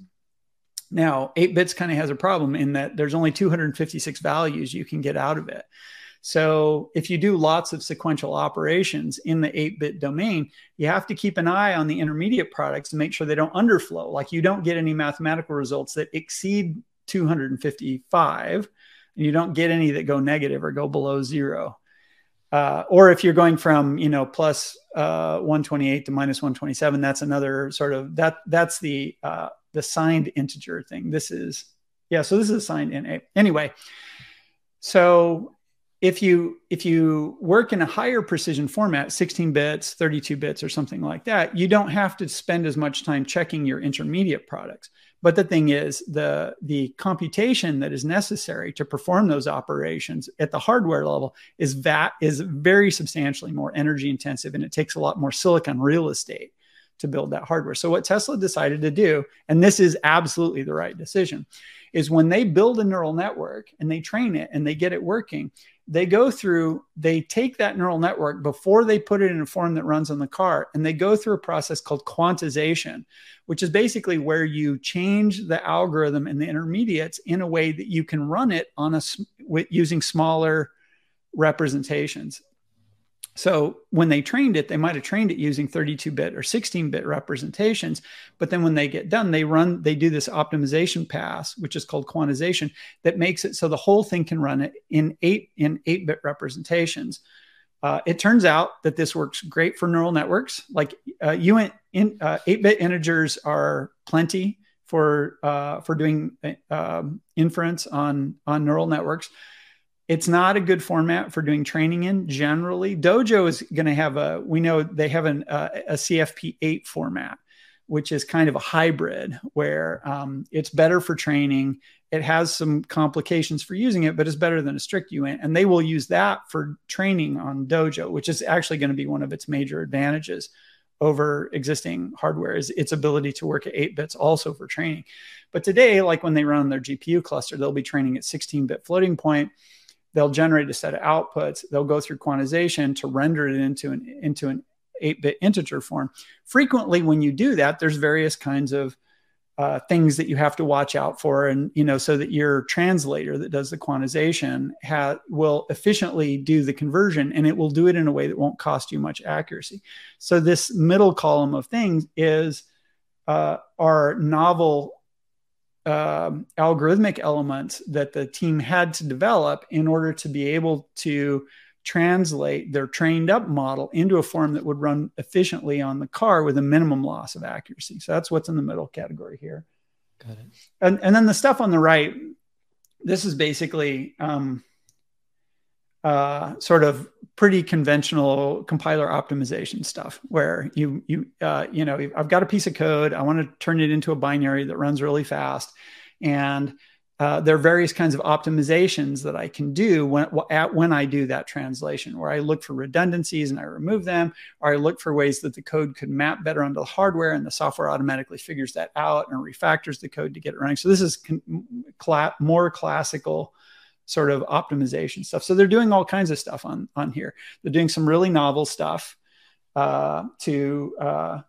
Now, eight bits kind of has a problem in that there's only 256 values you can get out of it. So if you do lots of sequential operations in the 8-bit domain, you have to keep an eye on the intermediate products to make sure they don't underflow. Like you don't get any mathematical results that exceed 255, and you don't get any that go negative or go below zero. Uh, or if you're going from you know plus uh, 128 to minus 127, that's another sort of that that's the uh, the signed integer thing. This is yeah, so this is a signed in a anyway. So if you if you work in a higher precision format 16 bits 32 bits or something like that you don't have to spend as much time checking your intermediate products. But the thing is the the computation that is necessary to perform those operations at the hardware level is that is very substantially more energy intensive and it takes a lot more silicon real estate to build that hardware. So what tesla decided to do and this is absolutely the right decision is when they build a neural network and they train it and they get it working they go through they take that neural network before they put it in a form that runs on the car and they go through a process called quantization which is basically where you change the algorithm and the intermediates in a way that you can run it on a using smaller representations so when they trained it they might have trained it using 32-bit or 16-bit representations but then when they get done they run they do this optimization pass which is called quantization that makes it so the whole thing can run it in 8 in 8-bit representations. Uh, it turns out that this works great for neural networks. Like uh, you in, uh, 8-bit integers are plenty for uh, for doing um, inference on on neural networks it's not a good format for doing training in generally. Dojo is going to have a, we know they have an, uh, a CFP8 format, which is kind of a hybrid where um, it's better for training. It has some complications for using it, but it's better than a strict UINT. And they will use that for training on Dojo, which is actually going to be one of its major advantages over existing hardware is its ability to work at 8 bits also for training. But today, like when they run their GPU cluster, they'll be training at 16 bit floating point they'll generate a set of outputs. They'll go through quantization to render it into an into an 8-bit integer form. Frequently when you do that there's various kinds of uh, things that you have to watch out for and you know so that your translator that does the quantization ha- will efficiently do the conversion and it will do it in a way that won't cost you much accuracy. So this middle column of things is uh, our novel um, algorithmic elements that the team had to develop in order to be able to translate their trained up model into a form that would run efficiently on the car with a minimum loss of accuracy. So that's what's in the middle category here. Got it. And, and then the stuff on the right, this is basically um, uh, sort of pretty conventional compiler optimization stuff where you you uh, you know I've got a piece of code I want to turn it into a binary that runs really fast and uh, there are various kinds of optimizations that I can do when at when I do that translation where I look for redundancies and I remove them or I look for ways that the code could map better onto the hardware and the software automatically figures that out and refactors the code to get it running. So this is cl- more classical sort of optimization stuff. So they're doing all kinds of stuff on on here. They're doing some really novel stuff. uh, to uh,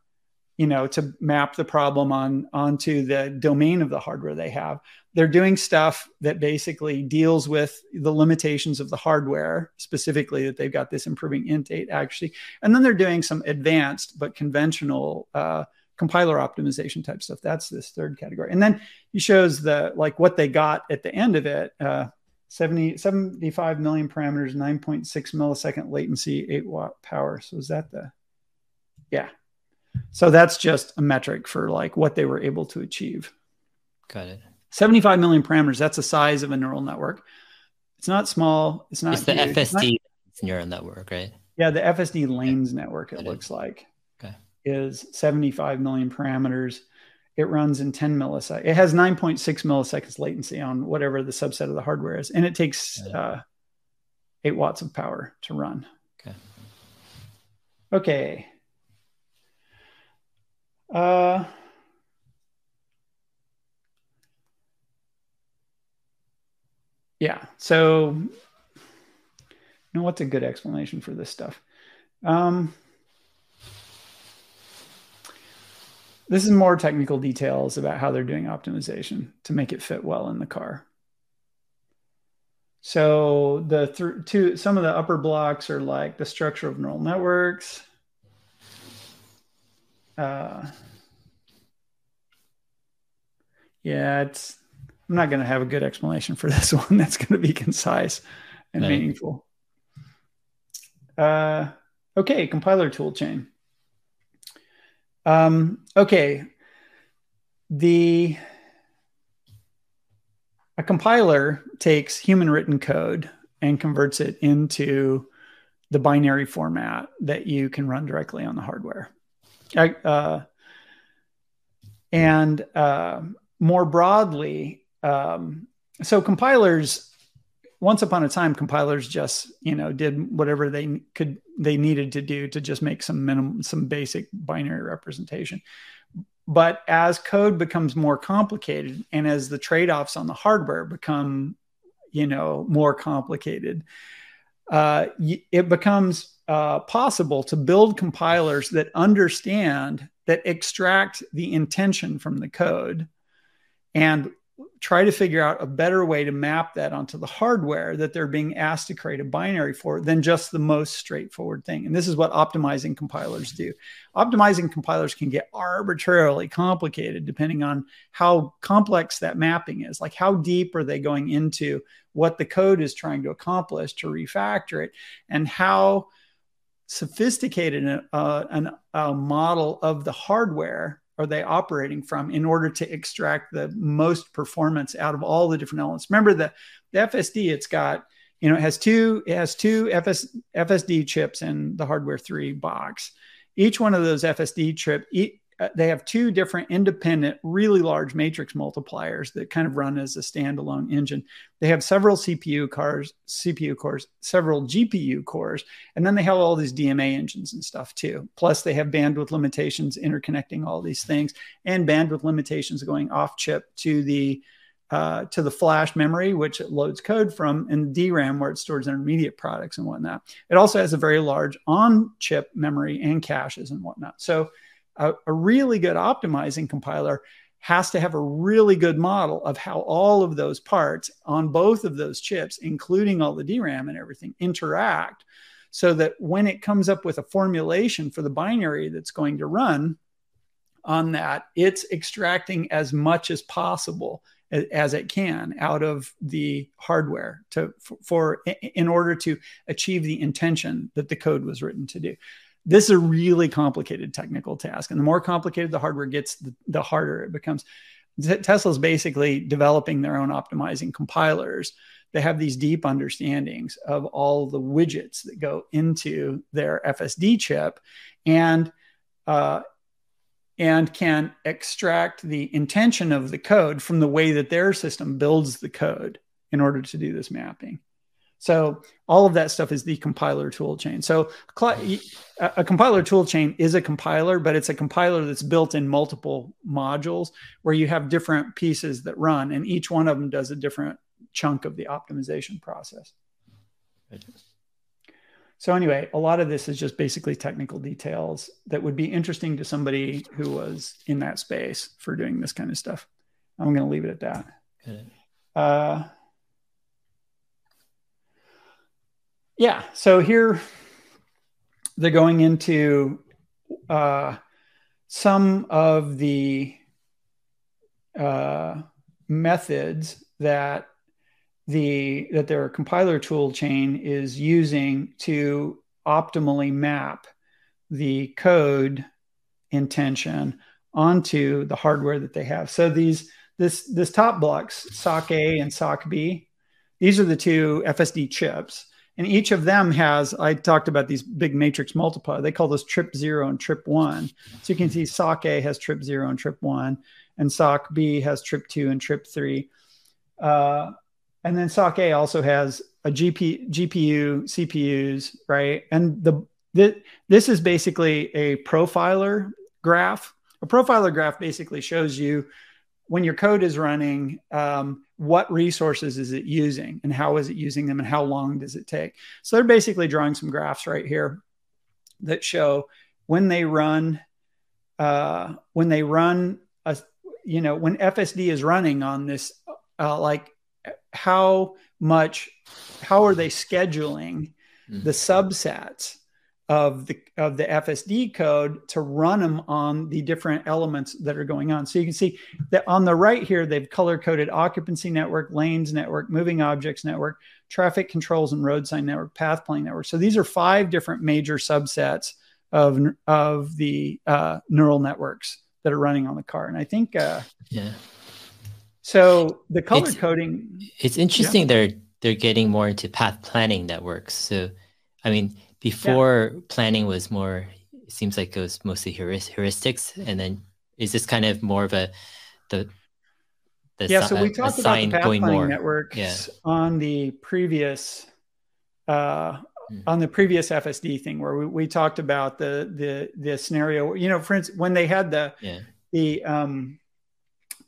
you know to map the problem on onto the domain of the hardware they have they're doing stuff that basically deals with the limitations of the hardware specifically that they've got this improving int 8 actually and then they're doing some advanced but conventional uh, compiler optimization type stuff that's this third category and then he shows the like what they got at the end of it uh, 70, 75 million parameters 9.6 millisecond latency 8 watt power so is that the yeah so that's just a metric for like what they were able to achieve. Got it. 75 million parameters. That's the size of a neural network. It's not small. It's not. It's the huge. FSD it's not, neural network, right? Yeah, the FSD lanes network. It looks like okay. is 75 million parameters. It runs in 10 milliseconds. It has 9.6 milliseconds latency on whatever the subset of the hardware is, and it takes uh, eight watts of power to run. Okay. Okay. Uh, yeah. So, you know, what's a good explanation for this stuff? Um, this is more technical details about how they're doing optimization to make it fit well in the car. So the th- two some of the upper blocks are like the structure of neural networks, uh, yeah, it's. I'm not going to have a good explanation for [LAUGHS] this one. That's going to be concise and meaningful. Uh, okay, compiler toolchain. Um, okay, the a compiler takes human written code and converts it into the binary format that you can run directly on the hardware. Uh, and uh, more broadly, um, so compilers, once upon a time, compilers just you know did whatever they could they needed to do to just make some minimum some basic binary representation. But as code becomes more complicated, and as the trade offs on the hardware become you know more complicated, uh, it becomes uh, possible to build compilers that understand that extract the intention from the code and try to figure out a better way to map that onto the hardware that they're being asked to create a binary for than just the most straightforward thing. And this is what optimizing compilers do. Optimizing compilers can get arbitrarily complicated depending on how complex that mapping is. Like, how deep are they going into what the code is trying to accomplish to refactor it, and how sophisticated a, uh, an, a model of the hardware are they operating from in order to extract the most performance out of all the different elements? Remember the, the fsd it's got you know it has two it has two FS, fsd chips in the hardware 3 box. Each one of those fsd chip they have two different independent, really large matrix multipliers that kind of run as a standalone engine. They have several CPU cores, CPU cores, several GPU cores, and then they have all these DMA engines and stuff too. Plus, they have bandwidth limitations interconnecting all these things, and bandwidth limitations going off chip to the uh, to the flash memory, which it loads code from, and DRAM, where it stores intermediate products and whatnot. It also has a very large on chip memory and caches and whatnot. So a, a really good optimizing compiler has to have a really good model of how all of those parts on both of those chips, including all the DRAM and everything, interact so that when it comes up with a formulation for the binary that's going to run on that, it's extracting as much as possible as it can out of the hardware to for in order to achieve the intention that the code was written to do this is a really complicated technical task. And the more complicated the hardware gets, the, the harder it becomes. Tesla's basically developing their own optimizing compilers. They have these deep understandings of all the widgets that go into their FSD chip and uh, and can extract the intention of the code from the way that their system builds the code in order to do this mapping. So all of that stuff is the compiler tool chain. So a compiler tool chain is a compiler, but it's a compiler that's built in multiple modules where you have different pieces that run, and each one of them does a different chunk of the optimization process. so anyway, a lot of this is just basically technical details that would be interesting to somebody who was in that space for doing this kind of stuff. I'm going to leave it at that. Uh, yeah. So here they're going into uh, some of the uh, methods that the that their compiler tool chain is using to optimally map the code intention onto the hardware that they have. So these this this top blocks SoC A and SoC B, these are the two FSD chips, and each of them has. I talked about these big matrix multiplier. They call those trip zero and trip one. So you can see SoC A has trip zero and trip one, and SoC B has trip two and trip three. Uh, and then SoC A also has a GP, GPU, CPUs, right? And the, the this is basically a profiler graph. A profiler graph basically shows you when your code is running, um, what resources is it using and how is it using them and how long does it take? So they're basically drawing some graphs right here that show when they run, uh, when they run a, you know, when FSD is running on this, uh, like how much how are they scheduling mm-hmm. the subsets of the of the FSD code to run them on the different elements that are going on. So you can see that on the right here, they've color coded occupancy network, lanes network, moving objects network, traffic controls and road sign network, path planning network. So these are five different major subsets of of the uh, neural networks that are running on the car. And I think uh, yeah, so the color it's, coding. It's interesting yeah. they're they're getting more into path planning networks. So, I mean, before yeah. planning was more, it seems like it was mostly heuristics, and then is this kind of more of a the the yeah, so we talked about the path planning more. networks yeah. on the previous uh, mm. on the previous FSD thing where we, we talked about the the the scenario. You know, for instance, when they had the yeah. the um,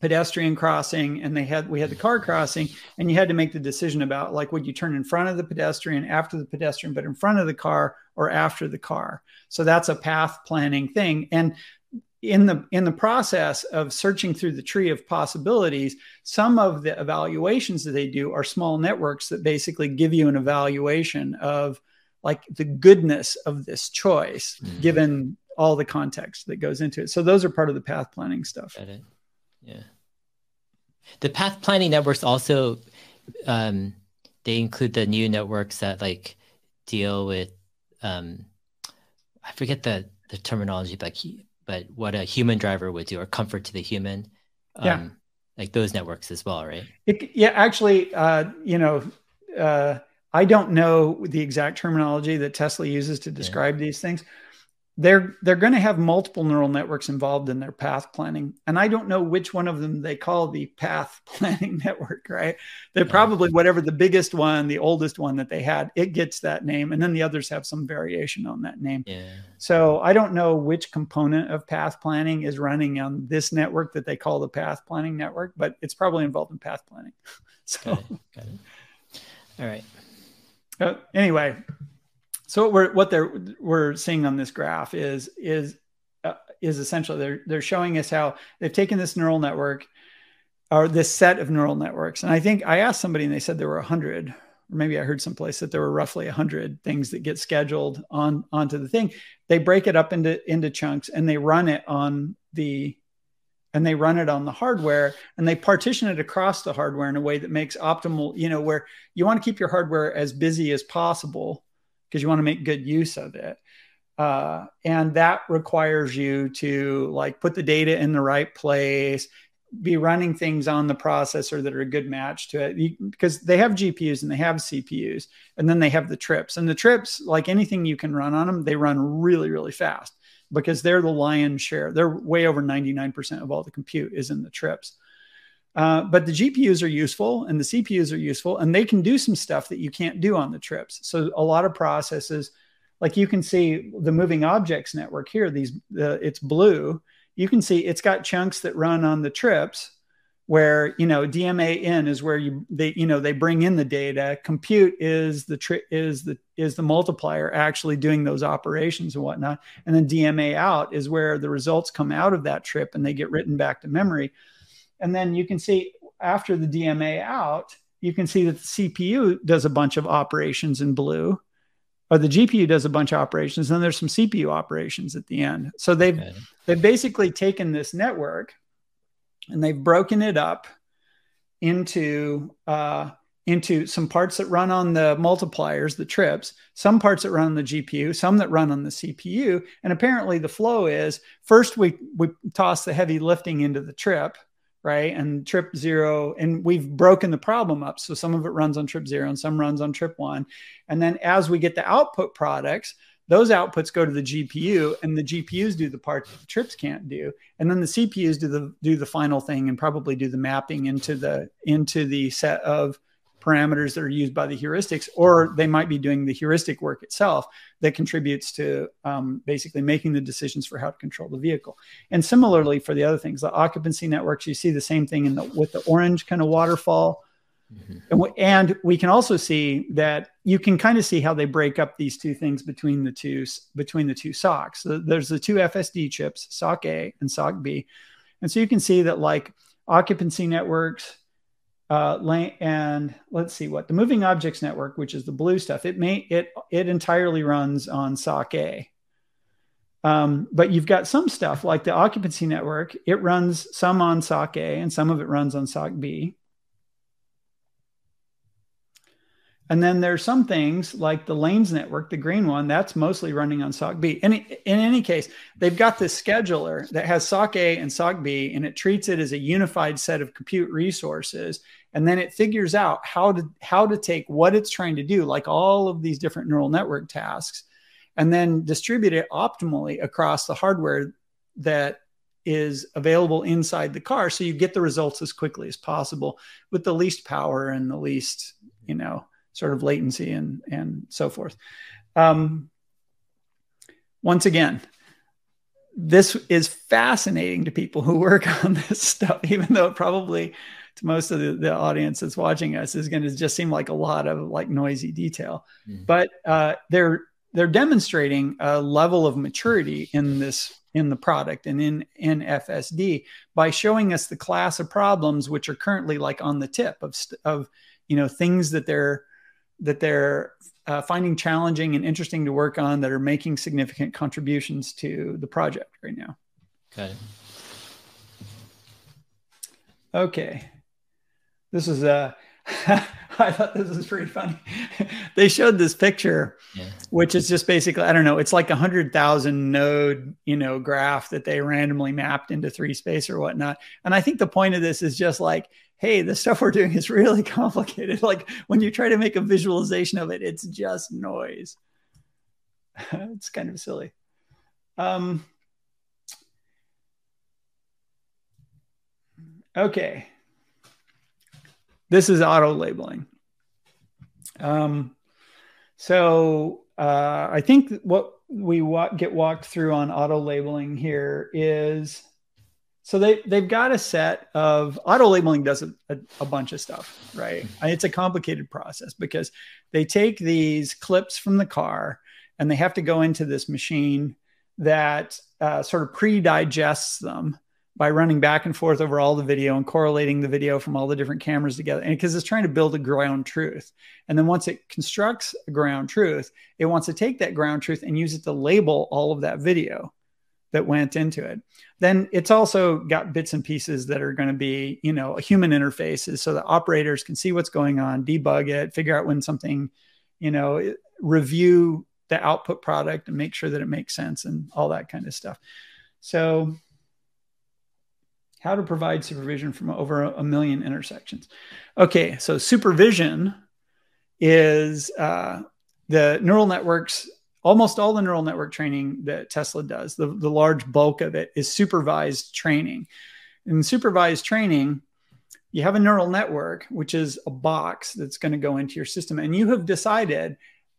pedestrian crossing and they had we had the car crossing and you had to make the decision about like would you turn in front of the pedestrian after the pedestrian but in front of the car or after the car? So that's a path planning thing. And in the in the process of searching through the tree of possibilities some of the evaluations that they do are small networks that basically give you an evaluation of like the goodness of this choice mm-hmm. given all the context that goes into it. So those are part of the path planning stuff yeah. The path planning networks also um, they include the new networks that like deal with um, I forget the the terminology, but but what a human driver would do or comfort to the human. Um, yeah. Like those networks as well, right? It, yeah, actually, uh, you know, uh, I don't know the exact terminology that Tesla uses to describe yeah. these things, they're they're going to have multiple neural networks involved in their path planning. And i don't know which one of them they call the path [LAUGHS] planning network right? They're probably whatever the biggest one the oldest one that they had it gets that name. And then the others have some variation on that name. Yeah. so i don't know which component of path planning is running on this network that they call the path planning network but it's probably involved in path planning. [LAUGHS] So got it. Got it. all right. Uh, anyway so what we're what they're we're seeing on this graph is is uh, is essentially they're they're showing us how they've taken this neural network or this set of neural networks. And I think I asked somebody and they said there were a 100 or maybe I heard someplace that there were roughly a 100 things that get scheduled on onto the thing. They break it up into into chunks and they run it on the and they run it on the hardware and they partition it across the hardware in a way that makes optimal, you know, where you want to keep your hardware as busy as possible because you want to make good use of it. Uh, and that requires you to like put the data in the right place, be running things on the processor that are a good match to it because they have GPUs and they have CPUs, and then they have the trips. And the trips, like anything you can run on them, they run really, really fast because they're the lion's share. They're way over 99% of all the compute is in the trips. Uh, but the GPUs are useful and the CPUs are useful, and they can do some stuff that you can't do on the trips. So a lot of processes, like you can see the moving objects network here, these uh, it's blue. You can see it's got chunks that run on the trips, where you know DMA in is where you they you know they bring in the data. Compute is the tri- is the is the multiplier actually doing those operations and whatnot, and then DMA out is where the results come out of that trip and they get written back to memory. And then you can see after the DMA out, you can see that the CPU does a bunch of operations in blue, or the GPU does a bunch of operations, and then there's some CPU operations at the end. So they've okay. they've basically taken this network and they've broken it up into uh, into some parts that run on the multipliers, the trips, some parts that run on the GPU, some that run on the CPU. And apparently the flow is first we we toss the heavy lifting into the trip, right? And trip zero, and we've broken the problem up. So some of it runs on trip zero and some runs on trip one. And then as we get the output products, those outputs go to the GPU and the GPUs do the part that the trips can't do. And then the CPUs do the do the final thing and probably do the mapping into the into the set of parameters that are used by the heuristics, or they might be doing the heuristic work itself that contributes to um, basically making the decisions for how to control the vehicle. And similarly for the other things, the occupancy networks, you see the same thing in the with the orange kind of waterfall Mm-hmm. And, w- and we can also see that you can kind of see how they break up these two things between the two between the two SoCs. So there's the two FSD chips, SoC A and SoC B, and so you can see that like occupancy networks, uh, and let's see what the moving objects network, which is the blue stuff, it may it it entirely runs on SOC A. Um, but you've got some stuff like the occupancy network, it runs some on SOC A and some of it runs on SOC B. And then there's some things like the lanes network, the green one, that's mostly running on SOC B. And in any case, they've got this scheduler that has SOC A and SOC B, and it treats it as a unified set of compute resources. And then it figures out how to how to take what it's trying to do, like all of these different neural network tasks, and then distribute it optimally across the hardware that is available inside the car so you get the results as quickly as possible with the least power and the least you know sort of latency and and so forth. Um, once again, this is fascinating to people who work [LAUGHS] on this stuff, even though it probably to most of the, the audience that's watching us is going to just seem like a lot of like noisy detail. Mm. But uh, they're they're demonstrating a level of maturity in this in the product and in in FSD by showing us the class of problems which are currently like on the tip of of you know things that they're that they're uh, finding challenging and interesting to work on that are making significant contributions to the project right now. Okay. Okay. This is a. Uh, [LAUGHS] I thought this was pretty funny. [LAUGHS] they showed this picture, yeah. which is just basically, I don't know, it's like a hundred thousand node, you know, graph that they randomly mapped into three space or whatnot. And I think the point of this is just like, hey, the stuff we're doing is [LAUGHS] really complicated. Like when you try to make a visualization of it, it's just noise. it's kind of silly. Um, okay. This is auto labeling. Um, so uh, I think what we wa- get walked through on auto labeling here is so they they've got a set of auto labeling does a, a, a, bunch of stuff, right? It's a complicated process because they take these clips from the car and they have to go into this machine that uh, sort of pre-digests them by running back and forth over all the video and correlating the video from all the different cameras together. And because it's trying to build a ground truth. And then once it constructs a ground truth, it wants to take that ground truth and use it to label all of that video that went into it. Then it's also got bits and pieces that are going to be, you know, human interfaces so that operators can see what's going on, debug it, figure out when something, you know, review the output product and make sure that it makes sense and all that kind of stuff. So how to provide supervision from over a million intersections. Okay, so supervision is uh, the neural networks almost all the neural network training that Tesla does, the, the large bulk of it is supervised training. In supervised training, you have a neural network, which is a box that's going to go into your system, and you have decided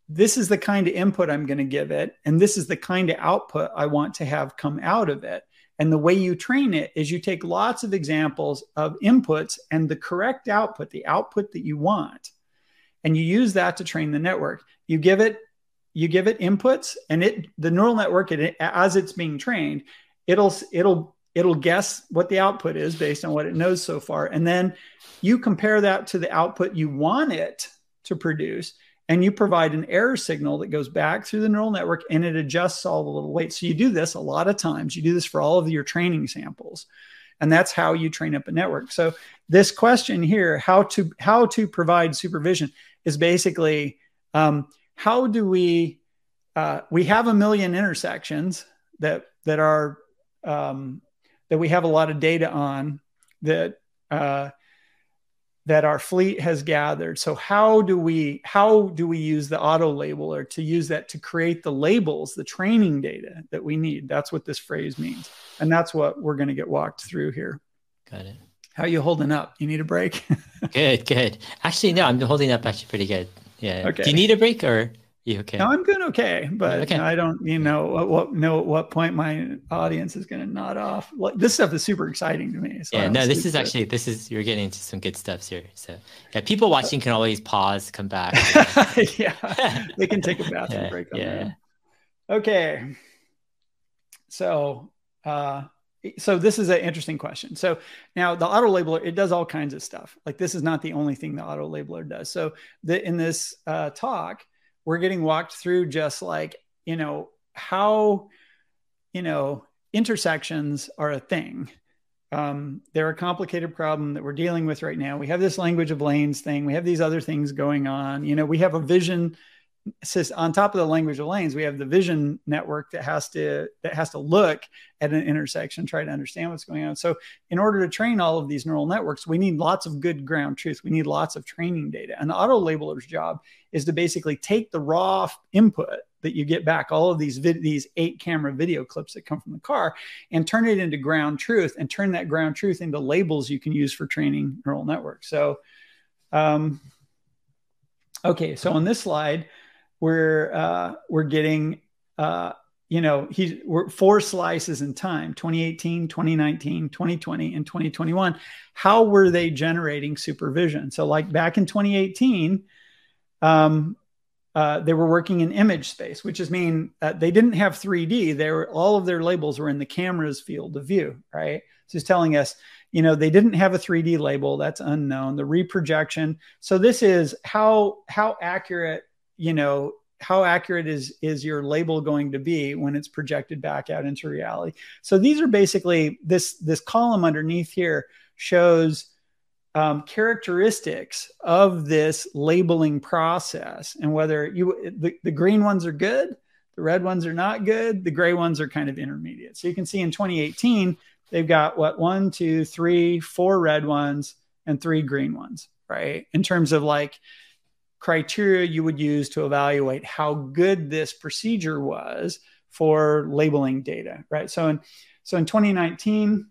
this is the kind of input I'm going to give it, and this is the kind of output I want to have come out of it. And the way you train it is you take lots of examples of inputs and the correct output, the output that you want, and you use that to train the network. You give it you give it inputs and it the neural network it, as it's being trained, it'll it'll it'll guess what the output is based on what it knows so far and then you compare that to the output you want it to produce and you provide an error signal that goes back through the neural network and it adjusts all the little weights. So you do this a lot of times. You do this for all of your training samples. And that's how you train up a network. So this question here, how to how to provide supervision, is basically um, how do we uh, we have a million intersections that that are um, that we have a lot of data on that uh, that our fleet has gathered. So how do we how do we use the auto labeler to use that to create the labels, the training data that we need? That's what this phrase means. And that's what we're going to get walked through here. Got it. How are you holding up? You need a break? [LAUGHS] good, good. Actually, no, I'm holding up actually pretty good. Yeah. Okay. Do you need a break or you okay? No, I'm good. Okay, but okay. I don't, you know, what, what know at what point my audience is going to nod off. Like this stuff is super exciting to me. So yeah, no, this is actually this is you're getting into some good stuff here. So yeah, people watching can always pause, come back. [LAUGHS] yeah, they can take a [LAUGHS] bathroom yeah, break. yeah. Okay. So, uh, so this is an interesting question. So now the auto labeler, it does all kinds of stuff. Like this is not the only thing the auto labeler does. So the, in this uh, talk, we're getting walked through just like you know how you know intersections are a thing. Um, they're a complicated problem that we're dealing with right now. We have this language of lanes thing. We have these other things going on. You know we have a vision on top of the language of lanes we have the vision network that has to that has to look at an intersection try to understand what's going on. So in order to train all of these neural networks we need lots of good ground truth. We need lots of training data. And the auto labeler's job is to basically take the raw input that you get back all of these vid- these eight camera video clips that come from the car and turn it into ground truth and turn that ground truth into labels you can use for training neural networks. So um, okay so on this slide we're uh, we're getting uh, you know he's four slices in time 2018 2019 2020 and 2021 how were they generating supervision? So like back in 2018 um, uh, they were working in image space which is mean they didn't have 3d they were all of their labels were in the camera's field of view right? So he's telling us you know they didn't have a 3d label. That's unknown. The reprojection. So this is how how accurate you know how accurate is is your label going to be when it's projected back out into reality? So these are basically this this column underneath here shows um, characteristics of this labeling process and whether you the, the green ones are good the red ones are not good the gray ones are kind of intermediate. So you can see in 2018 they've got what one two three four red ones and three green ones right? In terms of like criteria you would use to evaluate how good this procedure was for labeling data, right? So in so in 2019,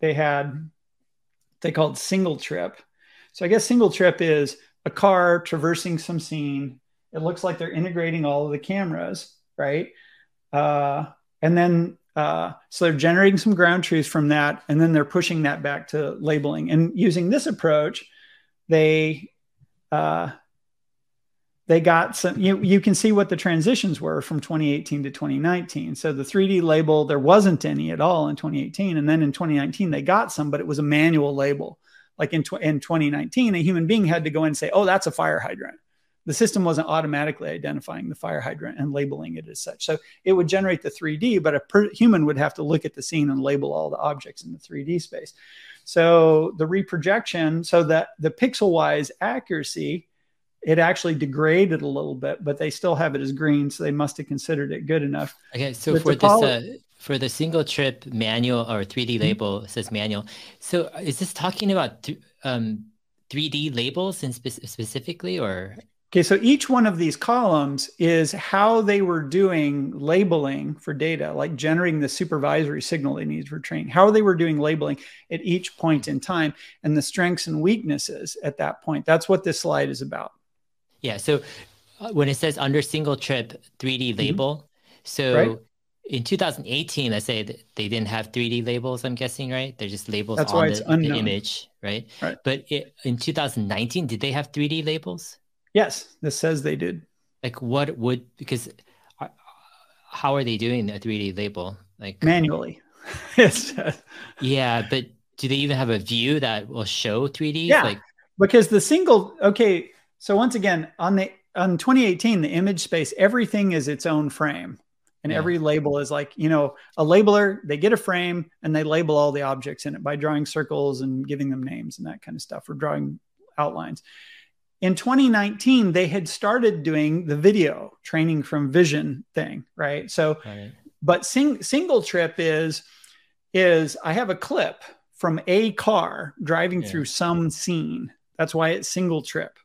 they had they called single trip. So I guess single trip is a car traversing some scene. It looks like they're integrating all of the cameras, right? Uh, and then uh, so they're generating some ground truth from that, and then they're pushing that back to labeling. And using this approach, they uh, they got some you, you can see what the transitions were from 2018 to 2019 so the 3d label there wasn't any at all in 2018 and then in 2019 they got some but it was a manual label. Like in, tw- in 2019 a human being had to go in and say oh that's a fire hydrant. The system wasn't automatically identifying the fire hydrant and labeling it as such. So it would generate the 3d but a per- human would have to look at the scene and label all the objects in the 3d space. So the reprojection so that the pixel wise accuracy it actually degraded a little bit, but they still have it as green, so they must have considered it good enough. Okay, so but for this uh, for the single trip manual or 3D mm-hmm. label it says manual. So is this talking about th- um, 3D labels in spe- specifically, or? Okay, so each one of these columns is how they were doing labeling for data, like generating the supervisory signal they need for training, how they were doing labeling at each point in time, and the strengths and weaknesses at that point. That's what this slide is about. Yeah. So uh, when it says under single trip 3D mm-hmm. label, so right. in 2018, let's say they didn't have 3D labels, I'm guessing, right? They're just labels That's on the, the, image, right? Right. But it, in 2019, did they have 3D labels? Yes, this says they did. Like what would, because uh, how are they doing a 3D label? Like manually. [LAUGHS] yes. yeah, but do they even have a view that will show 3D? Yeah. Like, because the single, okay. So once again, on the, on 2018, the image space, everything is its own frame and yeah. every label is like you know a labeler they get a frame and they label all the objects in it by drawing circles and giving them names and that kind of stuff or drawing outlines in 2019 they had started doing the video training from vision thing right so right. but sing, single trip is is i have a clip from a car driving yeah. through some scene that's why it's single trip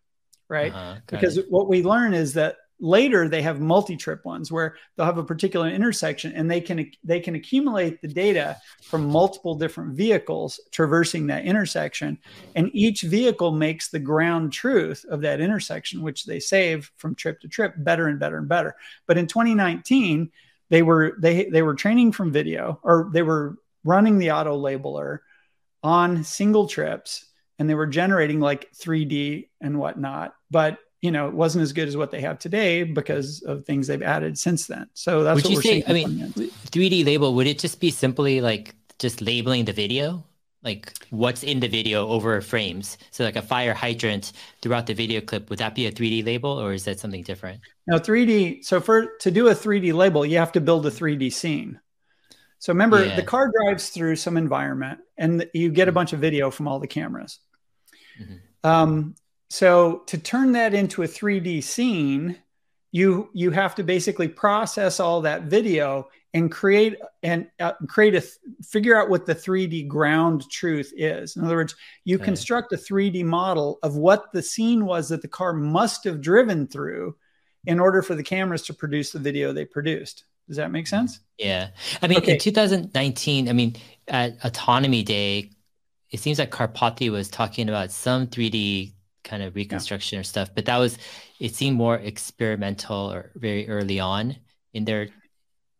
right? Uh-huh, because it. what we learn is that later they have multi-trip ones where they'll have a particular intersection and they can they can accumulate the data from multiple different vehicles traversing that intersection. And each vehicle makes the ground truth of that intersection which they save from trip to trip better and better and better. But in 2019 they were they they were training from video or they were running the auto labeler on single trips and they were generating like 3d and whatnot but you know, it wasn't as good as what they have today because of things they've added since then. So that's would what you we're say? I mean, 3D label would it just be simply like just labeling the video, like what's in the video over frames? So like a fire hydrant throughout the video clip, would that be a 3D label or is that something different? No, 3D. So for to do a 3D label, you have to build a 3D scene. So remember, yeah. the car drives through some environment, and you get a mm-hmm. bunch of video from all the cameras. Mm-hmm. Um, so to turn that into a 3D scene, you you have to basically process all that video and create and uh, create a figure out what the 3D ground truth is. In other words, you okay. construct a 3D model of what the scene was that the car must have driven through in order for the cameras to produce the video they produced. Does that make sense? Yeah. I mean, okay. in 2019, I mean, at Autonomy Day, it seems like Karpathy was talking about some 3D kind of reconstruction yeah. or stuff. But that was it seemed more experimental or very early on in their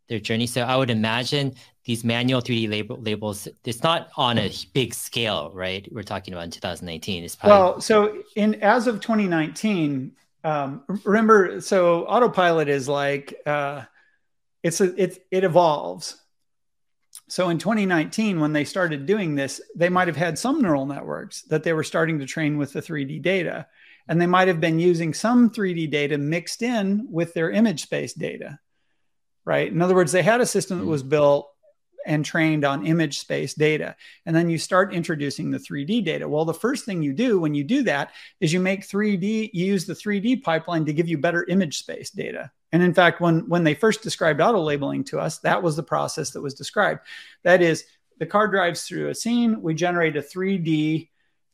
their journey. So I would imagine these manual 3D label, labels, it's not on a big scale, right? We're talking about in 2019. It's probably well, so in as of 2019, um, remember, so autopilot is like uh, it's a, it it evolves. So in 2019, when they started doing this, they might have had some neural networks that they were starting to train with the 3D data. And they might have been using some 3D data mixed in with their image space data, right? In other words, they had a system that was hmm. built and trained on image space data. And then you start introducing the 3D data. Well, the first thing you do when you do that is you make 3D, you use the 3D pipeline to give you better image space data. And in fact, when, when they first described auto labeling to us, that was the process that was described. That is, the car drives through a scene, we generate a 3D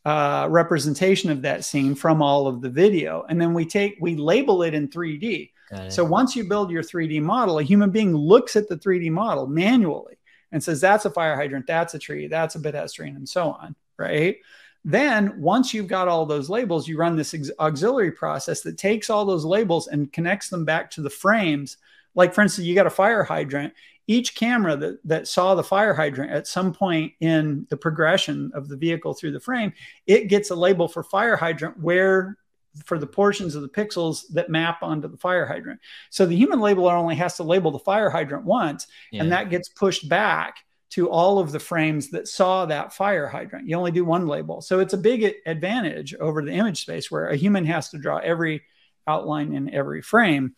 uh, representation of that scene from all of the video. And then we take, we label it in 3D. So once you build your 3D model, a human being looks at the 3D model manually and says, that's a fire hydrant, that's a tree, that's a pedestrian, and so on. Right. Then, once you've got all those labels, you run this auxiliary process that takes all those labels and connects them back to the frames. Like, for instance, you got a fire hydrant. Each camera that, that saw the fire hydrant at some point in the progression of the vehicle through the frame, it gets a label for fire hydrant where for the portions of the pixels that map onto the fire hydrant. So the human labeler only has to label the fire hydrant once, yeah. and that gets pushed back to all of the frames that saw that fire hydrant. You only do one label. So it's a big advantage over the image space where a human has to draw every outline in every frame.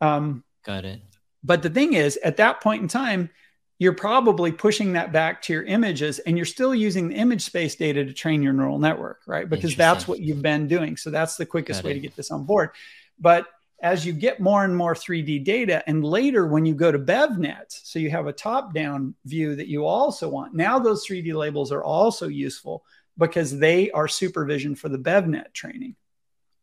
Um, Got it. But the thing is, at that point in time, you're probably pushing that back to your images and you're still using the image space data to train your neural network, right? Because that's what you've been doing. So that's the quickest way to get this on board. But as you get more and more 3D data, and later when you go to BevNet, so you have a top down view that you also want, now those 3D labels are also useful because they are supervision for the BevNet training.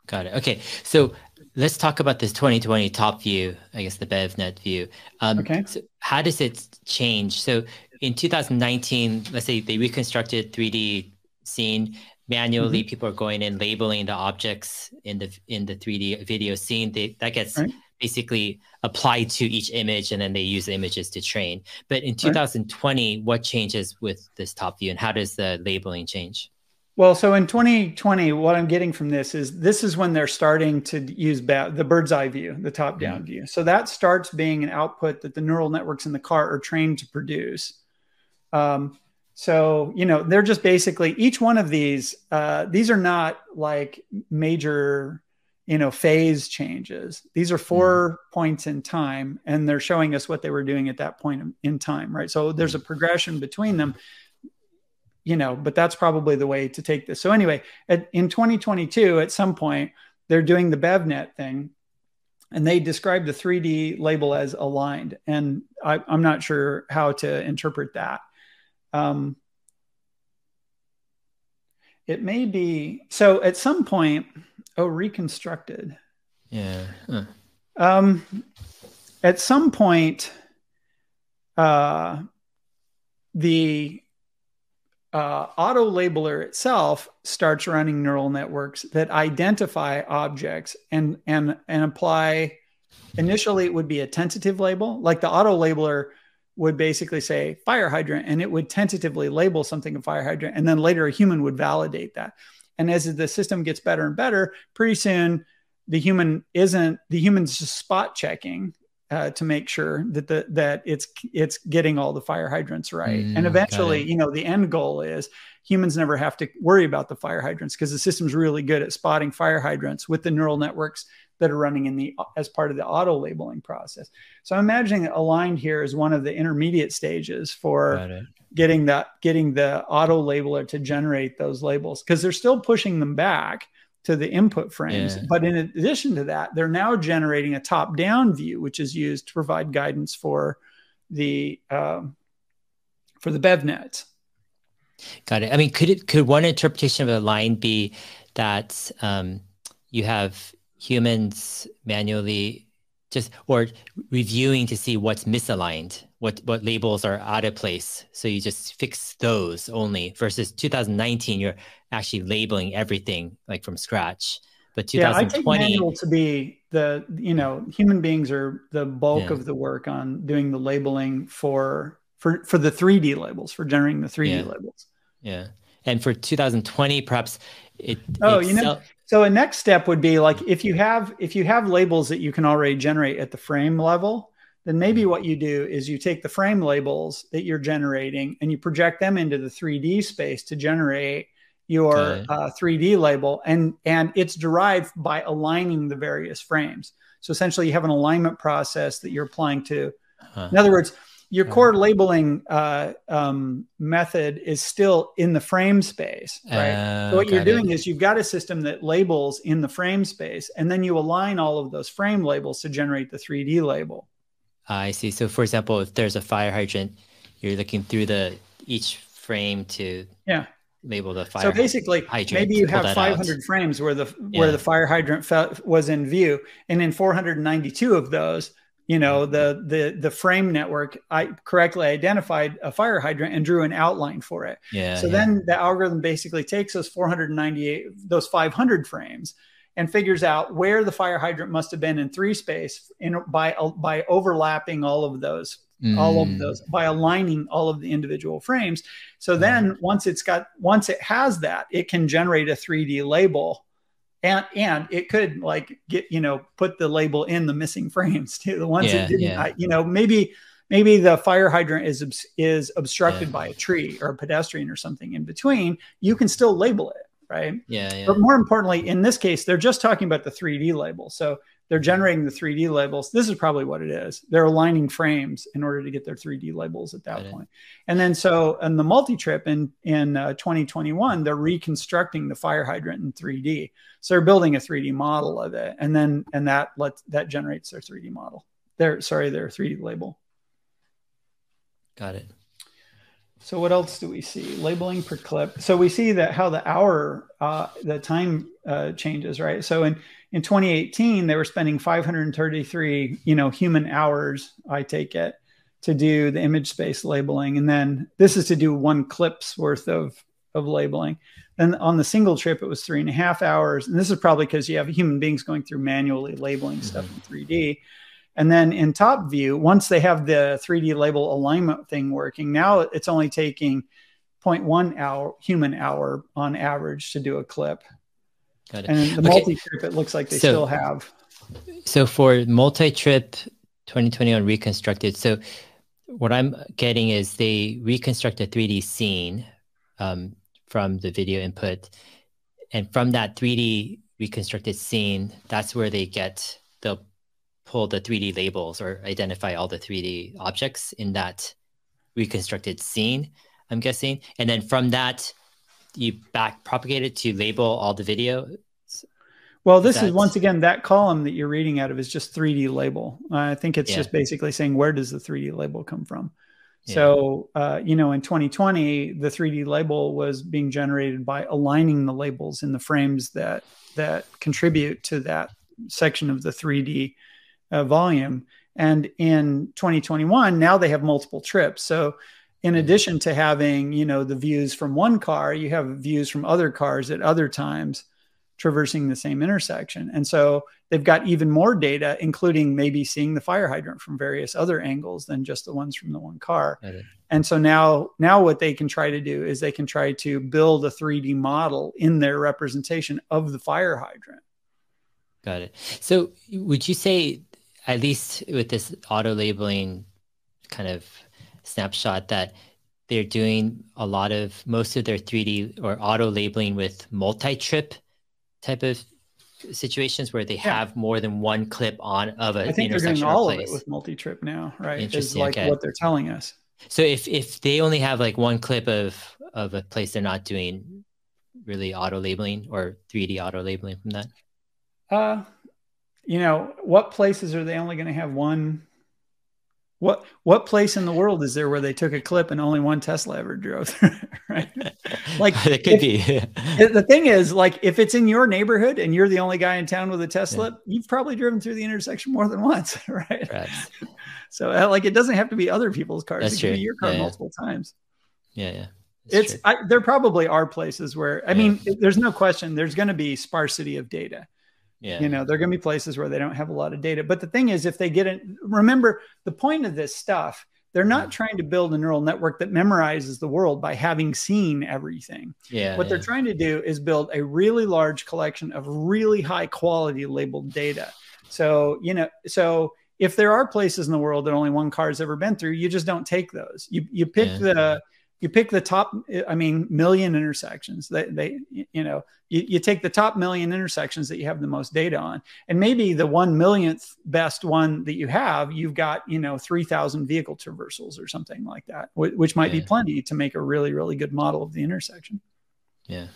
Got it. Okay. So let's talk about this 2020 top view, I guess the BevNet view. Um, okay. So how does it change? So in 2019, let's say they reconstructed 3D scene manually mm-hmm. people are going in labeling the objects in the in the 3d video scene they, that gets right. basically applied to each image and then they use the images to train. But in 2020, right. what changes with this top view and how does the labeling change? Well, so in 2020, what I'm getting from this is this is when they're starting to use ba- the bird's eye view, the top down yeah. view. So that starts being an output that the neural networks in the car are trained to produce. Um, so, you know, they're just basically each one of these, uh, these are not like major, you know, phase changes. These are 4 mm. points in time, and they're showing us what they were doing at that point in time, right? So there's a progression between them you know, but that's probably the way to take this. So anyway, at, in 2022, at some point, they're doing the BevNet thing, and they describe the 3D label as aligned, and I, am not sure how to interpret that. Um, it may be so. At some point, oh, reconstructed. Yeah. Huh. Um, at some point, uh, the uh, auto labeler itself starts running neural networks that identify objects and and and apply initially it would be a tentative label like the auto labeler would basically say fire hydrant and it would tentatively label something a fire hydrant and then later a human would validate that and as the system gets better and better pretty soon the human isn't the human's just spot checking uh, to make sure that the that it's it's getting all the fire hydrants right. Mm, and eventually, you know, the end goal is humans never have to worry about the fire hydrants because the system's really good at spotting fire hydrants with the neural networks that are running in the as part of the auto labeling process. So I'm imagining that aligned here is one of the intermediate stages for getting that getting the auto labeler to generate those labels because they're still pushing them back to the input frames. Yeah. But in addition to that, they're now generating a top down view, which is used to provide guidance for the um, for the BevNet. Got it. I mean, could it could one interpretation of a line be that um, you have humans manually just or reviewing to see what's misaligned, what what labels are out of place, so you just fix those only. Versus 2019, you're actually labeling everything like from scratch. But 2020 yeah, I take manual to be the you know human beings are the bulk yeah. of the work on doing the labeling for for for the 3D labels for generating the 3D yeah. labels. Yeah, and for 2020, perhaps it. Oh, you know. So a next step would be like if you have if you have labels that you can already generate at the frame level, then maybe what you do is you take the frame labels that you're generating and you project them into the 3D space to generate your okay. uh, 3D label, and and it's derived by aligning the various frames. So essentially, you have an alignment process that you're applying to. Huh. In other words, your core labeling uh, um, method is still in the frame space, right? Uh, so what you're doing it. is you've got a system that labels in the frame space, and then you align all of those frame labels to generate the 3D label. I see. So, for example, if there's a fire hydrant, you're looking through the each frame to yeah label the fire. Hydrant. So basically, maybe you have 500 out. frames where the where yeah. the fire hydrant felt, was in view, and in 492 of those, you know, the the the frame network I correctly identified a fire hydrant and drew an outline for it. Yeah. So yeah. then the algorithm basically takes those 498 those 500 frames and figures out where the fire hydrant must have been in three space in by by overlapping all of those mm. all of mm. those by aligning all of the individual frames. So then mm. once it's got once it has that, it can generate a 3D label. And and it could like get, you know, put the label in the missing [LAUGHS] frames too. The ones yeah, that didn't, yeah. you know, maybe maybe the fire hydrant is is obstructed yeah. by a tree or a pedestrian or something in between. You can still label it right? Yeah, yeah. But more importantly, in this case, they're just talking about the 3D label. So they're generating the 3D labels. This is probably what it is. They're aligning frames in order to get their 3D labels at that point. And then so in the multi-trip in in uh, 2021, they're reconstructing the fire hydrant in 3D. So they're building a 3D model of it, and then and that lets that generates their 3D model. Their sorry, their 3D label. Got it. So what else do we see? Labeling per clip. So we see that how the hour, uh, the time uh, changes, right? So in in 2018, they were spending 533, you know, human hours. I take it to do the image space labeling, and then this is to do one clip's worth of of labeling. And on the single trip, it was three and a half hours. And this is probably because you have human beings going through manually labeling stuff mm-hmm. in 3D. And then in top view, once they have the 3D label alignment thing working, now it's only taking 0.1 hour human hour on average to do a clip. Got it. And the okay. multi-trip, it looks like they so, still have. So for multi-trip 2021 reconstructed, so what I'm getting is they reconstruct a 3D scene um, from the video input, and from that 3D reconstructed scene, that's where they get they'll pull the 3D labels or identify all the 3D objects in that reconstructed scene. I'm guessing, and then from that, you back propagate it to label all the video. Well, this is, is once again that column that you're reading out of is just 3D label. I think it's yeah. just basically saying where does the 3D label come from. Yeah. So, uh, you know, in 2020, the 3D label was being generated by aligning the labels in the frames that that contribute to that section of the 3D uh, volume. And in 2021, now they have multiple trips. So, in addition to having, you know, the views from one car, you have views from other cars at other times traversing the same intersection. And so they've got even more data, including maybe seeing the fire hydrant from various other angles than just the ones from the one car. And so now, now what they can try to do is they can try to build a 3D model in their representation of the fire hydrant. Got it. So would you say, at least with this auto labeling kind of snapshot, that they're doing a lot of most of their 3D or auto labeling with multi-trip type of situations where they yeah. have more than one clip on of a I think they're doing all place. of it with multi-trip now, right? Interesting. Is like okay. what they're telling us. So if if they only have like one clip of of a place, they're not doing really auto labeling or 3D auto labeling from that. Uh, you know, what places are they only going to have one what what place in the world is there where they took a clip and only one Tesla ever drove through? [LAUGHS] right? Like [LAUGHS] it could if, be. the thing is, like, if it's in your neighborhood and you're the only guy in town with a Tesla, yeah. you've probably driven through the intersection more than once, [LAUGHS] right? right. So, uh, like, it doesn't have to be other people's cars; That's it true. be your car yeah, multiple yeah. times. Yeah, yeah. That's it's I, there probably are places where I mean, there's no question there's going to be sparsity of data yeah. You know, there are going to be places where they don't have a lot of data. But the thing is, if they get it, remember the point of this stuff, they're not mm-hmm. trying to build a neural network that memorizes the world by having seen everything. Yeah. What yeah. they're trying to do is build a really large collection of really high quality labeled data. So, you know, so if there are places in the world that only one car has ever been through, you just don't take those. You you pick yeah. the you pick the top i mean million intersections they, they you know you, you take the top million intersections that you have the most data on and maybe the one millionth best one that you have you've got you know 3000 vehicle traversals or something like that which might yeah. be plenty to make a really really good model of the intersection yeah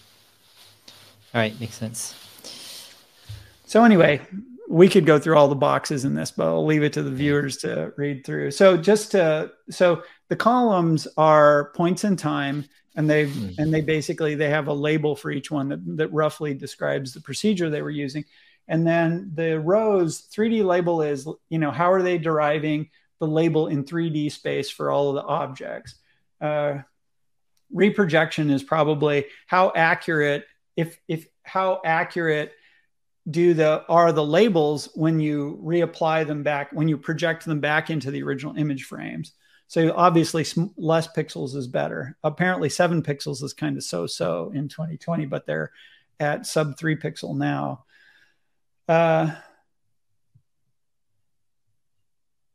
all right makes sense so anyway we could go through all the boxes in this, but I'll leave it to the viewers to read through. So just to so the columns are points in time, and they mm. and they basically they have a label for each one that, that roughly describes the procedure they were using. And then the rows 3D label is you know how are they deriving the label in 3D space for all of the objects. Uh, reprojection is probably how accurate if if how accurate do the are the labels when you reapply them back when you project them back into the original image frames so obviously less pixels is better. Apparently seven pixels is kind of so so in 2020 but they're at sub three pixel now. Uh,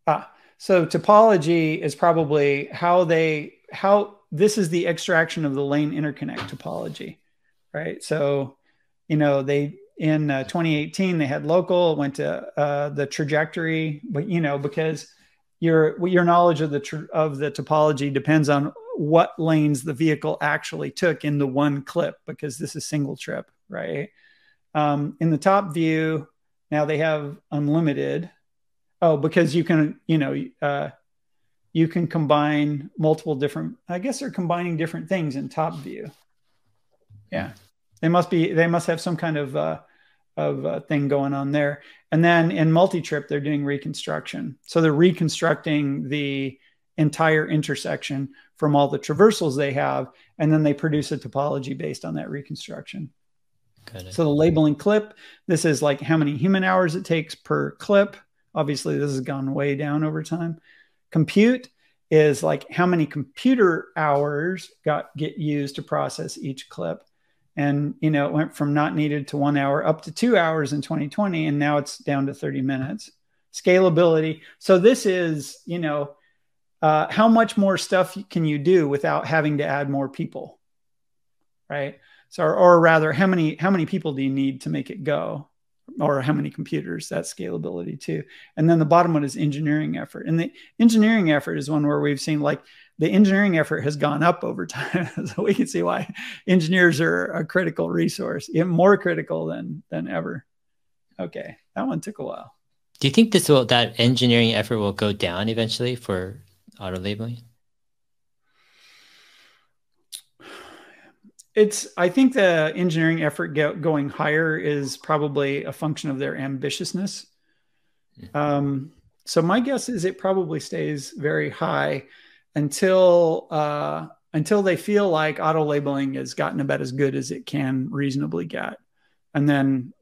ah, so topology is probably how they how this is the extraction of the lane interconnect topology right? So you know they in uh, 2018 they had local went to uh, the trajectory but you know because your your knowledge of the tr- of the topology depends on what lanes the vehicle actually took in the one clip because this is single trip right? Um, in the top view now they have unlimited. Oh because you can you know uh, you can combine multiple different i guess they're combining different things in top view. Yeah. They must be they must have some kind of uh, of uh, thing going on there. And then in multi-trip, they're doing reconstruction. So they're reconstructing the entire intersection from all the traversals they have, and then they produce a topology based on that reconstruction. So the labeling clip, this is like how many human hours it takes per clip. Obviously, this has gone way down over time. Compute is like how many computer hours got get used to process each clip. And you know, it went from not needed to one hour up to two hours in 2020, and now it's down to 30 minutes. Scalability. So this is, you know, uh, how much more stuff can you do without having to add more people right so or, or, rather how many how many people do you need to make it go or how many computers that scalability too. And then the bottom one is engineering effort. And the engineering effort is one where we've seen like the engineering effort has gone up over time. [LAUGHS] So we can see why engineers are a critical resource even more critical than than ever. Okay that one took a while. Do you think this will that engineering effort will go down eventually for auto labeling? It's. I think the engineering effort get, going higher is probably a function of their ambitiousness. Mm-hmm. Um, so my guess is it probably stays very high until uh, until they feel like auto labeling has gotten about as good as it can reasonably get, and then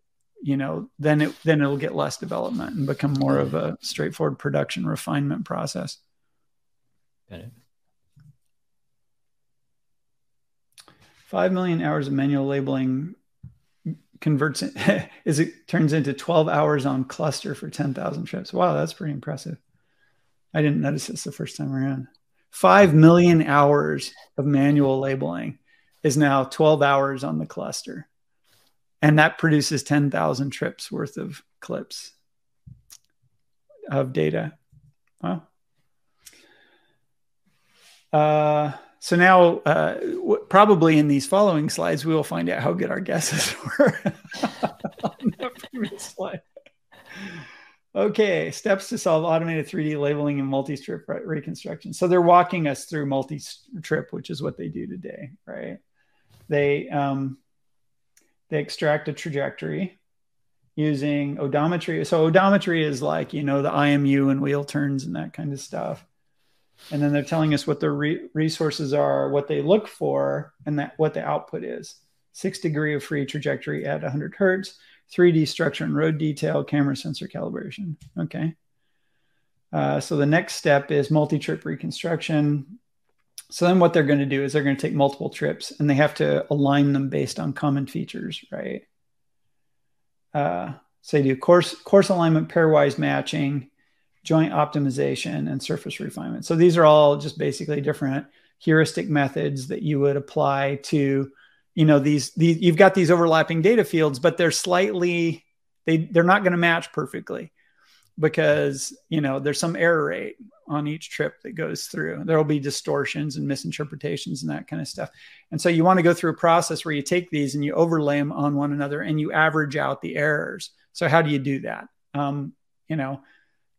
you know then it then it'll get less development and become more of a straightforward production refinement process. Got it. Five million hours of manual labeling converts it, [LAUGHS] is it turns into 12 hours on cluster for 10,000 trips. Wow, that's pretty impressive. I didn't notice this the first time around. 5 million hours of manual labeling is now 12 hours on the cluster. And that produces 10,000 trips worth of clips of data. Wow. Uh, so now, uh, w- probably in these following slides, we will find out how good our guesses [LAUGHS] were on the previous slide. Okay, steps to solve automated 3D labeling and multi-trip re- reconstruction. So they're walking us through multi-trip, which is what they do today, right? They um, they extract a trajectory using odometry. So odometry is like you know the IMU and wheel turns and that kind of stuff and then they're telling us what the re- resources are, what they look for, and that what the output is. Six degree of free trajectory at 100 hertz, 3D structure and road detail, camera sensor calibration. Okay. Uh, so the next step is multi-trip reconstruction. So then what they're going to do is they're going to take multiple trips and they have to align them based on common features, right? Uh, so they do coarse coarse alignment, pairwise matching, joint optimization, and surface refinement. So these are all just basically different heuristic methods that you would apply to, you know, these, these you've got these overlapping data fields, but they're slightly, they, they're not going to match perfectly because, you know, there's some error rate on each trip that goes through. There will be distortions and misinterpretations and that kind of stuff. And so you want to go through a process where you take these and you overlay them on one another and you average out the errors. So how do you do that? Um, you know,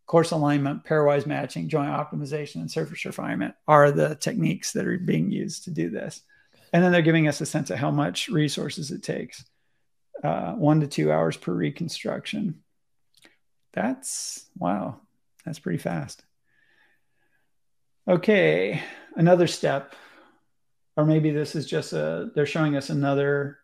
coarse alignment, pairwise matching, joint optimization, and surface refinement are the techniques that are being used to do this. And then they're giving us a sense of how much resources it takes uh, one to two hours per reconstruction. That's wow, that's pretty fast. Okay, another step, or maybe this is just a, they're showing us another,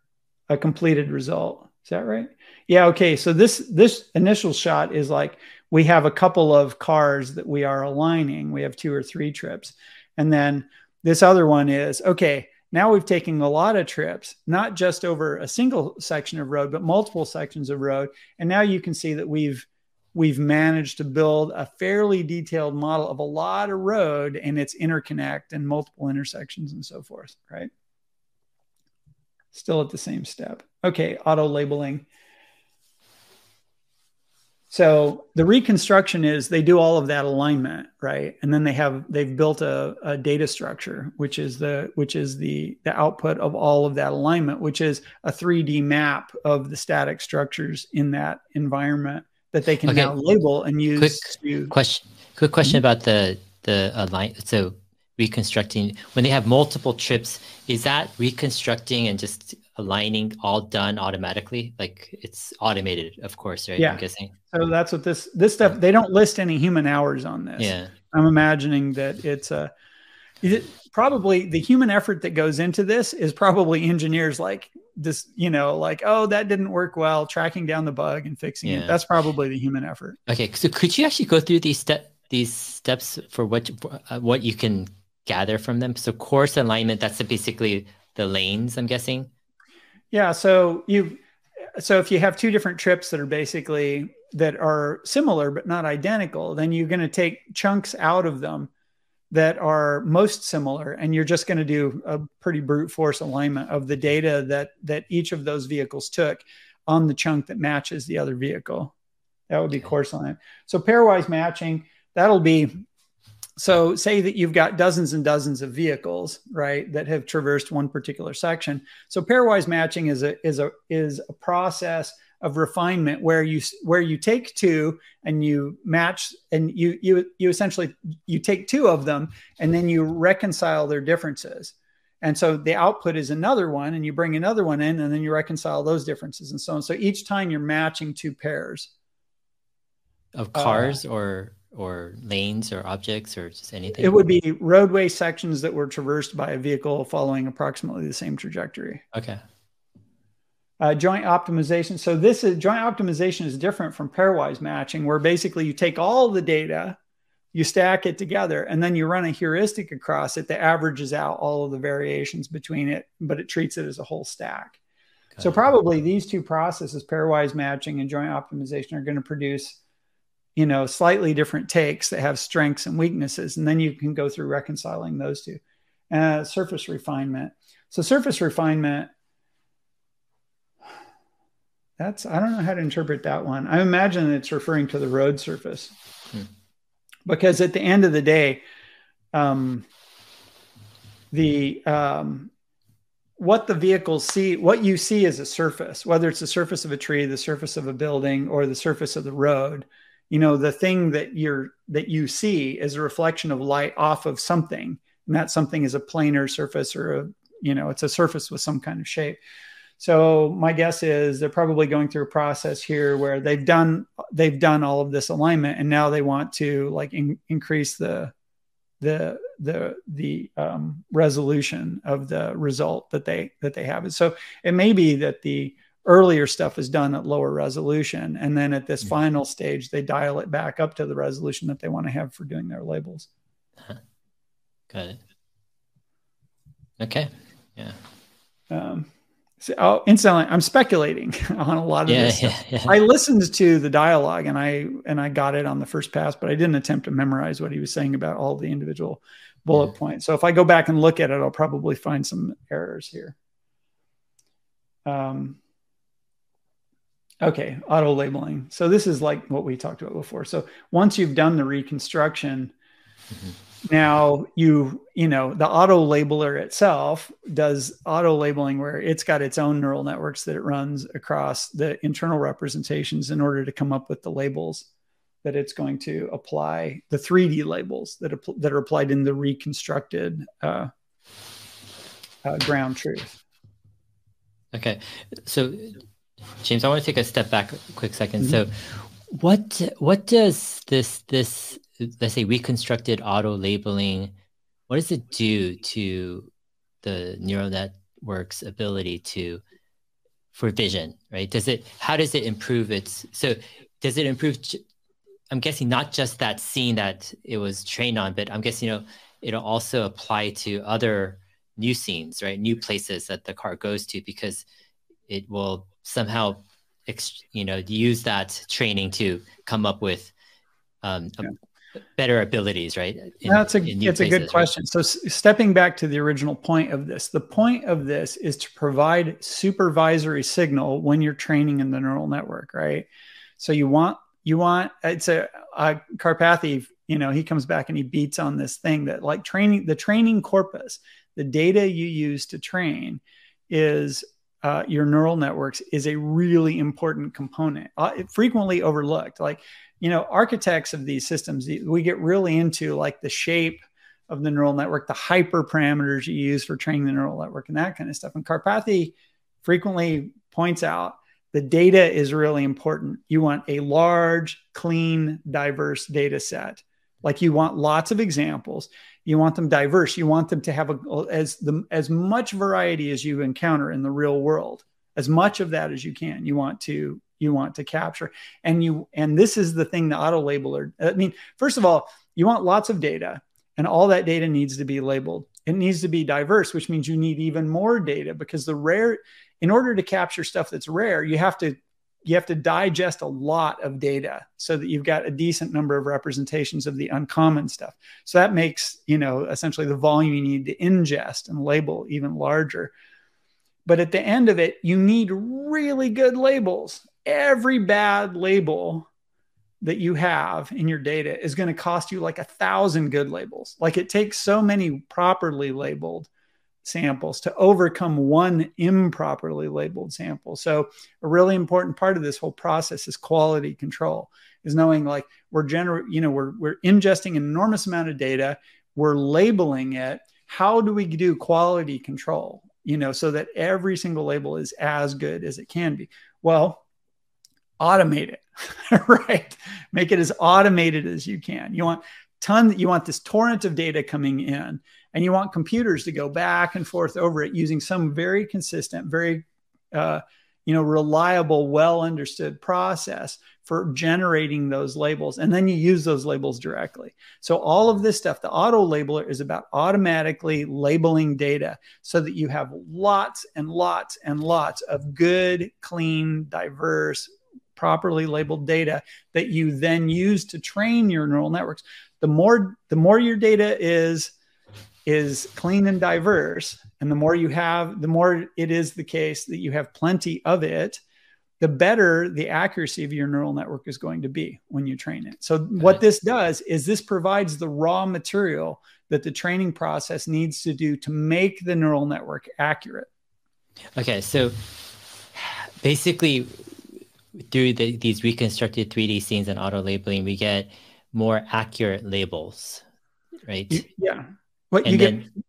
a completed result. Is that right? Yeah. Okay. So this, this initial shot is like we have a couple of cars that we are aligning. We have two or three trips. And then this other one is okay, now we've taken a lot of trips, not just over a single section of road, but multiple sections of road. And now you can see that we've we've managed to build a fairly detailed model of a lot of road and its interconnect and multiple intersections and so forth, right? Still at the same step. Okay, auto labeling. So the reconstruction is they do all of that alignment, right? And then they have they've built a, a, data structure, which is the which is the the output of all of that alignment, which is a 3D map of the static structures in that environment that they can okay. now label and use. Quick to, question. Quick question mm-hmm. about the the align. So reconstructing when they have multiple trips, is that reconstructing and just aligning all done automatically? Like it's automated, of course, right? Yeah. I'm guessing. So that's what this this stuff they don't list any human hours on this. Yeah. I'm imagining that it's a it, probably the human effort that goes into this is probably engineers like this, you know, like, oh, that didn't work well, tracking down the bug and fixing yeah. it. That's probably the human effort. Okay. So could you actually go through these step these steps for what uh, what you can gather from them? So coarse alignment, that's basically the lanes, I'm guessing. Yeah. So you so if you have two different trips that are basically that are similar but not identical, then you're going to take chunks out of them that are most similar and you're just going to do a pretty brute force alignment of the data that that each of those vehicles took on the chunk that matches the other vehicle that would be coarse alignment so pairwise matching that'll be so say that you've got dozens and dozens of vehicles right that have traversed one particular section. So pairwise matching is a is a is a process of refinement where you where you take two and you match and you you you essentially you take two of them and then you reconcile their differences. And so the output is another one and you bring another one in and then you reconcile those differences and so on. So each time you're matching two pairs of cars uh, or or lanes or objects or just anything it would be roadway sections that were traversed by a vehicle following approximately the same trajectory okay uh, joint optimization. So this is joint optimization is different from pairwise matching, where basically you take all the data, you stack it together, and then you run a heuristic across it that averages out all of the variations between it, but it treats it as a whole stack. so probably these two processes, pairwise matching and joint optimization, are going to produce, you know, slightly different takes that have strengths and weaknesses, and then you can go through reconciling those two. Uh, surface refinement. So surface refinement that's I don't know how to interpret that one. I imagine it's referring to the road surface, hmm. because at the end of the day, um, the um, what the vehicles see, what you see is a surface, whether it's the surface of a tree, the surface of a building, or the surface of the road, you know, the thing that you're that you see is a reflection of light off of something, and that something is a planar surface or a you know, it's a surface with some kind of shape. So my guess is they're probably going through a process here where they've done they've done all of this alignment and now they want to like in, increase the the the the um, resolution of the result that they that they have. so it may be that the earlier stuff is done at lower resolution and then at this mm-hmm. final stage they dial it back up to the resolution that they want to have for doing their labels. Got it. Okay. Yeah. Um, so, oh, incidentally, I'm speculating [LAUGHS] on a lot of yeah, this. Yeah, yeah. I listened to the dialogue and I and I got it on the first pass, but I didn't attempt to memorize what he was saying about all the individual bullet points. So if I go back and look at it, I'll probably find some errors here. Um, okay, auto labeling. So this is like what we talked about before. So once you've done the reconstruction. Mm-hmm now you you know the auto labeler itself does auto labeling where it's got its own neural networks that it runs across the internal representations in order to come up with the labels that it's going to apply the 3d labels that, that are applied in the reconstructed uh, uh, ground truth okay so james i want to take a step back a quick 2nd mm-hmm. so what what does this this let's say reconstructed auto labeling, what does it do to the neural network's ability to for vision, right? Does it how does it improve its so does it improve I'm guessing not just that scene that it was trained on, but I'm guessing you know it'll also apply to other new scenes, right? New places that the car goes to because it will somehow you know use that training to come up with um, yeah better abilities, right? In, That's a it's places, a good question. Right? So stepping back to the original point of this, the point of this is to provide supervisory signal when you're training in the neural network, right? So you want you want it's a, a Karpathy, you know, he comes back and he beats on this thing that like training the training corpus, the data you use to train is uh, your neural networks is a really important component, uh, frequently overlooked. Like you know, architects of these systems, we get really into like the shape of the neural network, the hyperparameters you use for training the neural network, and that kind of stuff. And Karpathy frequently points out the data is really important. You want a large, clean, diverse data set Like you want lots of examples. You want them diverse. You want them to have a, as the as much variety as you encounter in the real world. As much of that as you can. You want to you want to capture. And you and this is the thing the auto labeler. I mean, first of all, you want lots of data, and all that data needs to be labeled. It needs to be diverse, which means you need even more data because the rare, in order to capture stuff that's rare, you have to you have to digest a lot of data so that you've got a decent number of representations of the uncommon stuff. So that makes, you know, essentially the volume you need to ingest and label even larger. But at the end of it, you need really good labels. Every bad label that you have in your data is going to cost you like a thousand good labels. Like it takes so many properly labeled samples to overcome one improperly labeled sample. So a really important part of this whole process is quality control is knowing like we're gener you know we're we're ingesting an enormous amount of data, we're labeling it. How do we do quality control? You know, so that every single label is as good as it can be. Well, automate it, [LAUGHS] right? Make it as automated as you can. You want ton you want this torrent of data coming in and you want computers to go back and forth over it using some very consistent very uh, you know reliable well understood process for generating those labels. And then you use those labels directly. So all of this stuff the auto labeler is about automatically labeling data so that you have lots and lots and lots of good clean diverse properly labeled data that you then use to train your neural networks. The more the more your data is is clean and diverse and the more you have the more it is the case that you have plenty of it the better the accuracy of your neural network is going to be when you train it. So what this does is this provides the raw material that the training process needs to do to make the neural network accurate. Okay so basically through the, these reconstructed 3d scenes and auto labeling we get more accurate labels right? Yeah what you then, get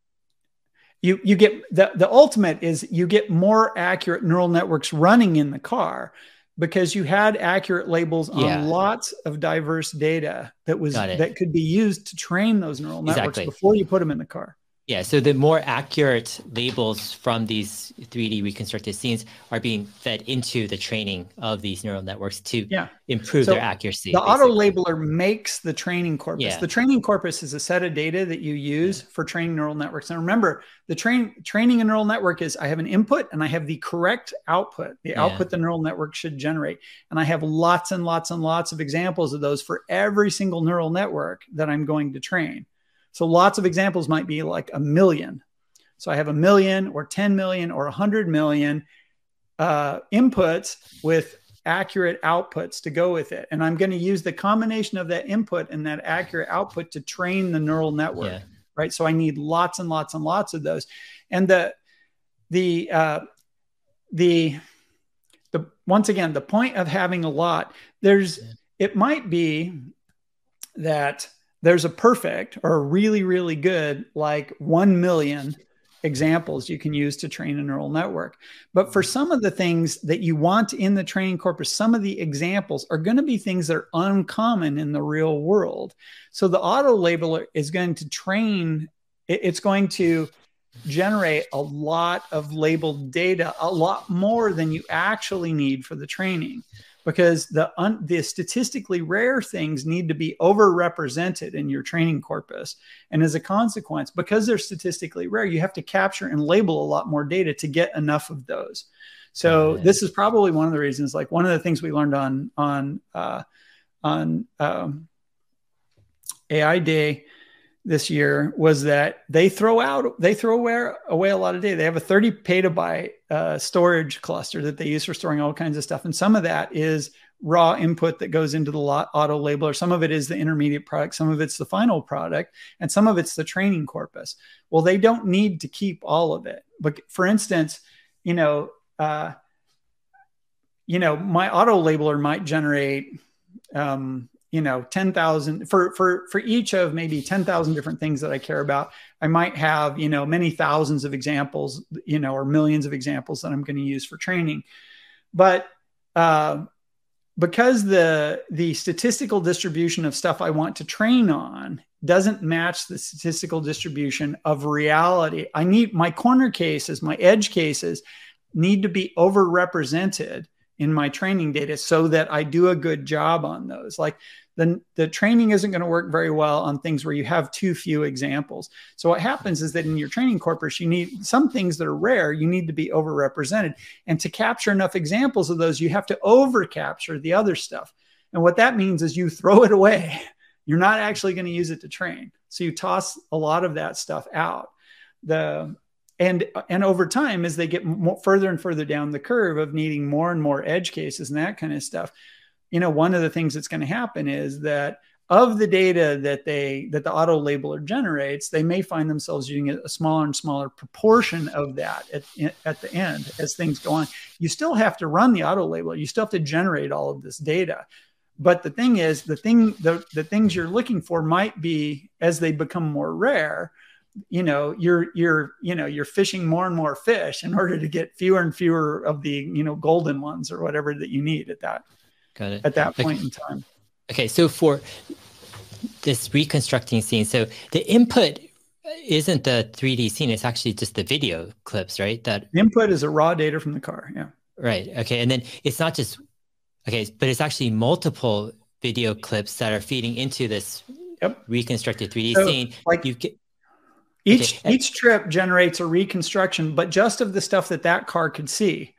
you you get the the ultimate is you get more accurate neural networks running in the car because you had accurate labels yeah. on lots of diverse data that was that could be used to train those neural networks exactly. before you put them in the car. Yeah, so the more accurate labels from these 3D reconstructed scenes are being fed into the training of these neural networks to yeah. improve so their accuracy. The auto labeler makes the training corpus. Yeah. The training corpus is a set of data that you use yeah. for training neural networks. And remember, the train training a neural network is I have an input and I have the correct output, the output the neural network should generate. And I have lots and lots and lots of examples of those for every single neural network that I'm going to train. So lots of examples might be like a million. So I have a million or 10 million or 100 million uh, inputs with accurate outputs to go with it. And I'm going to use the combination of that input and that accurate output to train the neural network. Yeah. Right. So I need lots and lots and lots of those. And the, the, uh, the, the, once again, the point of having a lot, there's, yeah. it might be that there's a perfect or really, really good, like 1 million examples you can use to train a neural network. But for some of the things that you want in the training corpus, some of the examples are going to be things that are uncommon in the real world. So the auto labeler is going to train, it's going to generate a lot of labeled data, a lot more than you actually need for the training because the un, the statistically rare things need to be overrepresented in your training corpus. And as a consequence because they're statistically rare you have to capture and label a lot more data to get enough of those. So this is probably one of the reasons like one of the things we learned on on uh, on um, ai day this year was that they throw out they throw away, away a lot of data. They have a 30 petabyte uh, storage cluster that they use for storing all kinds of stuff, and some of that is raw input that goes into the auto labeler. Some of it is the intermediate product, some of it's the final product, and some of it's the training corpus. Well, they don't need to keep all of it. But for instance, you know, uh, you know, my auto labeler might generate um, you know 10,000 for for for each of maybe 10,000 different things that I care about I might have you know many thousands of examples you know or millions of examples that I'm going to use for training but uh, because the the statistical distribution of stuff I want to train on doesn't match the statistical distribution of reality. I need my corner cases, my edge cases need to be overrepresented in my training data so that I do a good job on those. Like the, the training isn't going to work very well on things where you have too few examples. So what happens is that in your training corpus, you need some things that are rare, you need to be overrepresented. And to capture enough examples of those, you have to over capture the other stuff. And what that means is you throw it away. [LAUGHS] You're not actually going to use it to train. So you toss a lot of that stuff out. The and and over time as they get more, further and further down the curve of needing more and more edge cases and that kind of stuff you know one of the things that's going to happen is that of the data that they that the auto labeler generates they may find themselves using a smaller and smaller proportion of that at, at the end as things go on. You still have to run the auto labeler you still have to generate all of this data. But the thing is the thing the, the things you're looking for might be as they become more rare you know you're you're you know you're fishing more and more fish in order to get fewer and fewer of the you know golden ones or whatever that you need at that Got it. At that point okay. in time. Okay, so for this reconstructing scene, so the input isn't the 3D scene; it's actually just the video clips, right? That the input is a raw data from the car. Yeah. Right. Okay, and then it's not just okay, but it's actually multiple video clips that are feeding into this yep. reconstructed 3D so, scene. Like you get. Each okay. each trip generates a reconstruction, but just of the stuff that that car could see,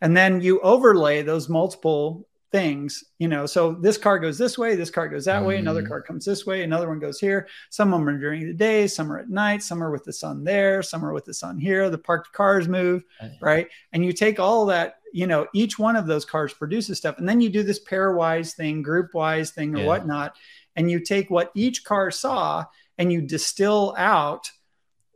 and then you overlay those multiple things, you know. So this car goes this way, this car goes that mm. way, another mm. car comes this way, another one goes here. Some of them are during the day, some are at night, some are with the sun there, some are with the sun here. The parked cars move, right? And you take all that, you know, each one of those cars produces stuff, and then you do this pairwise thing, groupwise thing, or yeah. whatnot, and you take what each car saw and you distill out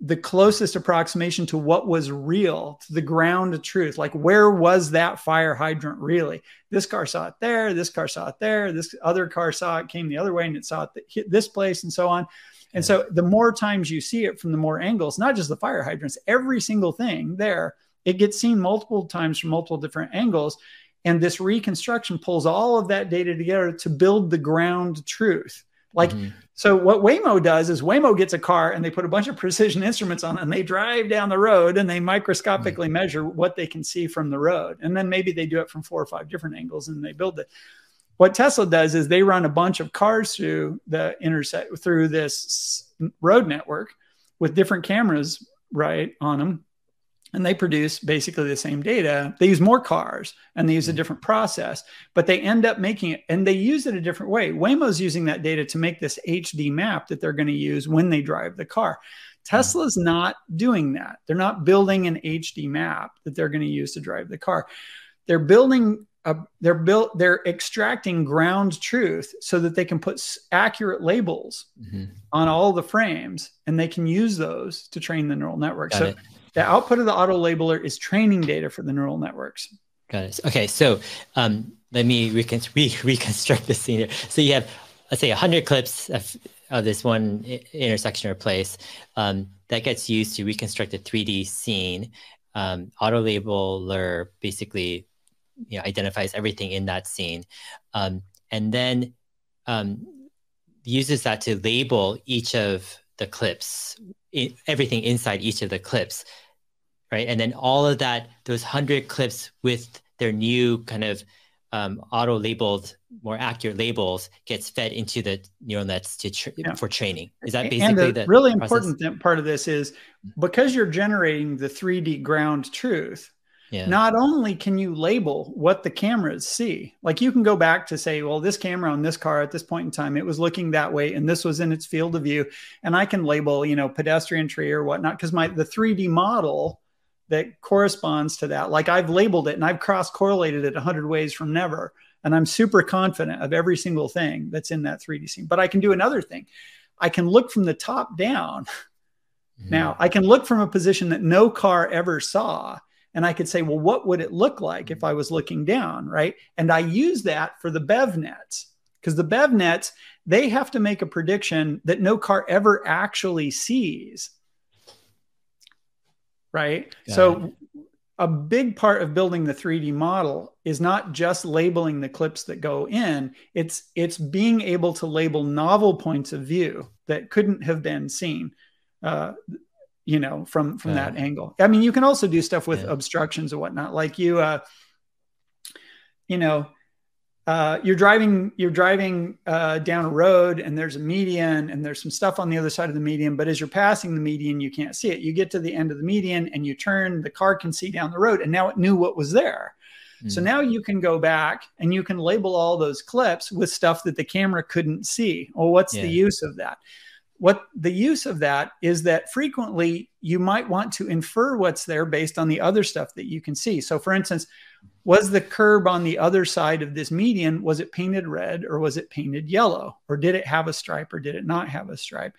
the closest approximation to what was real, to the ground of truth. Like, where was that fire hydrant really? This car saw it there, this car saw it there, this other car saw it, came the other way, and it saw it hit this place, and so on. And so, the more times you see it from the more angles, not just the fire hydrants, every single thing there, it gets seen multiple times from multiple different angles. And this reconstruction pulls all of that data together to build the ground truth. Like, mm-hmm. So what Waymo does is Waymo gets a car and they put a bunch of precision instruments on it and they drive down the road and they microscopically mm-hmm. measure what they can see from the road. And then maybe they do it from four or five different angles and they build it. What Tesla does is they run a bunch of cars through the intersect through this road network with different cameras right on them and they produce basically the same data. They use more cars and they use a mm. different process, but they end up making it and they use it a different way. Waymo's using that data to make this HD map that they're going to use when they drive the car. Tesla's not doing that. They're not building an HD map that they're going to use to drive the car. They're building a, they're built they're extracting ground truth so that they can put accurate labels mm-hmm. on all the frames and they can use those to train the neural network. Got so it the output of the auto labeler is training data for the neural networks. Got it. Okay, so um, let me recon- re- reconstruct this scene here. So you have, let's say, 100 clips of, of this one intersection or place um, that gets used to reconstruct a 3D scene. Um, auto labeler basically you know, identifies everything in that scene. Um, and then um, uses that to label each of the clips, everything inside each of the clips right? And then all of that, those hundred clips with their new kind of um, auto labeled, more accurate labels gets fed into the neural nets to tra- yeah. for training. Is that basically and the, the really process? important part of this is because you're generating the 3D ground truth. Yeah. Not only can you label what the cameras see, like you can go back to say, well, this camera on this car at this point in time, it was looking that way, and this was in its field of view, and I can label, you know, pedestrian tree or whatnot because my the 3D model that corresponds to that. Like I've labeled it and I've cross correlated it 100 ways from never. And I'm super confident of every single thing that's in that 3D scene. But I can do another thing. I can look from the top down. Mm-hmm. Now, I can look from a position that no car ever saw. And I could say, well, what would it look like if I was looking down? Right. And I use that for the BEV nets because the BEV nets, they have to make a prediction that no car ever actually sees right? Got so it. a big part of building the 3D model is not just labeling the clips that go in, it's it's being able to label novel points of view that couldn't have been seen. Uh, you know, from from that angle. I mean, you can also do stuff with yeah. obstructions and whatnot. Like you, uh, you know, uh, you're driving you're driving uh, down a road and there's a median and there's some stuff on the other side of the median but as you're passing the median you can't see it. You get to the end of the median and you turn the car can see down the road and now it knew what was there. Mm. so now you can go back and you can label all those clips with stuff that the camera couldn't see. Well what's yeah. the use of that? What the use of that is that frequently you might want to infer what's there based on the other stuff that you can see. So for instance was the curb on the other side of this median was it painted red or was it painted yellow? Or did it have a stripe or did it not have a stripe?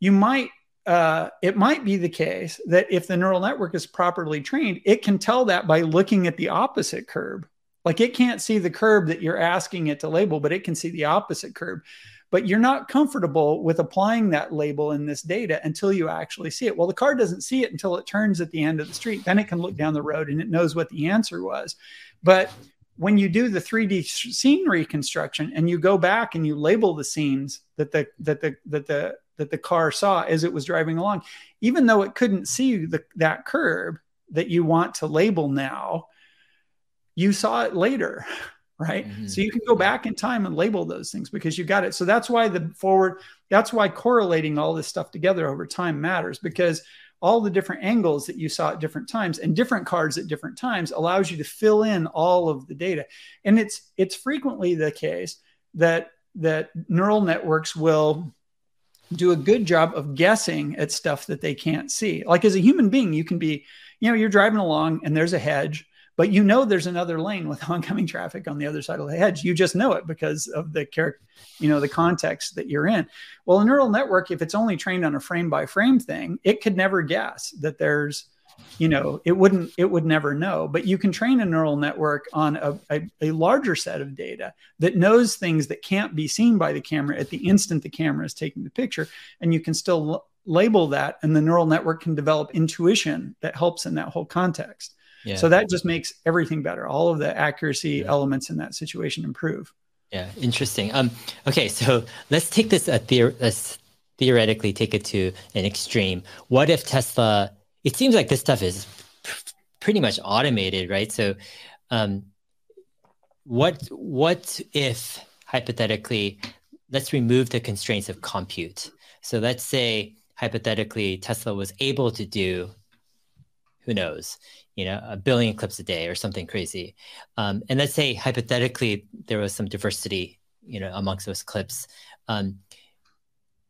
You might uh, it might be the case that if the neural network is properly trained it can tell that by looking at the opposite curb. Like it can't see the curb that you're asking it to label but it can see the opposite curb but you're not comfortable with applying that label in this data until you actually see it. Well, the car doesn't see it until it turns at the end of the street. Then it can look down the road and it knows what the answer was. But when you do the 3D scene reconstruction and you go back and you label the scenes that the that the that the that the car saw as it was driving along, even though it couldn't see the, that curb that you want to label now, you saw it later [LAUGHS] right? Mm-hmm. So you can go back in time and label those things because you got it. So that's why the forward, that's why correlating all this stuff together over time matters because all the different angles that you saw at different times and different cards at different times allows you to fill in all of the data. And it's it's frequently the case that that neural networks will do a good job of guessing at stuff that they can't see. Like as a human being, you can be, you know, you're driving along and there's a hedge but you know there's another lane with [LAUGHS] oncoming traffic on the other side of the hedge. You just know it because of the character you know the context that you're in. Well a neural network if it's only trained on a frame by frame thing it could never guess that there's you know it wouldn't it would never know. But you can train a neural network on a, a, a, larger set of data that knows things that can't be seen by the camera at the instant the camera is taking the picture. And you can still l- label that and the neural network can develop intuition that helps in that whole context yeah. So that just makes everything better. All of the accuracy yeah. elements in that situation improve. Yeah, interesting. Um, okay, so let's take this uh, theor- let's theoretically take it to an extreme. What if Tesla? It seems like this stuff is pretty much automated, right? So, um, what what if hypothetically, let's remove the constraints of compute. So let's say hypothetically Tesla was able to do, who knows, you know, a billion clips a day or something crazy. Um, and let's say hypothetically there was some diversity, you know, amongst those clips. Um,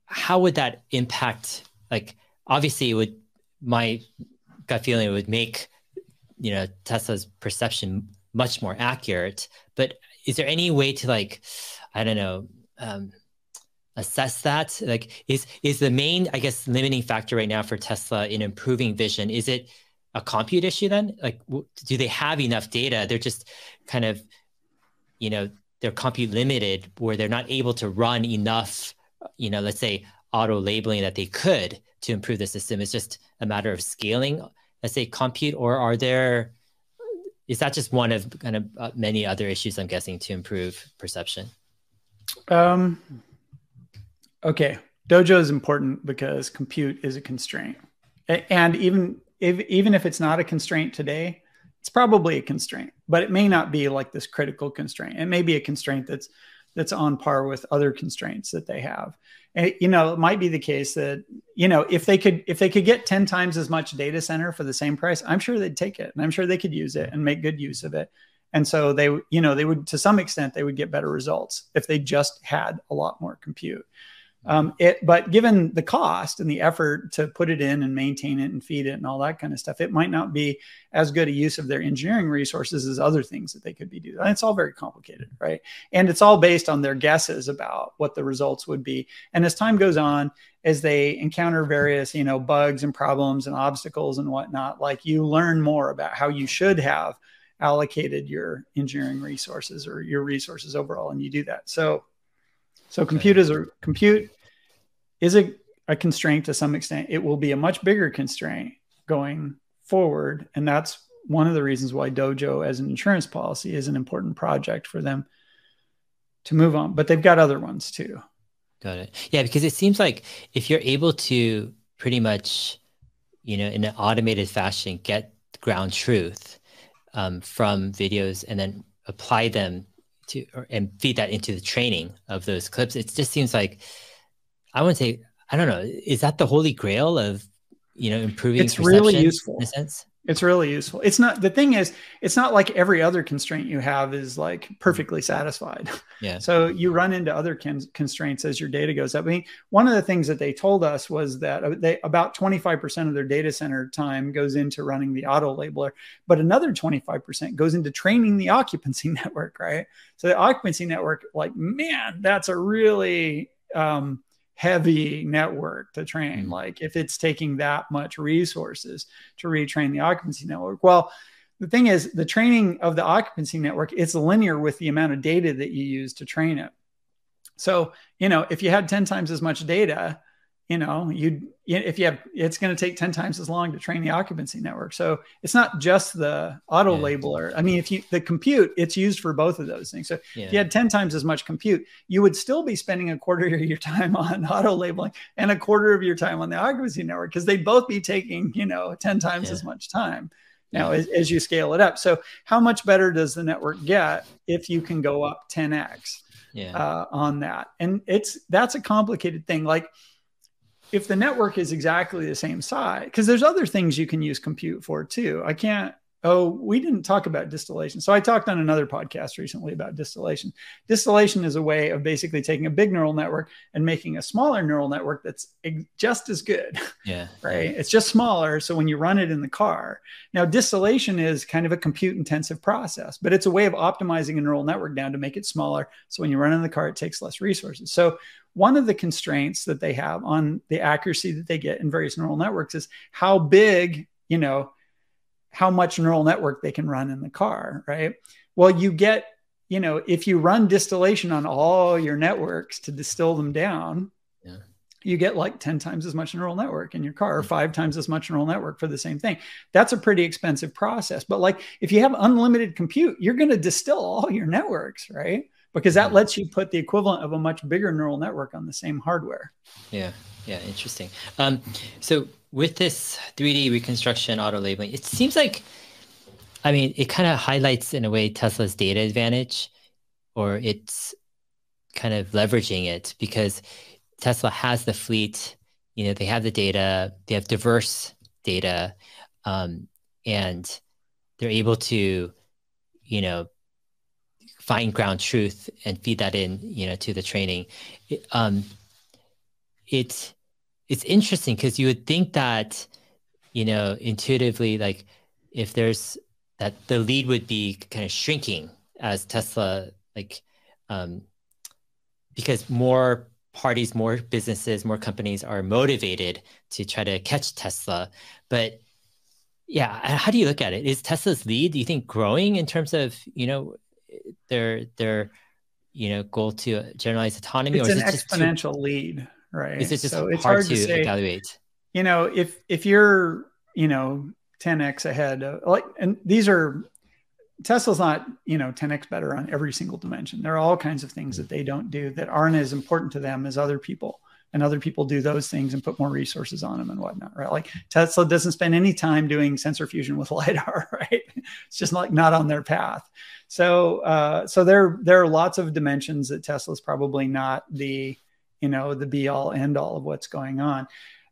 how would that impact? Like, obviously, it would. My gut feeling would make, you know, Tesla's perception much more accurate. But is there any way to like, I don't know, um, assess that? Like, is is the main, I guess, limiting factor right now for Tesla in improving vision? Is it a compute issue then? Like, do they have enough data? They're just kind of, you know, they're compute limited where they're not able to run enough, you know, let's say auto labeling that they could to improve the system. It's just a matter of scaling, let's say compute, or are there, is that just one of kind of uh, many other issues I'm guessing to improve perception? Um, okay. Dojo is important because compute is a constraint. And even if, even if it's not a constraint today, it's probably a constraint, but it may not be like this critical constraint. It may be a constraint that's that's on par with other constraints that they have. And you know, it might be the case that you know if they could if they could get ten times as much data center for the same price, I'm sure they'd take it, and I'm sure they could use it and make good use of it. And so they, you know, they would to some extent they would get better results if they just had a lot more compute. Um, it, but given the cost and the effort to put it in and maintain it and feed it and all that kind of stuff, it might not be as good a use of their engineering resources as other things that they could be doing. And it's all very complicated, right? And it's all based on their guesses about what the results would be. And as time goes on, as they encounter various, you know, bugs and problems and obstacles and whatnot, like you learn more about how you should have allocated your engineering resources or your resources overall, and you do that. So so compute is a compute is a, a constraint to some extent. It will be a much bigger constraint going forward, and that's one of the reasons why Dojo as an insurance policy is an important project for them to move on. But they've got other ones too. Got it. Yeah, because it seems like if you're able to pretty much, you know, in an automated fashion, get ground truth um, from videos and then apply them to or, and feed that into the training of those clips, it just seems like I wouldn't say I don't know. Is that the holy grail of you know improving? It's really useful in a sense. It's really useful. It's not the thing is, it's not like every other constraint you have is like perfectly satisfied. [LAUGHS] Yeah. So you run into other con- constraints as your data goes up. I mean, one of the things that they told us was that uh, they about 25% of their data center time goes into running the auto labeler, but another 25% goes into training the occupancy [LAUGHS] network, right? So the occupancy network, like, man, that's a really um, heavy network to train. Mm-hmm. Like if it's taking that much resources to retrain the occupancy network, well, the thing is the training of the occupancy network it's linear with the amount of data that you use to train it. So you know if you had ten times as much data, you know you if you have it's going to take 10 times as long to train the occupancy network so it's not just the auto yeah. labeler i mean if you the compute it's used for both of those things so yeah. if you had 10 times as much compute you would still be spending a quarter of your time [LAUGHS] on auto labeling and a quarter of your time on the occupancy network because they'd both be taking you know 10 times yeah. as much time now as, as you scale it up so how much better does the network get if you can go up 10x yeah. uh, on that and it's that's a complicated thing like if the network is exactly the same size, because there's other things you can use compute for too. I can't, oh, we didn't talk about distillation. So I talked on another podcast recently about distillation. Distillation is a way of basically taking a big neural network and making a smaller neural network that's just as good. [LAUGHS] Yeah. Right. It's just smaller. So when you run it in the car, now distillation is kind of a compute intensive process, but it's a way of optimizing a neural network down to make it smaller. So when you run in the car, it takes less resources. So one of the constraints that they have on the accuracy that they get in various neural networks is how big, you know, how much neural network they can run in the car, right? Well, you get, you know, if you run distillation on all your networks to distill them down, yeah. you get like 10 times as much neural network in your car or five times as much neural network for the same thing. That's a pretty expensive process. But like if you have unlimited compute, you're going to distill all your networks, right? because that lets you put the equivalent of a much bigger neural network on the same hardware. Yeah, yeah, interesting. Um, so with this 3D reconstruction auto labeling, it seems like, I mean, it kind of highlights in a way Tesla's data advantage, or it's kind of leveraging it because Tesla has the fleet. You know, they have the data, they have diverse data, um, and they're able to, you know, find ground truth and feed that in, you know, to the training. It, um, it's it's interesting because you would think that, you know, intuitively, like if there's that the lead would be kind of shrinking as Tesla, like, um, because more parties, more businesses, more companies are motivated to try to catch Tesla. But yeah, how do you look at it? Is Tesla's lead, do you think, growing in terms of, you know, their their you know goal to generalize autonomy it's or is an it exponential too, lead right is it just so it's hard, hard to, to say, evaluate you know if if you're you know 10x ahead of, like and these are tesla's not you know 10x better on every single dimension there are all kinds of things that they don't do that aren't as important to them as other people and other people do those things and put more resources on them and whatnot, right? Like Tesla doesn't spend any time doing sensor fusion with [LAUGHS] lidar, right? It's just like not on their path. So, uh, so there there are lots of dimensions that Tesla's probably not the you know the be all end all of what's going on.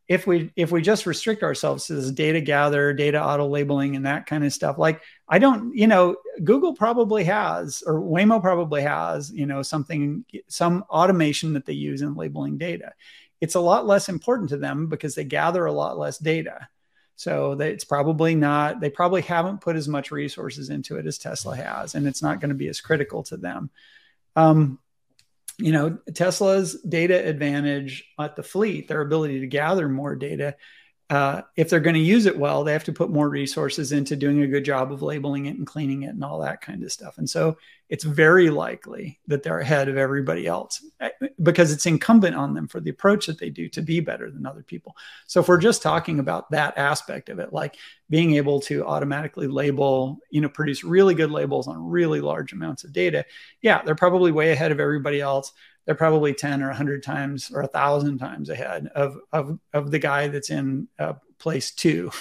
If we if we just restrict ourselves to this data gather, data auto labeling, and that kind of stuff, like I don't, you know, Google probably has or Waymo probably has, you know, something some automation that they use in labeling data. It's a lot less important to them because they gather a lot less data. So it's probably not, they probably haven't put as much resources into it as Tesla has, and it's not going to be as critical to them. Um, you know, Tesla's data advantage at the fleet, their ability to gather more data, uh, if they're going to use it well, they have to put more resources into doing a good job of labeling it and cleaning it and all that kind of stuff. And so it's very likely that they're ahead of everybody else eh, because it's incumbent on them for the approach that they do to be better than other people. So if we're just talking about that aspect of it, like being able to automatically label, you know, produce really good labels on really large amounts of data, yeah, they're probably way ahead of everybody else they're probably 10 or 100 times or 1,000 times ahead of, of, of the guy that's in uh, place two.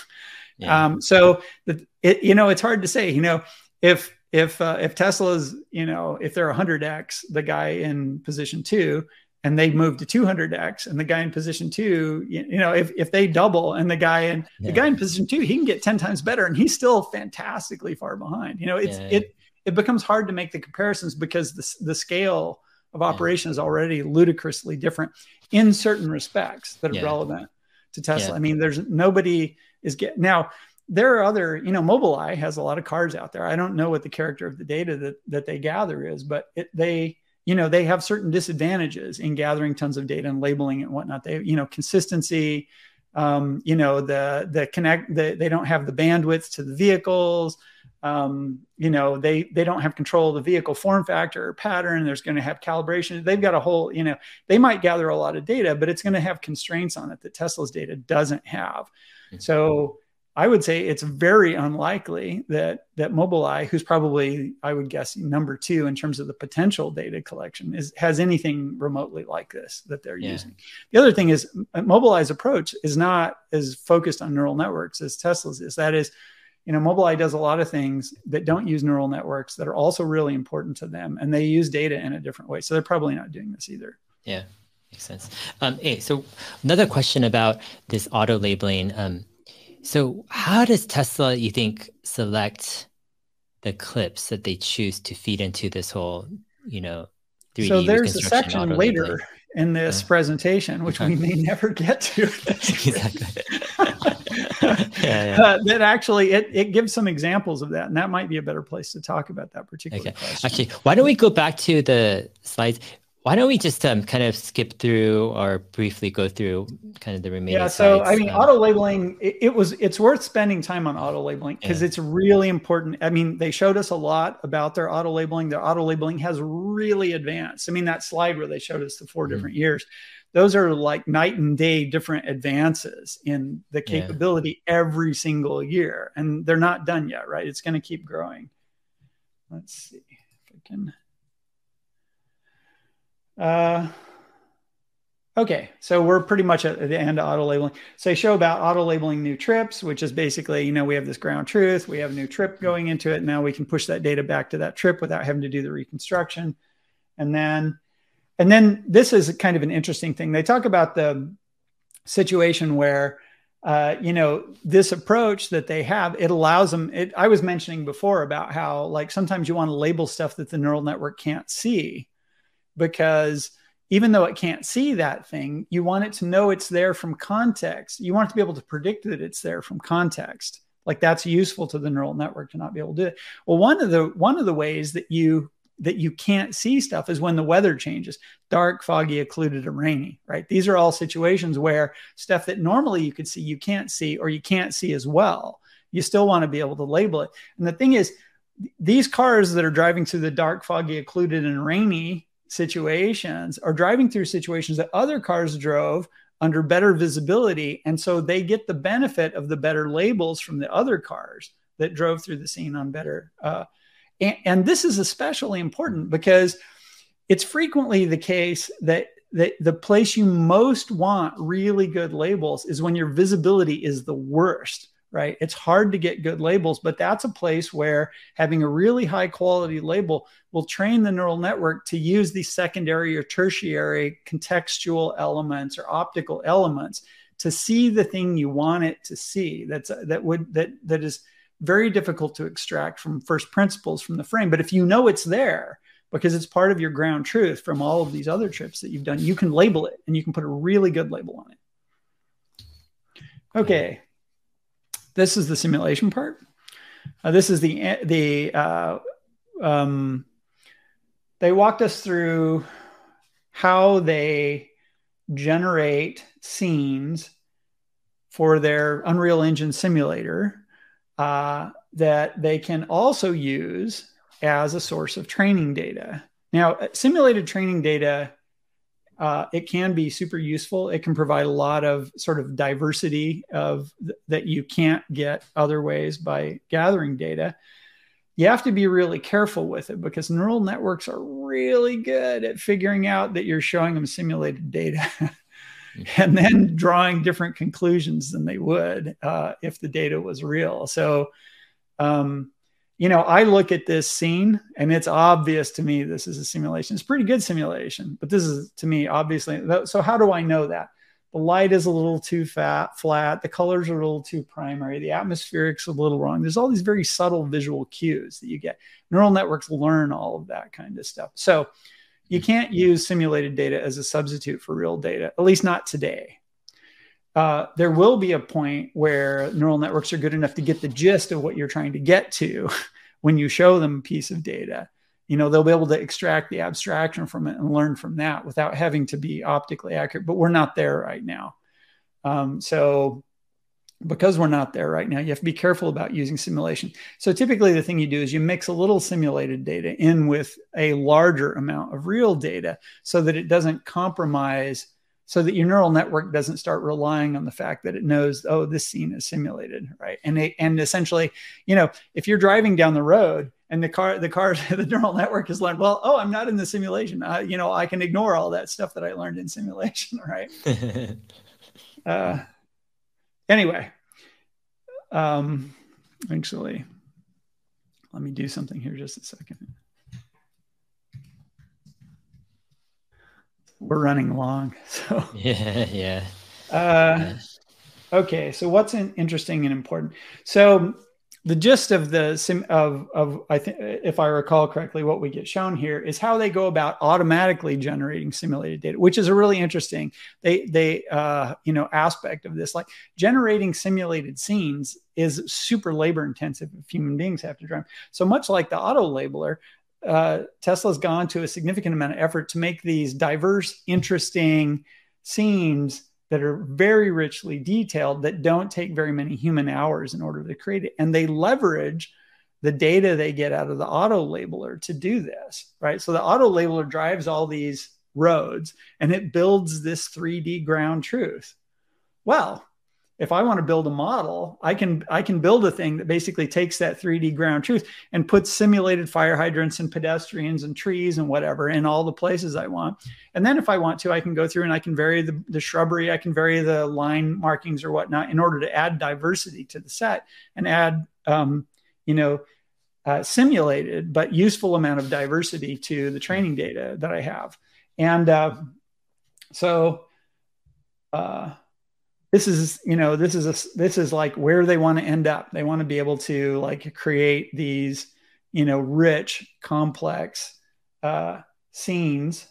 Yeah. Um, so, the, it, you know, it's hard to say, you know, if, if, uh, if Tesla's, you know, if they're 100x, the guy in position two, and they move to 200x and the guy in position two you, you, know if, if they double and the guy in yeah. the guy in position two he can get 10 times better and he's still fantastically far behind you know it's yeah. it it becomes hard to make the comparisons because the, the scale of operation yeah. is already ludicrously different in certain respects that are yeah. relevant to Tesla. Yeah. I mean, there's nobody is get now. There are other, you know, Mobileye has a lot of cars out there. I don't know what the character of the data that that they gather is, but it, they, you know, they have certain disadvantages in gathering tons of data and labeling it and whatnot. They, you know, consistency, um, you know, the the connect, the, they don't have the bandwidth to the vehicles um, you know they they don't have control of the vehicle form factor or pattern. There's going to have calibration. They've got a whole you know they might gather a lot of data but it's going to have constraints on it that tesla's data doesn't have. Mm-hmm. so i would say it's very unlikely that that mobileye who's probably i would guess number two in terms of the potential data collection is has anything remotely like this that they're yeah. using. The other thing is mobileye's approach is not as focused on neural networks as tesla's is. That is you know, Mobileye does a lot of things that don't use neural networks that are also really important to them, and they use data in a different way. So they're probably not doing this either. Yeah, makes sense. Um, hey, so another question about this auto labeling. Um, so how does Tesla, you think, select the clips that they choose to feed into this whole, you know, 3D so there's a section later labeling? in this yeah. presentation, which we may never get to. [LAUGHS] exactly. [LAUGHS] [LAUGHS] yeah, yeah. Uh, that actually it, it gives some examples of that, and that might be a better place to talk about that particular okay. question. Actually, why don't we go back to the slides? Why don't we just um, kind of skip through or briefly go through kind of the remaining? Yeah, so I mean, um, auto labeling. It, it, was it's worth spending time on auto labeling because yeah. it's really important. I mean, they showed us a lot about their auto labeling. Their auto labeling has really advanced. I mean, that slide where they showed us the 4 mm-hmm. different years those are like night and day different advances in the capability yeah. every single year and they're not done yet right? It's going to keep growing. Let's see if i can uh, okay so we're pretty much at the end of auto labeling so i show about auto labeling new trips which is basically you know we have this ground truth we have a new trip going into it now we can push that data back to that trip without having to do the reconstruction. And then and then this is kind of an interesting thing. They talk about the situation where, uh, you know, this approach that they have, it allows them. It, I was mentioning before about how, like, sometimes you want to label stuff that the neural network can't see because even though it can't see that thing, you want it to know it's there from context. You want it to be able to predict that it's there from context. Like that's useful to the neural network to not be able to do it. Well, one of the one of the ways that you that you can't see stuff is when the weather changes. Dark foggy occluded and rainy right? These are all situations where stuff that normally you could see you can't see or you can't see as well. You still want to be able to label it. And the thing is these cars that are driving through the dark foggy occluded and rainy situations are driving through situations that other cars drove under better visibility and so they get the benefit of the better labels from the other cars that drove through the scene on better uh, and, this is especially important because it's frequently the case that that the place you most want really good labels is when your visibility is the worst right? It's hard to get good labels but that's a place where having a really high quality label will train the neural network to use these secondary or tertiary contextual elements or optical elements to see the thing you want it to see. That's that would that that is very difficult to extract from first principles from the frame. But if you know it's there because it's part of your ground truth from all of these other trips that you've done, you can label it and you can put a really good label on it. Okay, this is the simulation part. Uh, this is the the uh, um, they walked us through how they generate scenes for their Unreal Engine simulator uh, that they can also use as a source of training data. Now, simulated training data, uh, it can be super useful. It can provide a lot of sort of diversity of th- that you can't get other ways by gathering data. You have to be really careful with it because neural networks are really good at figuring out that you're showing them simulated data. [LAUGHS] [LAUGHS] and then drawing different conclusions than they would uh, if the data was real. So, um, you know, I look at this scene and it's obvious to me this is a simulation. It's a pretty good simulation, but this is to me obviously. So, how do I know that? The light is a little too fat, flat. The colors are a little too primary. The atmospheric's a little wrong. There's all these very subtle visual cues that you get. Neural networks learn all of that kind of stuff. So, you can't use simulated data as a substitute for real data, at least not today. Uh, there will be a point where neural networks are good enough to get the gist of what you're trying to get to [LAUGHS] when you show them a piece of data. You know, they'll be able to extract the abstraction from it and learn from that without having to be optically accurate. But we're not there right now. Um, so because we're not there right now, you have to be careful about using simulation. So typically the thing you do is you mix a little simulated data in with a larger amount of real data so that it doesn't compromise so that your neural network doesn't start relying on the fact that it knows oh this scene is simulated right? And it, and essentially you know if you're driving down the road and the car the car [LAUGHS] the neural network has learned well oh i'm not in the simulation. I, you know i can ignore all that stuff that i learned in simulation [LAUGHS] right? [LAUGHS] Uh, anyway, um, actually, let me do something here just a second. We're running long, [LAUGHS] so [LAUGHS] yeah, yeah. Uh, okay, so what's interesting and important? So the gist of the sim of of I think if I recall correctly, what we get shown here is how they go about automatically generating simulated data, which is a really interesting they they uh, you know aspect of this. Like generating simulated scenes is super labor intensive if human beings have to drive. So much like the auto labeler, uh, Tesla's gone to a significant amount of effort to make these diverse, interesting scenes that are very richly detailed that don't take very many human hours in order to create it. And they leverage the data they get out of the auto labeler to do this, right? So the auto labeler drives all these roads and it builds this 3D ground truth. Well, if I want to build a model, I can I can build a thing that basically takes that 3D ground truth and puts simulated fire hydrants and pedestrians and trees and whatever in all the places I want. And then if I want to, I can go through and I can vary the, the shrubbery, I can vary the line markings or whatnot in order to add diversity to the set and add um, you know uh, simulated but useful amount of diversity to the training data that I have. And uh, so uh, this is you know this is a this is like where they want to end up. They want to be able to like create these you know rich complex uh, scenes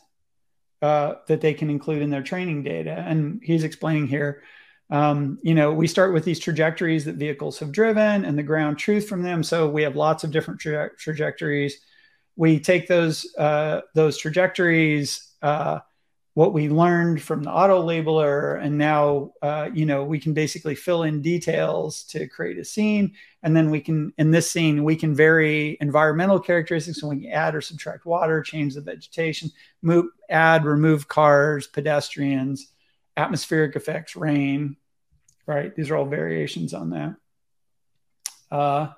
uh, that they can include in their training data. And he's explaining here um, you know we start with these trajectories that vehicles have driven and the ground truth from them. So we have lots of different tra- trajectories. We take those uh, those trajectories uh, what we learned from the auto labeler and now uh, you know we can basically fill in details to create a scene. And then we can in this scene we can vary environmental characteristics. So we can add or subtract water change the vegetation move add remove cars pedestrians atmospheric effects rain right? These are all variations on that. Uh,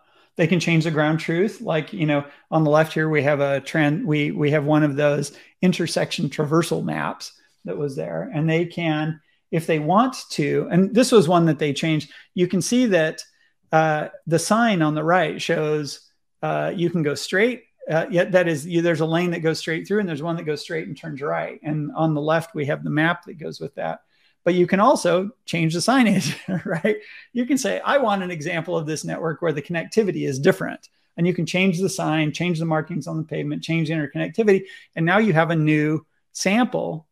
they can change the ground truth. Like you know on the left here we have a trend we we have one of those intersection traversal maps that was there and they can if they want to and this was one that they changed. You can see that uh, the sign on the right shows uh, you can go straight uh, yet that is you, there's a lane that goes straight through and there's one that goes straight and turns right. And on the left we have the map that goes with that but you can also change the signage, [LAUGHS] right? You can say, I want an example of this network where the connectivity is different. And you can change the sign, change the markings on the pavement, change the interconnectivity. And now you have a new sample.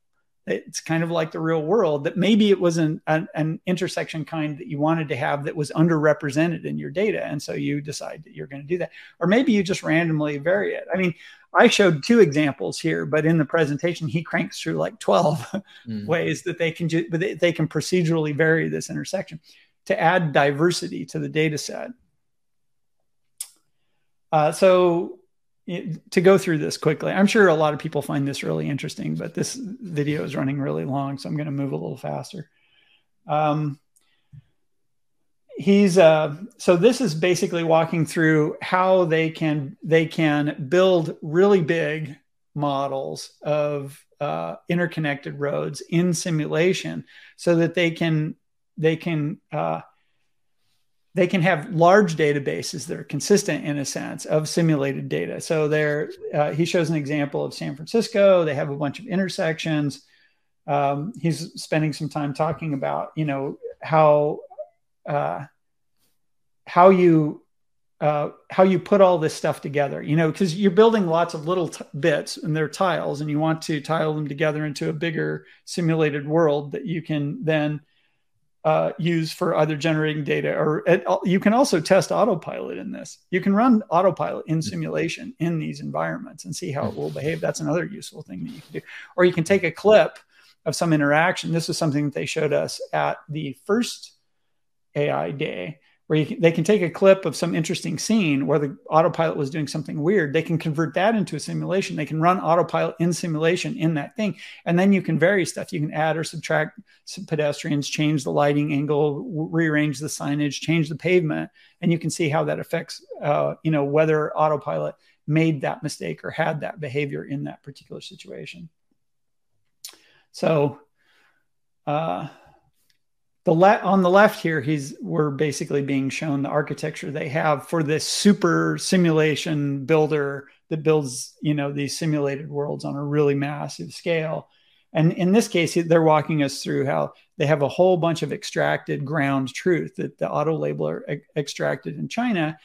It's kind of like the real world that maybe it was an, an, an intersection kind that you wanted to have that was underrepresented in your data. And so you decide that you're going to do that. Or maybe you just randomly vary it. I mean, I showed two examples here, but in the presentation, he cranks through like 12 [LAUGHS] mm. ways that they can, ju- but they, they, can procedurally vary this intersection. to add diversity to the data set. Uh, so to go through this quickly, I'm sure a lot of people find this really interesting, but this video is running really long, so I'm going to move a little faster. Um, he's uh, so this is basically walking through how they can they can build really big models of uh, interconnected roads in simulation so that they can they can uh, they can have large databases that are consistent in a sense of simulated data. So there, uh, he shows an example of San Francisco. They have a bunch of intersections. Um, he's spending some time talking about, you know, how uh, how you uh, how you put all this stuff together. You know, because you're building lots of little t- bits and they're tiles, and you want to tile them together into a bigger simulated world that you can then uh, use for either generating data or it, you can also test autopilot in this. You can run autopilot in simulation in these environments and see how it will behave. That's another useful thing that you can do. Or you can take a clip of some interaction. This is something that they showed us at the first AI day where can, they can take a clip of some interesting scene where the autopilot was doing something weird. They can convert that into a simulation. They can run autopilot in simulation in that thing. And then you can vary stuff. You can add or subtract pedestrians, change the lighting angle, rearrange the signage, change the pavement. And you can see how that affects, uh, you know, whether autopilot made that mistake or had that behavior in that particular situation. So, uh, the le- on the left here he's we're basically being shown the architecture they have for this super simulation builder that builds you know these simulated worlds on a really massive scale. And in this case they're walking us through how they have a whole bunch of extracted ground truth that the auto labeler e- extracted in china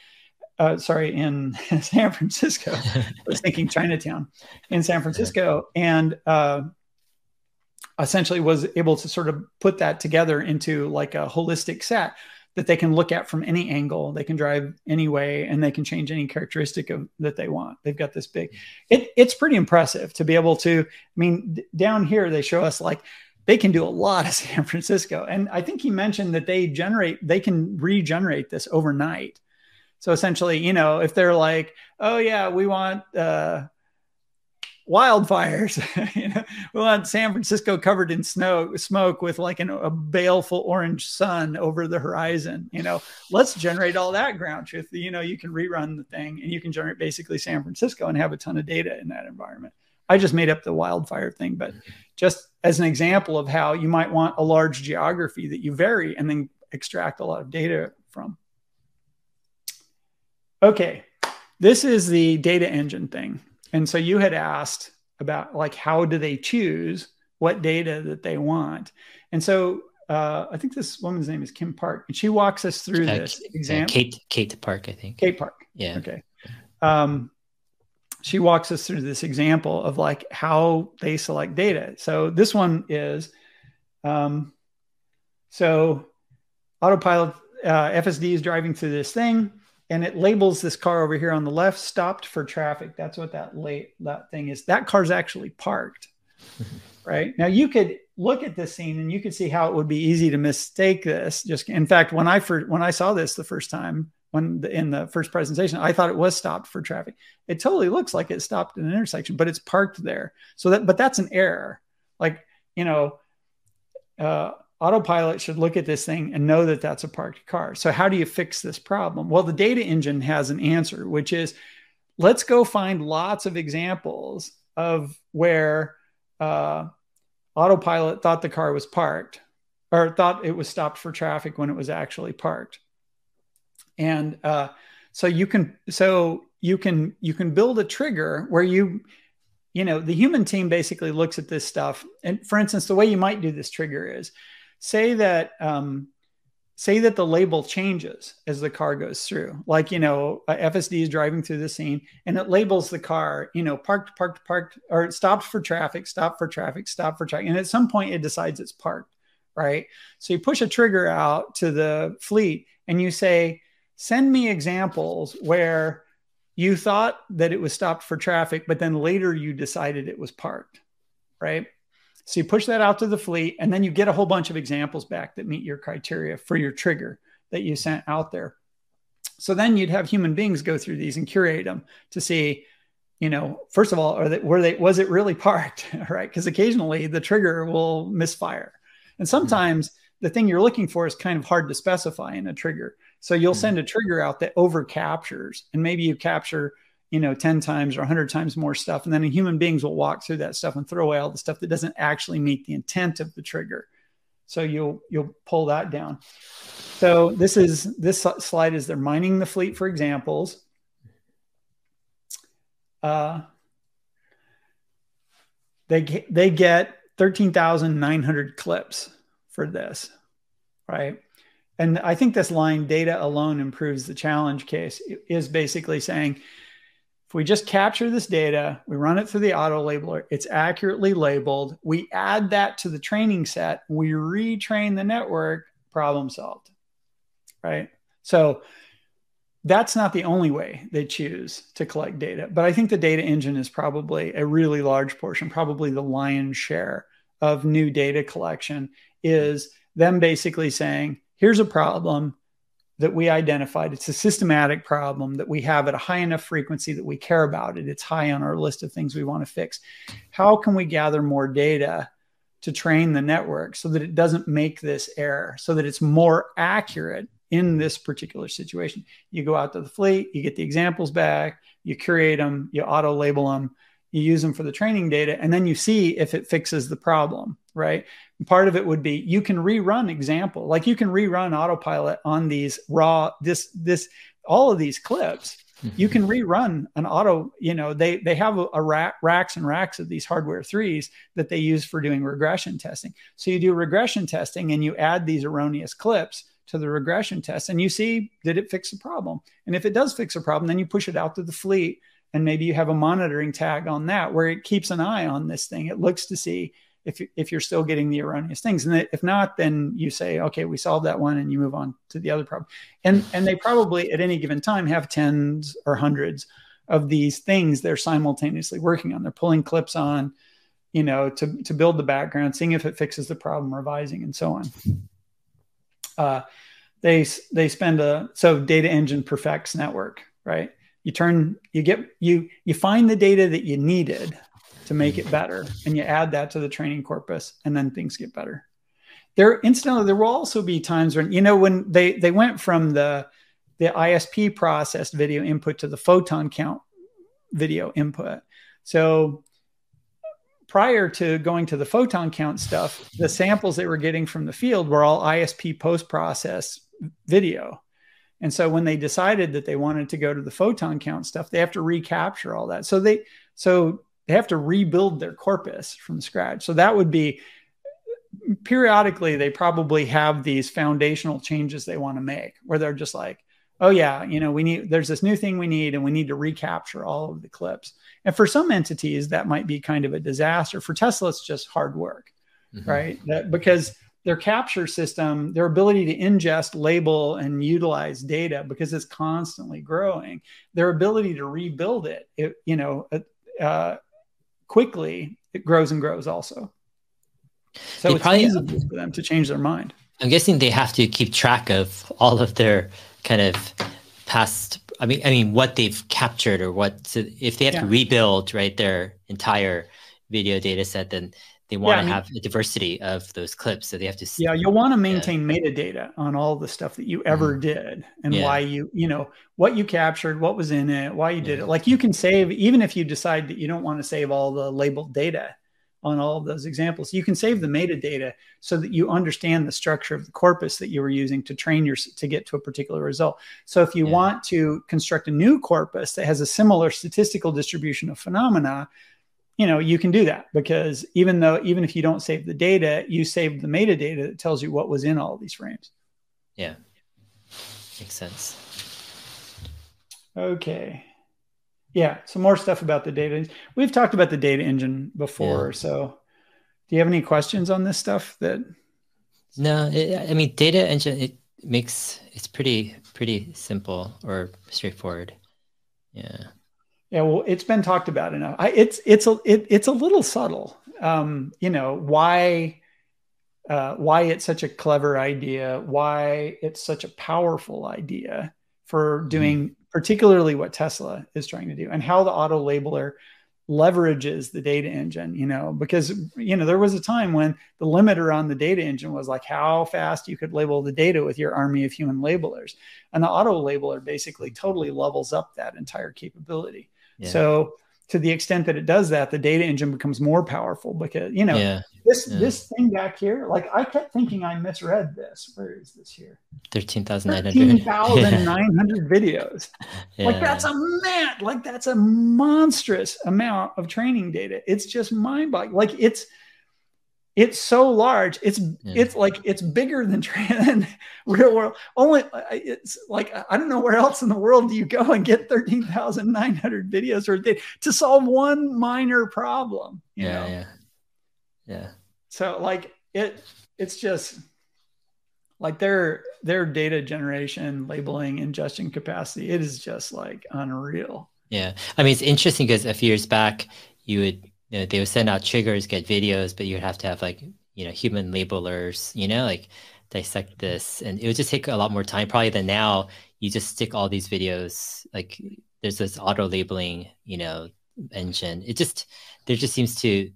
uh, sorry in [LAUGHS] san francisco. [LAUGHS] I was thinking chinatown in san francisco. And uh, essentially was able to sort of put that together into like a holistic set that they can look at from any angle. They can drive any way and they can change any characteristic of that they want. They've got this big it, it's pretty impressive to be able to i mean d- down here they show us like they can do a lot of [LAUGHS] san francisco. And i think he mentioned that they generate they can regenerate this overnight. So essentially you know if they're like oh yeah we want uh wildfires. [LAUGHS] you know, we want San Francisco covered in snow, smoke with like an, a baleful orange sun over the horizon. You know, let's generate all that ground truth. You know, you can rerun the thing and you can generate basically San Francisco and have a ton of data in that environment. I just made up the wildfire thing, but just as an example of how you might want a large geography that you vary and then extract a lot of data from. Okay, this is the data engine thing. And so you had asked about like how do they choose what data that they want. And so uh, I think this woman's name is Kim Park, and she walks us through uh, this example. Kate Kate Park, I think. Kate Park. Yeah. Okay. Um, she walks us through this example of like how they select data. So this one is, um, so autopilot uh, FSD is driving through this thing and it labels this car over here on the left stopped for traffic. That's what that late that thing is. That car's actually parked. [LAUGHS] right now, you could look at this scene and you could see how it would be easy to mistake this. Just in fact, when I first when I saw this the first time when the, in the first presentation, I thought it was stopped for traffic. It totally looks like it stopped in an intersection, but it's parked there. So that but that's an error. Like you know. Uh, autopilot should look at this thing and know that that's a parked car. So, how do you fix this problem? Well, the data engine has an answer, which is let's go find lots of examples of where uh, autopilot thought the car was parked or thought it was stopped for traffic when it was actually parked. And uh, so you can so you can you can build a trigger where you you know the human team basically looks at this stuff and for instance the way you might do this trigger is say that um, say that the label changes as the car goes through. Like you know fsd is driving through the scene and it labels the car you know parked parked parked or stopped for traffic stopped for traffic stopped for traffic. And at some point it decides it's parked right? So you push a trigger out to the fleet and you say send me examples where you thought that it was stopped for traffic but then later you decided it was parked right So you push that out to the fleet, and then you get a whole bunch of examples back that meet your criteria for your trigger that you sent out there. So then you'd have human beings go through these and curate them to see, you know, first of all, are they were they was it really [LAUGHS] parked, right? Because occasionally the trigger will misfire, and hmm. sometimes the thing you're looking for is kind of hard to specify in a trigger. So you'll hmm. send a trigger out that over captures, and maybe you capture you know 10 times or 100 times more stuff. And then human beings will walk through that stuff and throw away all the stuff that doesn't actually meet the intent of the trigger. So you'll you'll pull that down. So this is this slide is they're mining the fleet for examples. Uh, they they get 13,900 clips for this right? And i think this line data alone improves the challenge case. Is basically saying we just capture this data, we run it through the auto labeler, it's accurately labeled, we add that to the training set, we retrain the network, problem solved. Right. So that's not the only way they choose to collect data. But I think the data engine is probably a really large portion, probably the lion's share of new data collection is them basically saying, here's a problem that we identified. It's a systematic problem that we have at a high enough frequency that we care about it. It's high on our list of things we want to fix. How can we gather more data to train the network so that it doesn't make this error, so that it's more accurate in this particular situation? You go out to the fleet, you get the examples back, you curate them, you auto label them, you use them for the training data, and then you see if it fixes the problem, right? part of it would be you can rerun example like you can rerun autopilot on these raw this this all of these clips. You can mm-hmm. rerun an auto you know they they have a, a rack, racks and racks of these hardware threes that they use for doing regression testing. So you do regression testing and you add these erroneous clips to the regression test and you see did it fix the problem? And if it does fix a problem then you push it out to the fleet and maybe you have a monitoring tag on that where it keeps an eye on this thing it looks to see if, if you're still getting the erroneous things. And if not, then you say, okay, we solved that one and you move on to the other problem. And, and they probably at any given time have tens or hundreds of these things they're simultaneously working on. They're pulling clips on, you know, to, to build the background, seeing if it fixes the problem, revising, and so on. Uh, they they spend a so data engine perfects network, right? You turn you get you you find the data that you needed to make it better and you add that to the training corpus and then things get better. There incidentally there will also be times when you know when they they went from the the isp processed video input to the photon count video input. So prior to going to the photon count stuff the samples they were getting from the field were all isp post process video and so when they decided that they wanted to go to the photon count stuff they have to recapture all that so they so they have to rebuild their corpus from scratch. So that would be periodically they probably have these foundational changes they want to make where they're just like, oh yeah, you know, we need there's this new thing we need and we need to recapture all of the clips. And for some entities that might be kind of a disaster. For Tesla it's just hard work. Mm-hmm. Right? That because their capture system, their ability to ingest, label, and utilize data because it's constantly growing, their ability to rebuild it, it you know, uh, quickly, it grows and grows also. So they it's probably, easy for them to change their mind. I'm guessing they have to keep track of all of their kind of past. I mean, I mean, what they've captured or what so if they have yeah. to rebuild right their entire video data set, then they want yeah, to I mean, have a diversity of those clips. So they have to. See. yeah, you'll want to maintain yeah. metadata on all the stuff that you ever mm-hmm. did and yeah. why you, you know, what you captured, what was in it, why you did it. Like you can save, even if you decide that you don't want to save all the labeled data on all of those examples, you can save the metadata so that you understand the structure of the corpus that you were using to train your to get to a particular result. So if you want to construct a new corpus that has a similar statistical distribution of phenomena, you know you can do that because even though even if you don't save the data you save the metadata that tells you what was in all these frames. Yeah. Makes sense. Okay. Yeah some more stuff about the data. We've talked about the data engine before yeah. so do you have any questions on this stuff that no it, i mean data engine it makes it's pretty pretty simple or straightforward. Yeah yeah, well, it's been talked about enough. I, it's it's a it, it's a little subtle. um, you know, why uh, why it's such a clever idea, why it's such a powerful idea for mm-hmm. doing mm-hmm. particularly what Tesla is trying to do, and how the auto labeler leverages the data engine, you know, because, you know, there was a time when the limiter on the data engine was like how fast you could label the data with your army of human labelers. And the auto labeler basically totally levels up that entire capability. Yeah. So, to the extent that it does that, the data engine becomes more powerful because, you know, yeah. this yeah. this thing back here, like I kept thinking I misread this. Where is this here? 13,900. 13,900 videos. [LAUGHS] Yeah. Like that's a man, like that's a monstrous amount of training data. It's just mind boggling. Like it's it's so large. It's yeah. it's like it's bigger than, than [LAUGHS] real world. Only it's like I don't know where else in the world do you go and get thirteen thousand nine hundred videos or to solve one minor problem. yeah, know? yeah, yeah. So like it, it's just like their their data generation, labeling, ingestion capacity. It is just like unreal. Yeah, I mean it's interesting because a few years back you would you know, they would send out triggers, get videos, but you would have to have like, you know, human labelers, you know, like dissect mm-hmm. this. And it would just take a lot more time probably than now. You just stick all these videos, like there's this auto labeling, you know, engine. It just, there just seems to,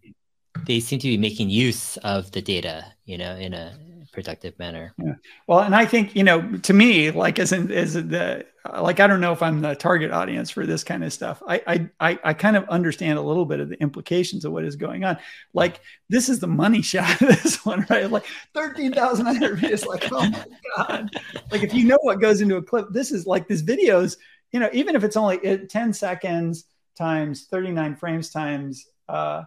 they seem to be making use of the data, you know, in a productive manner. Yeah. Well, and I think you know, to me, like as in, as the like, I don't know if I'm the target audience for this kind of stuff. I I I kind of understand a little bit of the implications of what is going on. Like this is the money shot. Of [LAUGHS] this one, right? Like thirteen thousand [LAUGHS] is like, oh my god! Like if you know what goes into a clip, this is like this videos. You know, even if it's only ten seconds times thirty nine frames times. uh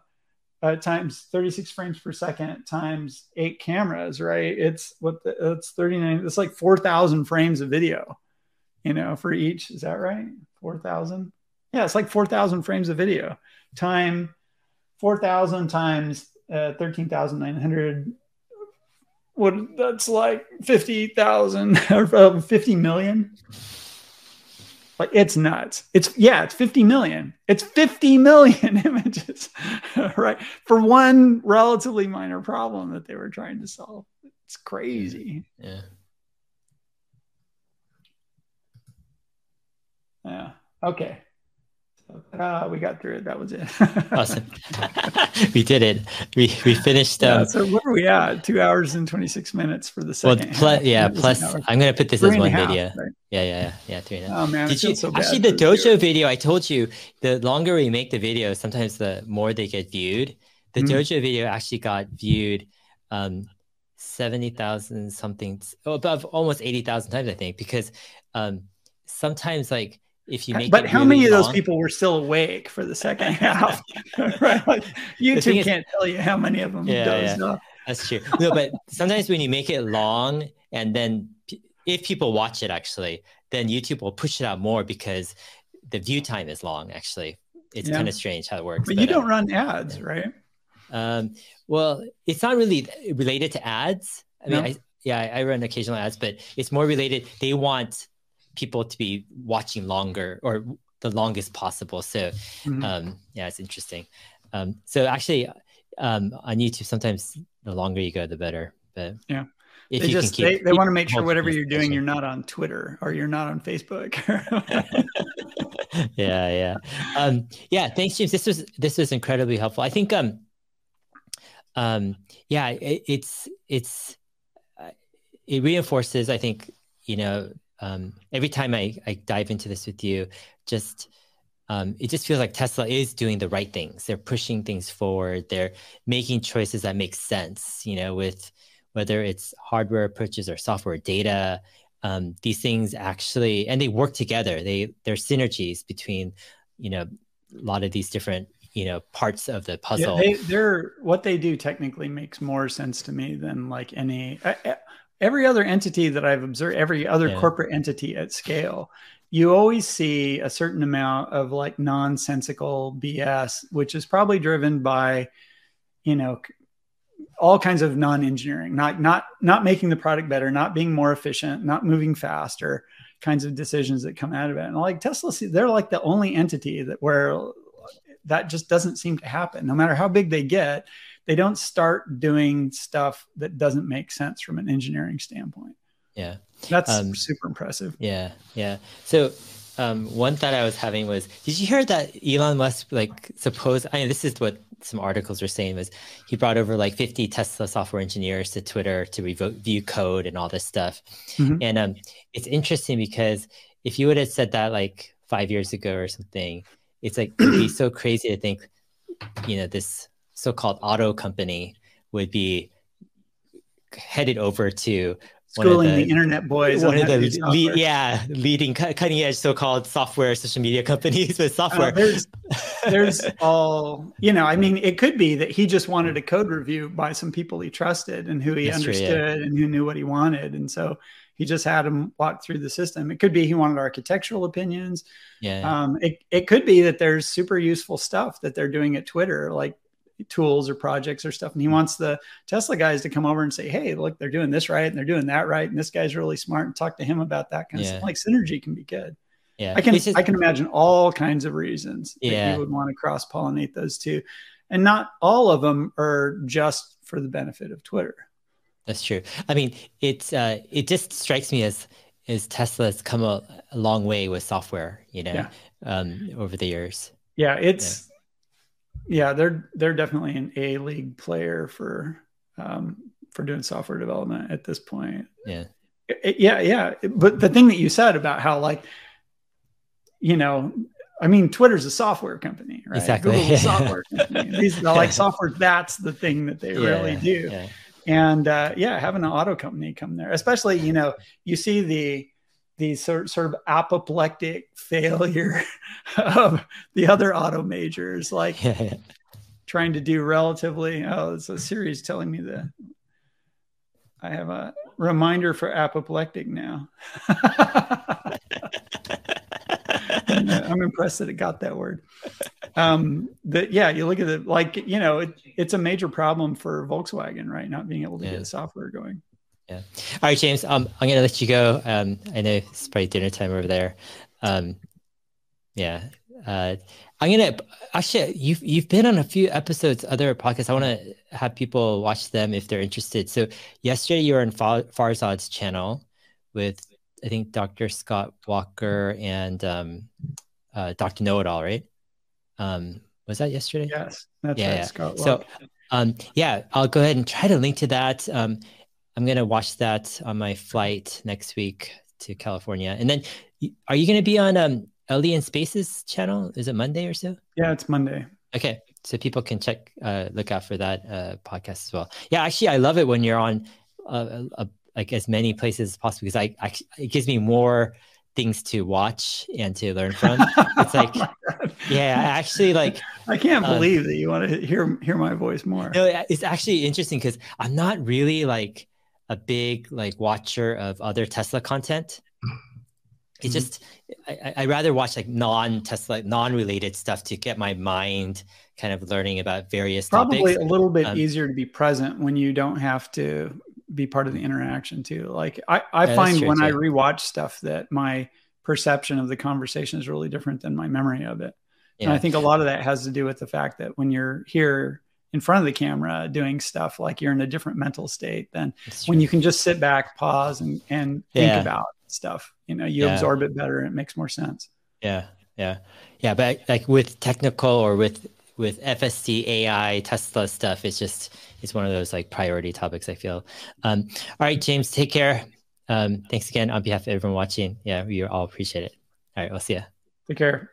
uh, times 36 frames per second times eight cameras, right? It's what the, it's 39. It's like 4,000 frames of video, you know, for each. Is that right? 4,000. Yeah, it's like 4,000 frames of video. Time 4,000 times uh, 13,900. What that's like 50,000 [LAUGHS] or uh, 50 million. Like it's nuts. It's yeah, it's 50 million. It's 50 million [LAUGHS] images, [LAUGHS] right? For one relatively minor problem that they were trying to solve. It's crazy. Yeah. Yeah. Okay. Uh, we got through it. That was it. awesome. [LAUGHS] we did it. We we finished. Um, yeah, so where are we at? Two hours and twenty six minutes for the second. Well, pl- yeah. Plus, I'm gonna put this three as one half, video. Right? Yeah, yeah, yeah, yeah. Three and a half. Oh man, did you so actually the dojo video? I told you the longer we make the video, sometimes the more they get viewed. The mm-hmm. dojo video actually got viewed. Um, 70,000 something above almost 80,000 times I think because um sometimes like if you make but how really many of those people were still awake for the second [LAUGHS] half [LAUGHS] right like youtube is, can't tell you how many of them yeah, yeah. that's true no but sometimes when you make it long and then if people watch it actually then youtube will push it out more because the view time is long actually it's yeah. kind of strange how it works but, but you don't uh, run ads yeah. right um, well it's not really related to ads i mean no. I, yeah I run occasional ads but it's more related they want people to be watching longer or the longest possible. So, mm-hmm. um, yeah, it's interesting. Um, so actually, um, on YouTube, sometimes the longer you go, the better. But yeah, if they you just keep, they, they want to make sure whatever you're doing, you're not on Twitter or you're not on Facebook. [LAUGHS] yeah, yeah, um, yeah. Thanks, James. This was this was incredibly helpful. I think, um, um, yeah, it, it's it's uh, it reinforces. I think you know um, every time I, I dive into this with you, just um, it just feels like Tesla is doing the right things. They're pushing things forward. They're making choices that make sense. You know, with whether it's hardware approaches or software data, um, these things actually and they work together. They there's synergies between you know a lot of these different you know parts of the puzzle. Yeah, they, they're what they do technically makes more sense to me than like any. I, every other entity that I've observed, every other yeah. corporate entity at scale, you always see a certain amount of like nonsensical BS, which is probably driven by, you know, all kinds of non-engineering, not not not making the product better, not being more efficient, not moving faster, kinds of decisions that come out of it. And like Tesla, they're like the only entity that where that just doesn't seem to happen. No matter how big they get, they don't start doing stuff that doesn't make sense from an engineering standpoint. Yeah. That's um, super impressive. Yeah. Yeah. So um, one thought I was having was, did you hear that Elon Musk like suppose? I mean, this is what some articles were saying was he brought over like 50 Tesla software engineers to Twitter to review code and all this stuff. Mm-hmm. And um, it's interesting because if you would have said that like five years ago or something, it's like it'd be so crazy to think, you know, this so-called auto company would be headed over to schooling the, the, internet boys. One of the lead, yeah, leading cutting edge so-called software social media companies [LAUGHS] with software. Uh, there's, there's [LAUGHS] all you know. I mean, it could be that he just wanted a code review by some people he trusted and who he That's understood true, yeah. and who knew what he wanted, and so he just had him walk through the system. It could be he wanted architectural opinions. Yeah. Um, it it could be that there's super useful stuff that they're doing at Twitter, like tools or projects or stuff. And he wants the Tesla guys to come over and say, Hey, look, they're doing this right and they're doing that right. And this guy's really smart and talk to him about that kind yeah. of stuff. Like synergy can be good. Yeah. I can just, I can imagine all kinds of reasons yeah. that you would want to cross pollinate those two. And not all of them are just for the benefit of Twitter. That's true. I mean, it's uh, it just strikes me as as Tesla's come a, a long way with software, you know, yeah. um, over the years. Yeah, it's yeah, they're they're definitely an A league player for um, for doing software development at this point. Yeah, yeah, yeah. But the thing that you said about how like, you know, I mean, Twitter's a software company, right? Exactly. Google's a [LAUGHS] software company. These are like software. That's the thing that they yeah, really do. Yeah. And uh, yeah, having an auto company come there, especially you know, you see the the sort, sort of apoplectic [LAUGHS] failure of the other auto majors, like yeah, [LAUGHS] yeah. trying to do relatively. Oh, it's a Siri telling me that I have a reminder for apoplectic now. [LAUGHS] I'm impressed that it got that word. Um, that yeah, you look at it like you know it, it's a major problem for Volkswagen, right? Not being able to yeah. get software going. Yeah. All right, James. Um, I'm gonna let you go. Um, I know it's probably dinner time over there. Um, yeah. Uh, I'm gonna actually you've you've been on a few episodes, other podcasts. I want to have people watch them if they're interested. So yesterday you were on Farzad's channel with I think Dr. Scott Walker and um, uh, Dr. Know It All, right? Um, was that yesterday? Yes, that's yeah, right, yeah. Scott Walker. So, um, yeah, I'll go ahead and try to link to that. Um, I'm gonna watch that on my flight next week to California. And then, are you gonna be on um Alien Spaces channel? Is it Monday or so? Yeah, it's Monday. Okay, so people can check, uh, look out for that uh, podcast as well. Yeah, actually, I love it when you're on uh, a, like as many places as possible because I, I it gives me more things to watch and to learn from. It's like, [LAUGHS] oh yeah, actually, like I can't um, believe that you want to hear hear my voice more. No, it's actually interesting because I'm not really like a big like watcher of other Tesla content. It's mm-hmm. just I, I rather watch like non-Tesla, non-related stuff to get my mind kind of learning about various Probably topics. a little bit um, easier to be present when you don't have to be part of the interaction too. Like I, I yeah, find when too. I rewatch stuff that my perception of the conversation is really different than my memory of it. Yeah. And I think a lot of that has to do with the fact that when you're here in front of the camera doing stuff like you're in a different mental state than when you can just sit back pause and, and think about stuff. You know you yeah. absorb it better and it makes more sense. Yeah yeah. Yeah but like with technical or with with fsd ai tesla stuff it's just it's one of those like priority topics i feel. Um all right james take care. Um thanks again on behalf of everyone watching. Yeah we all appreciate it. All right we'll see you take care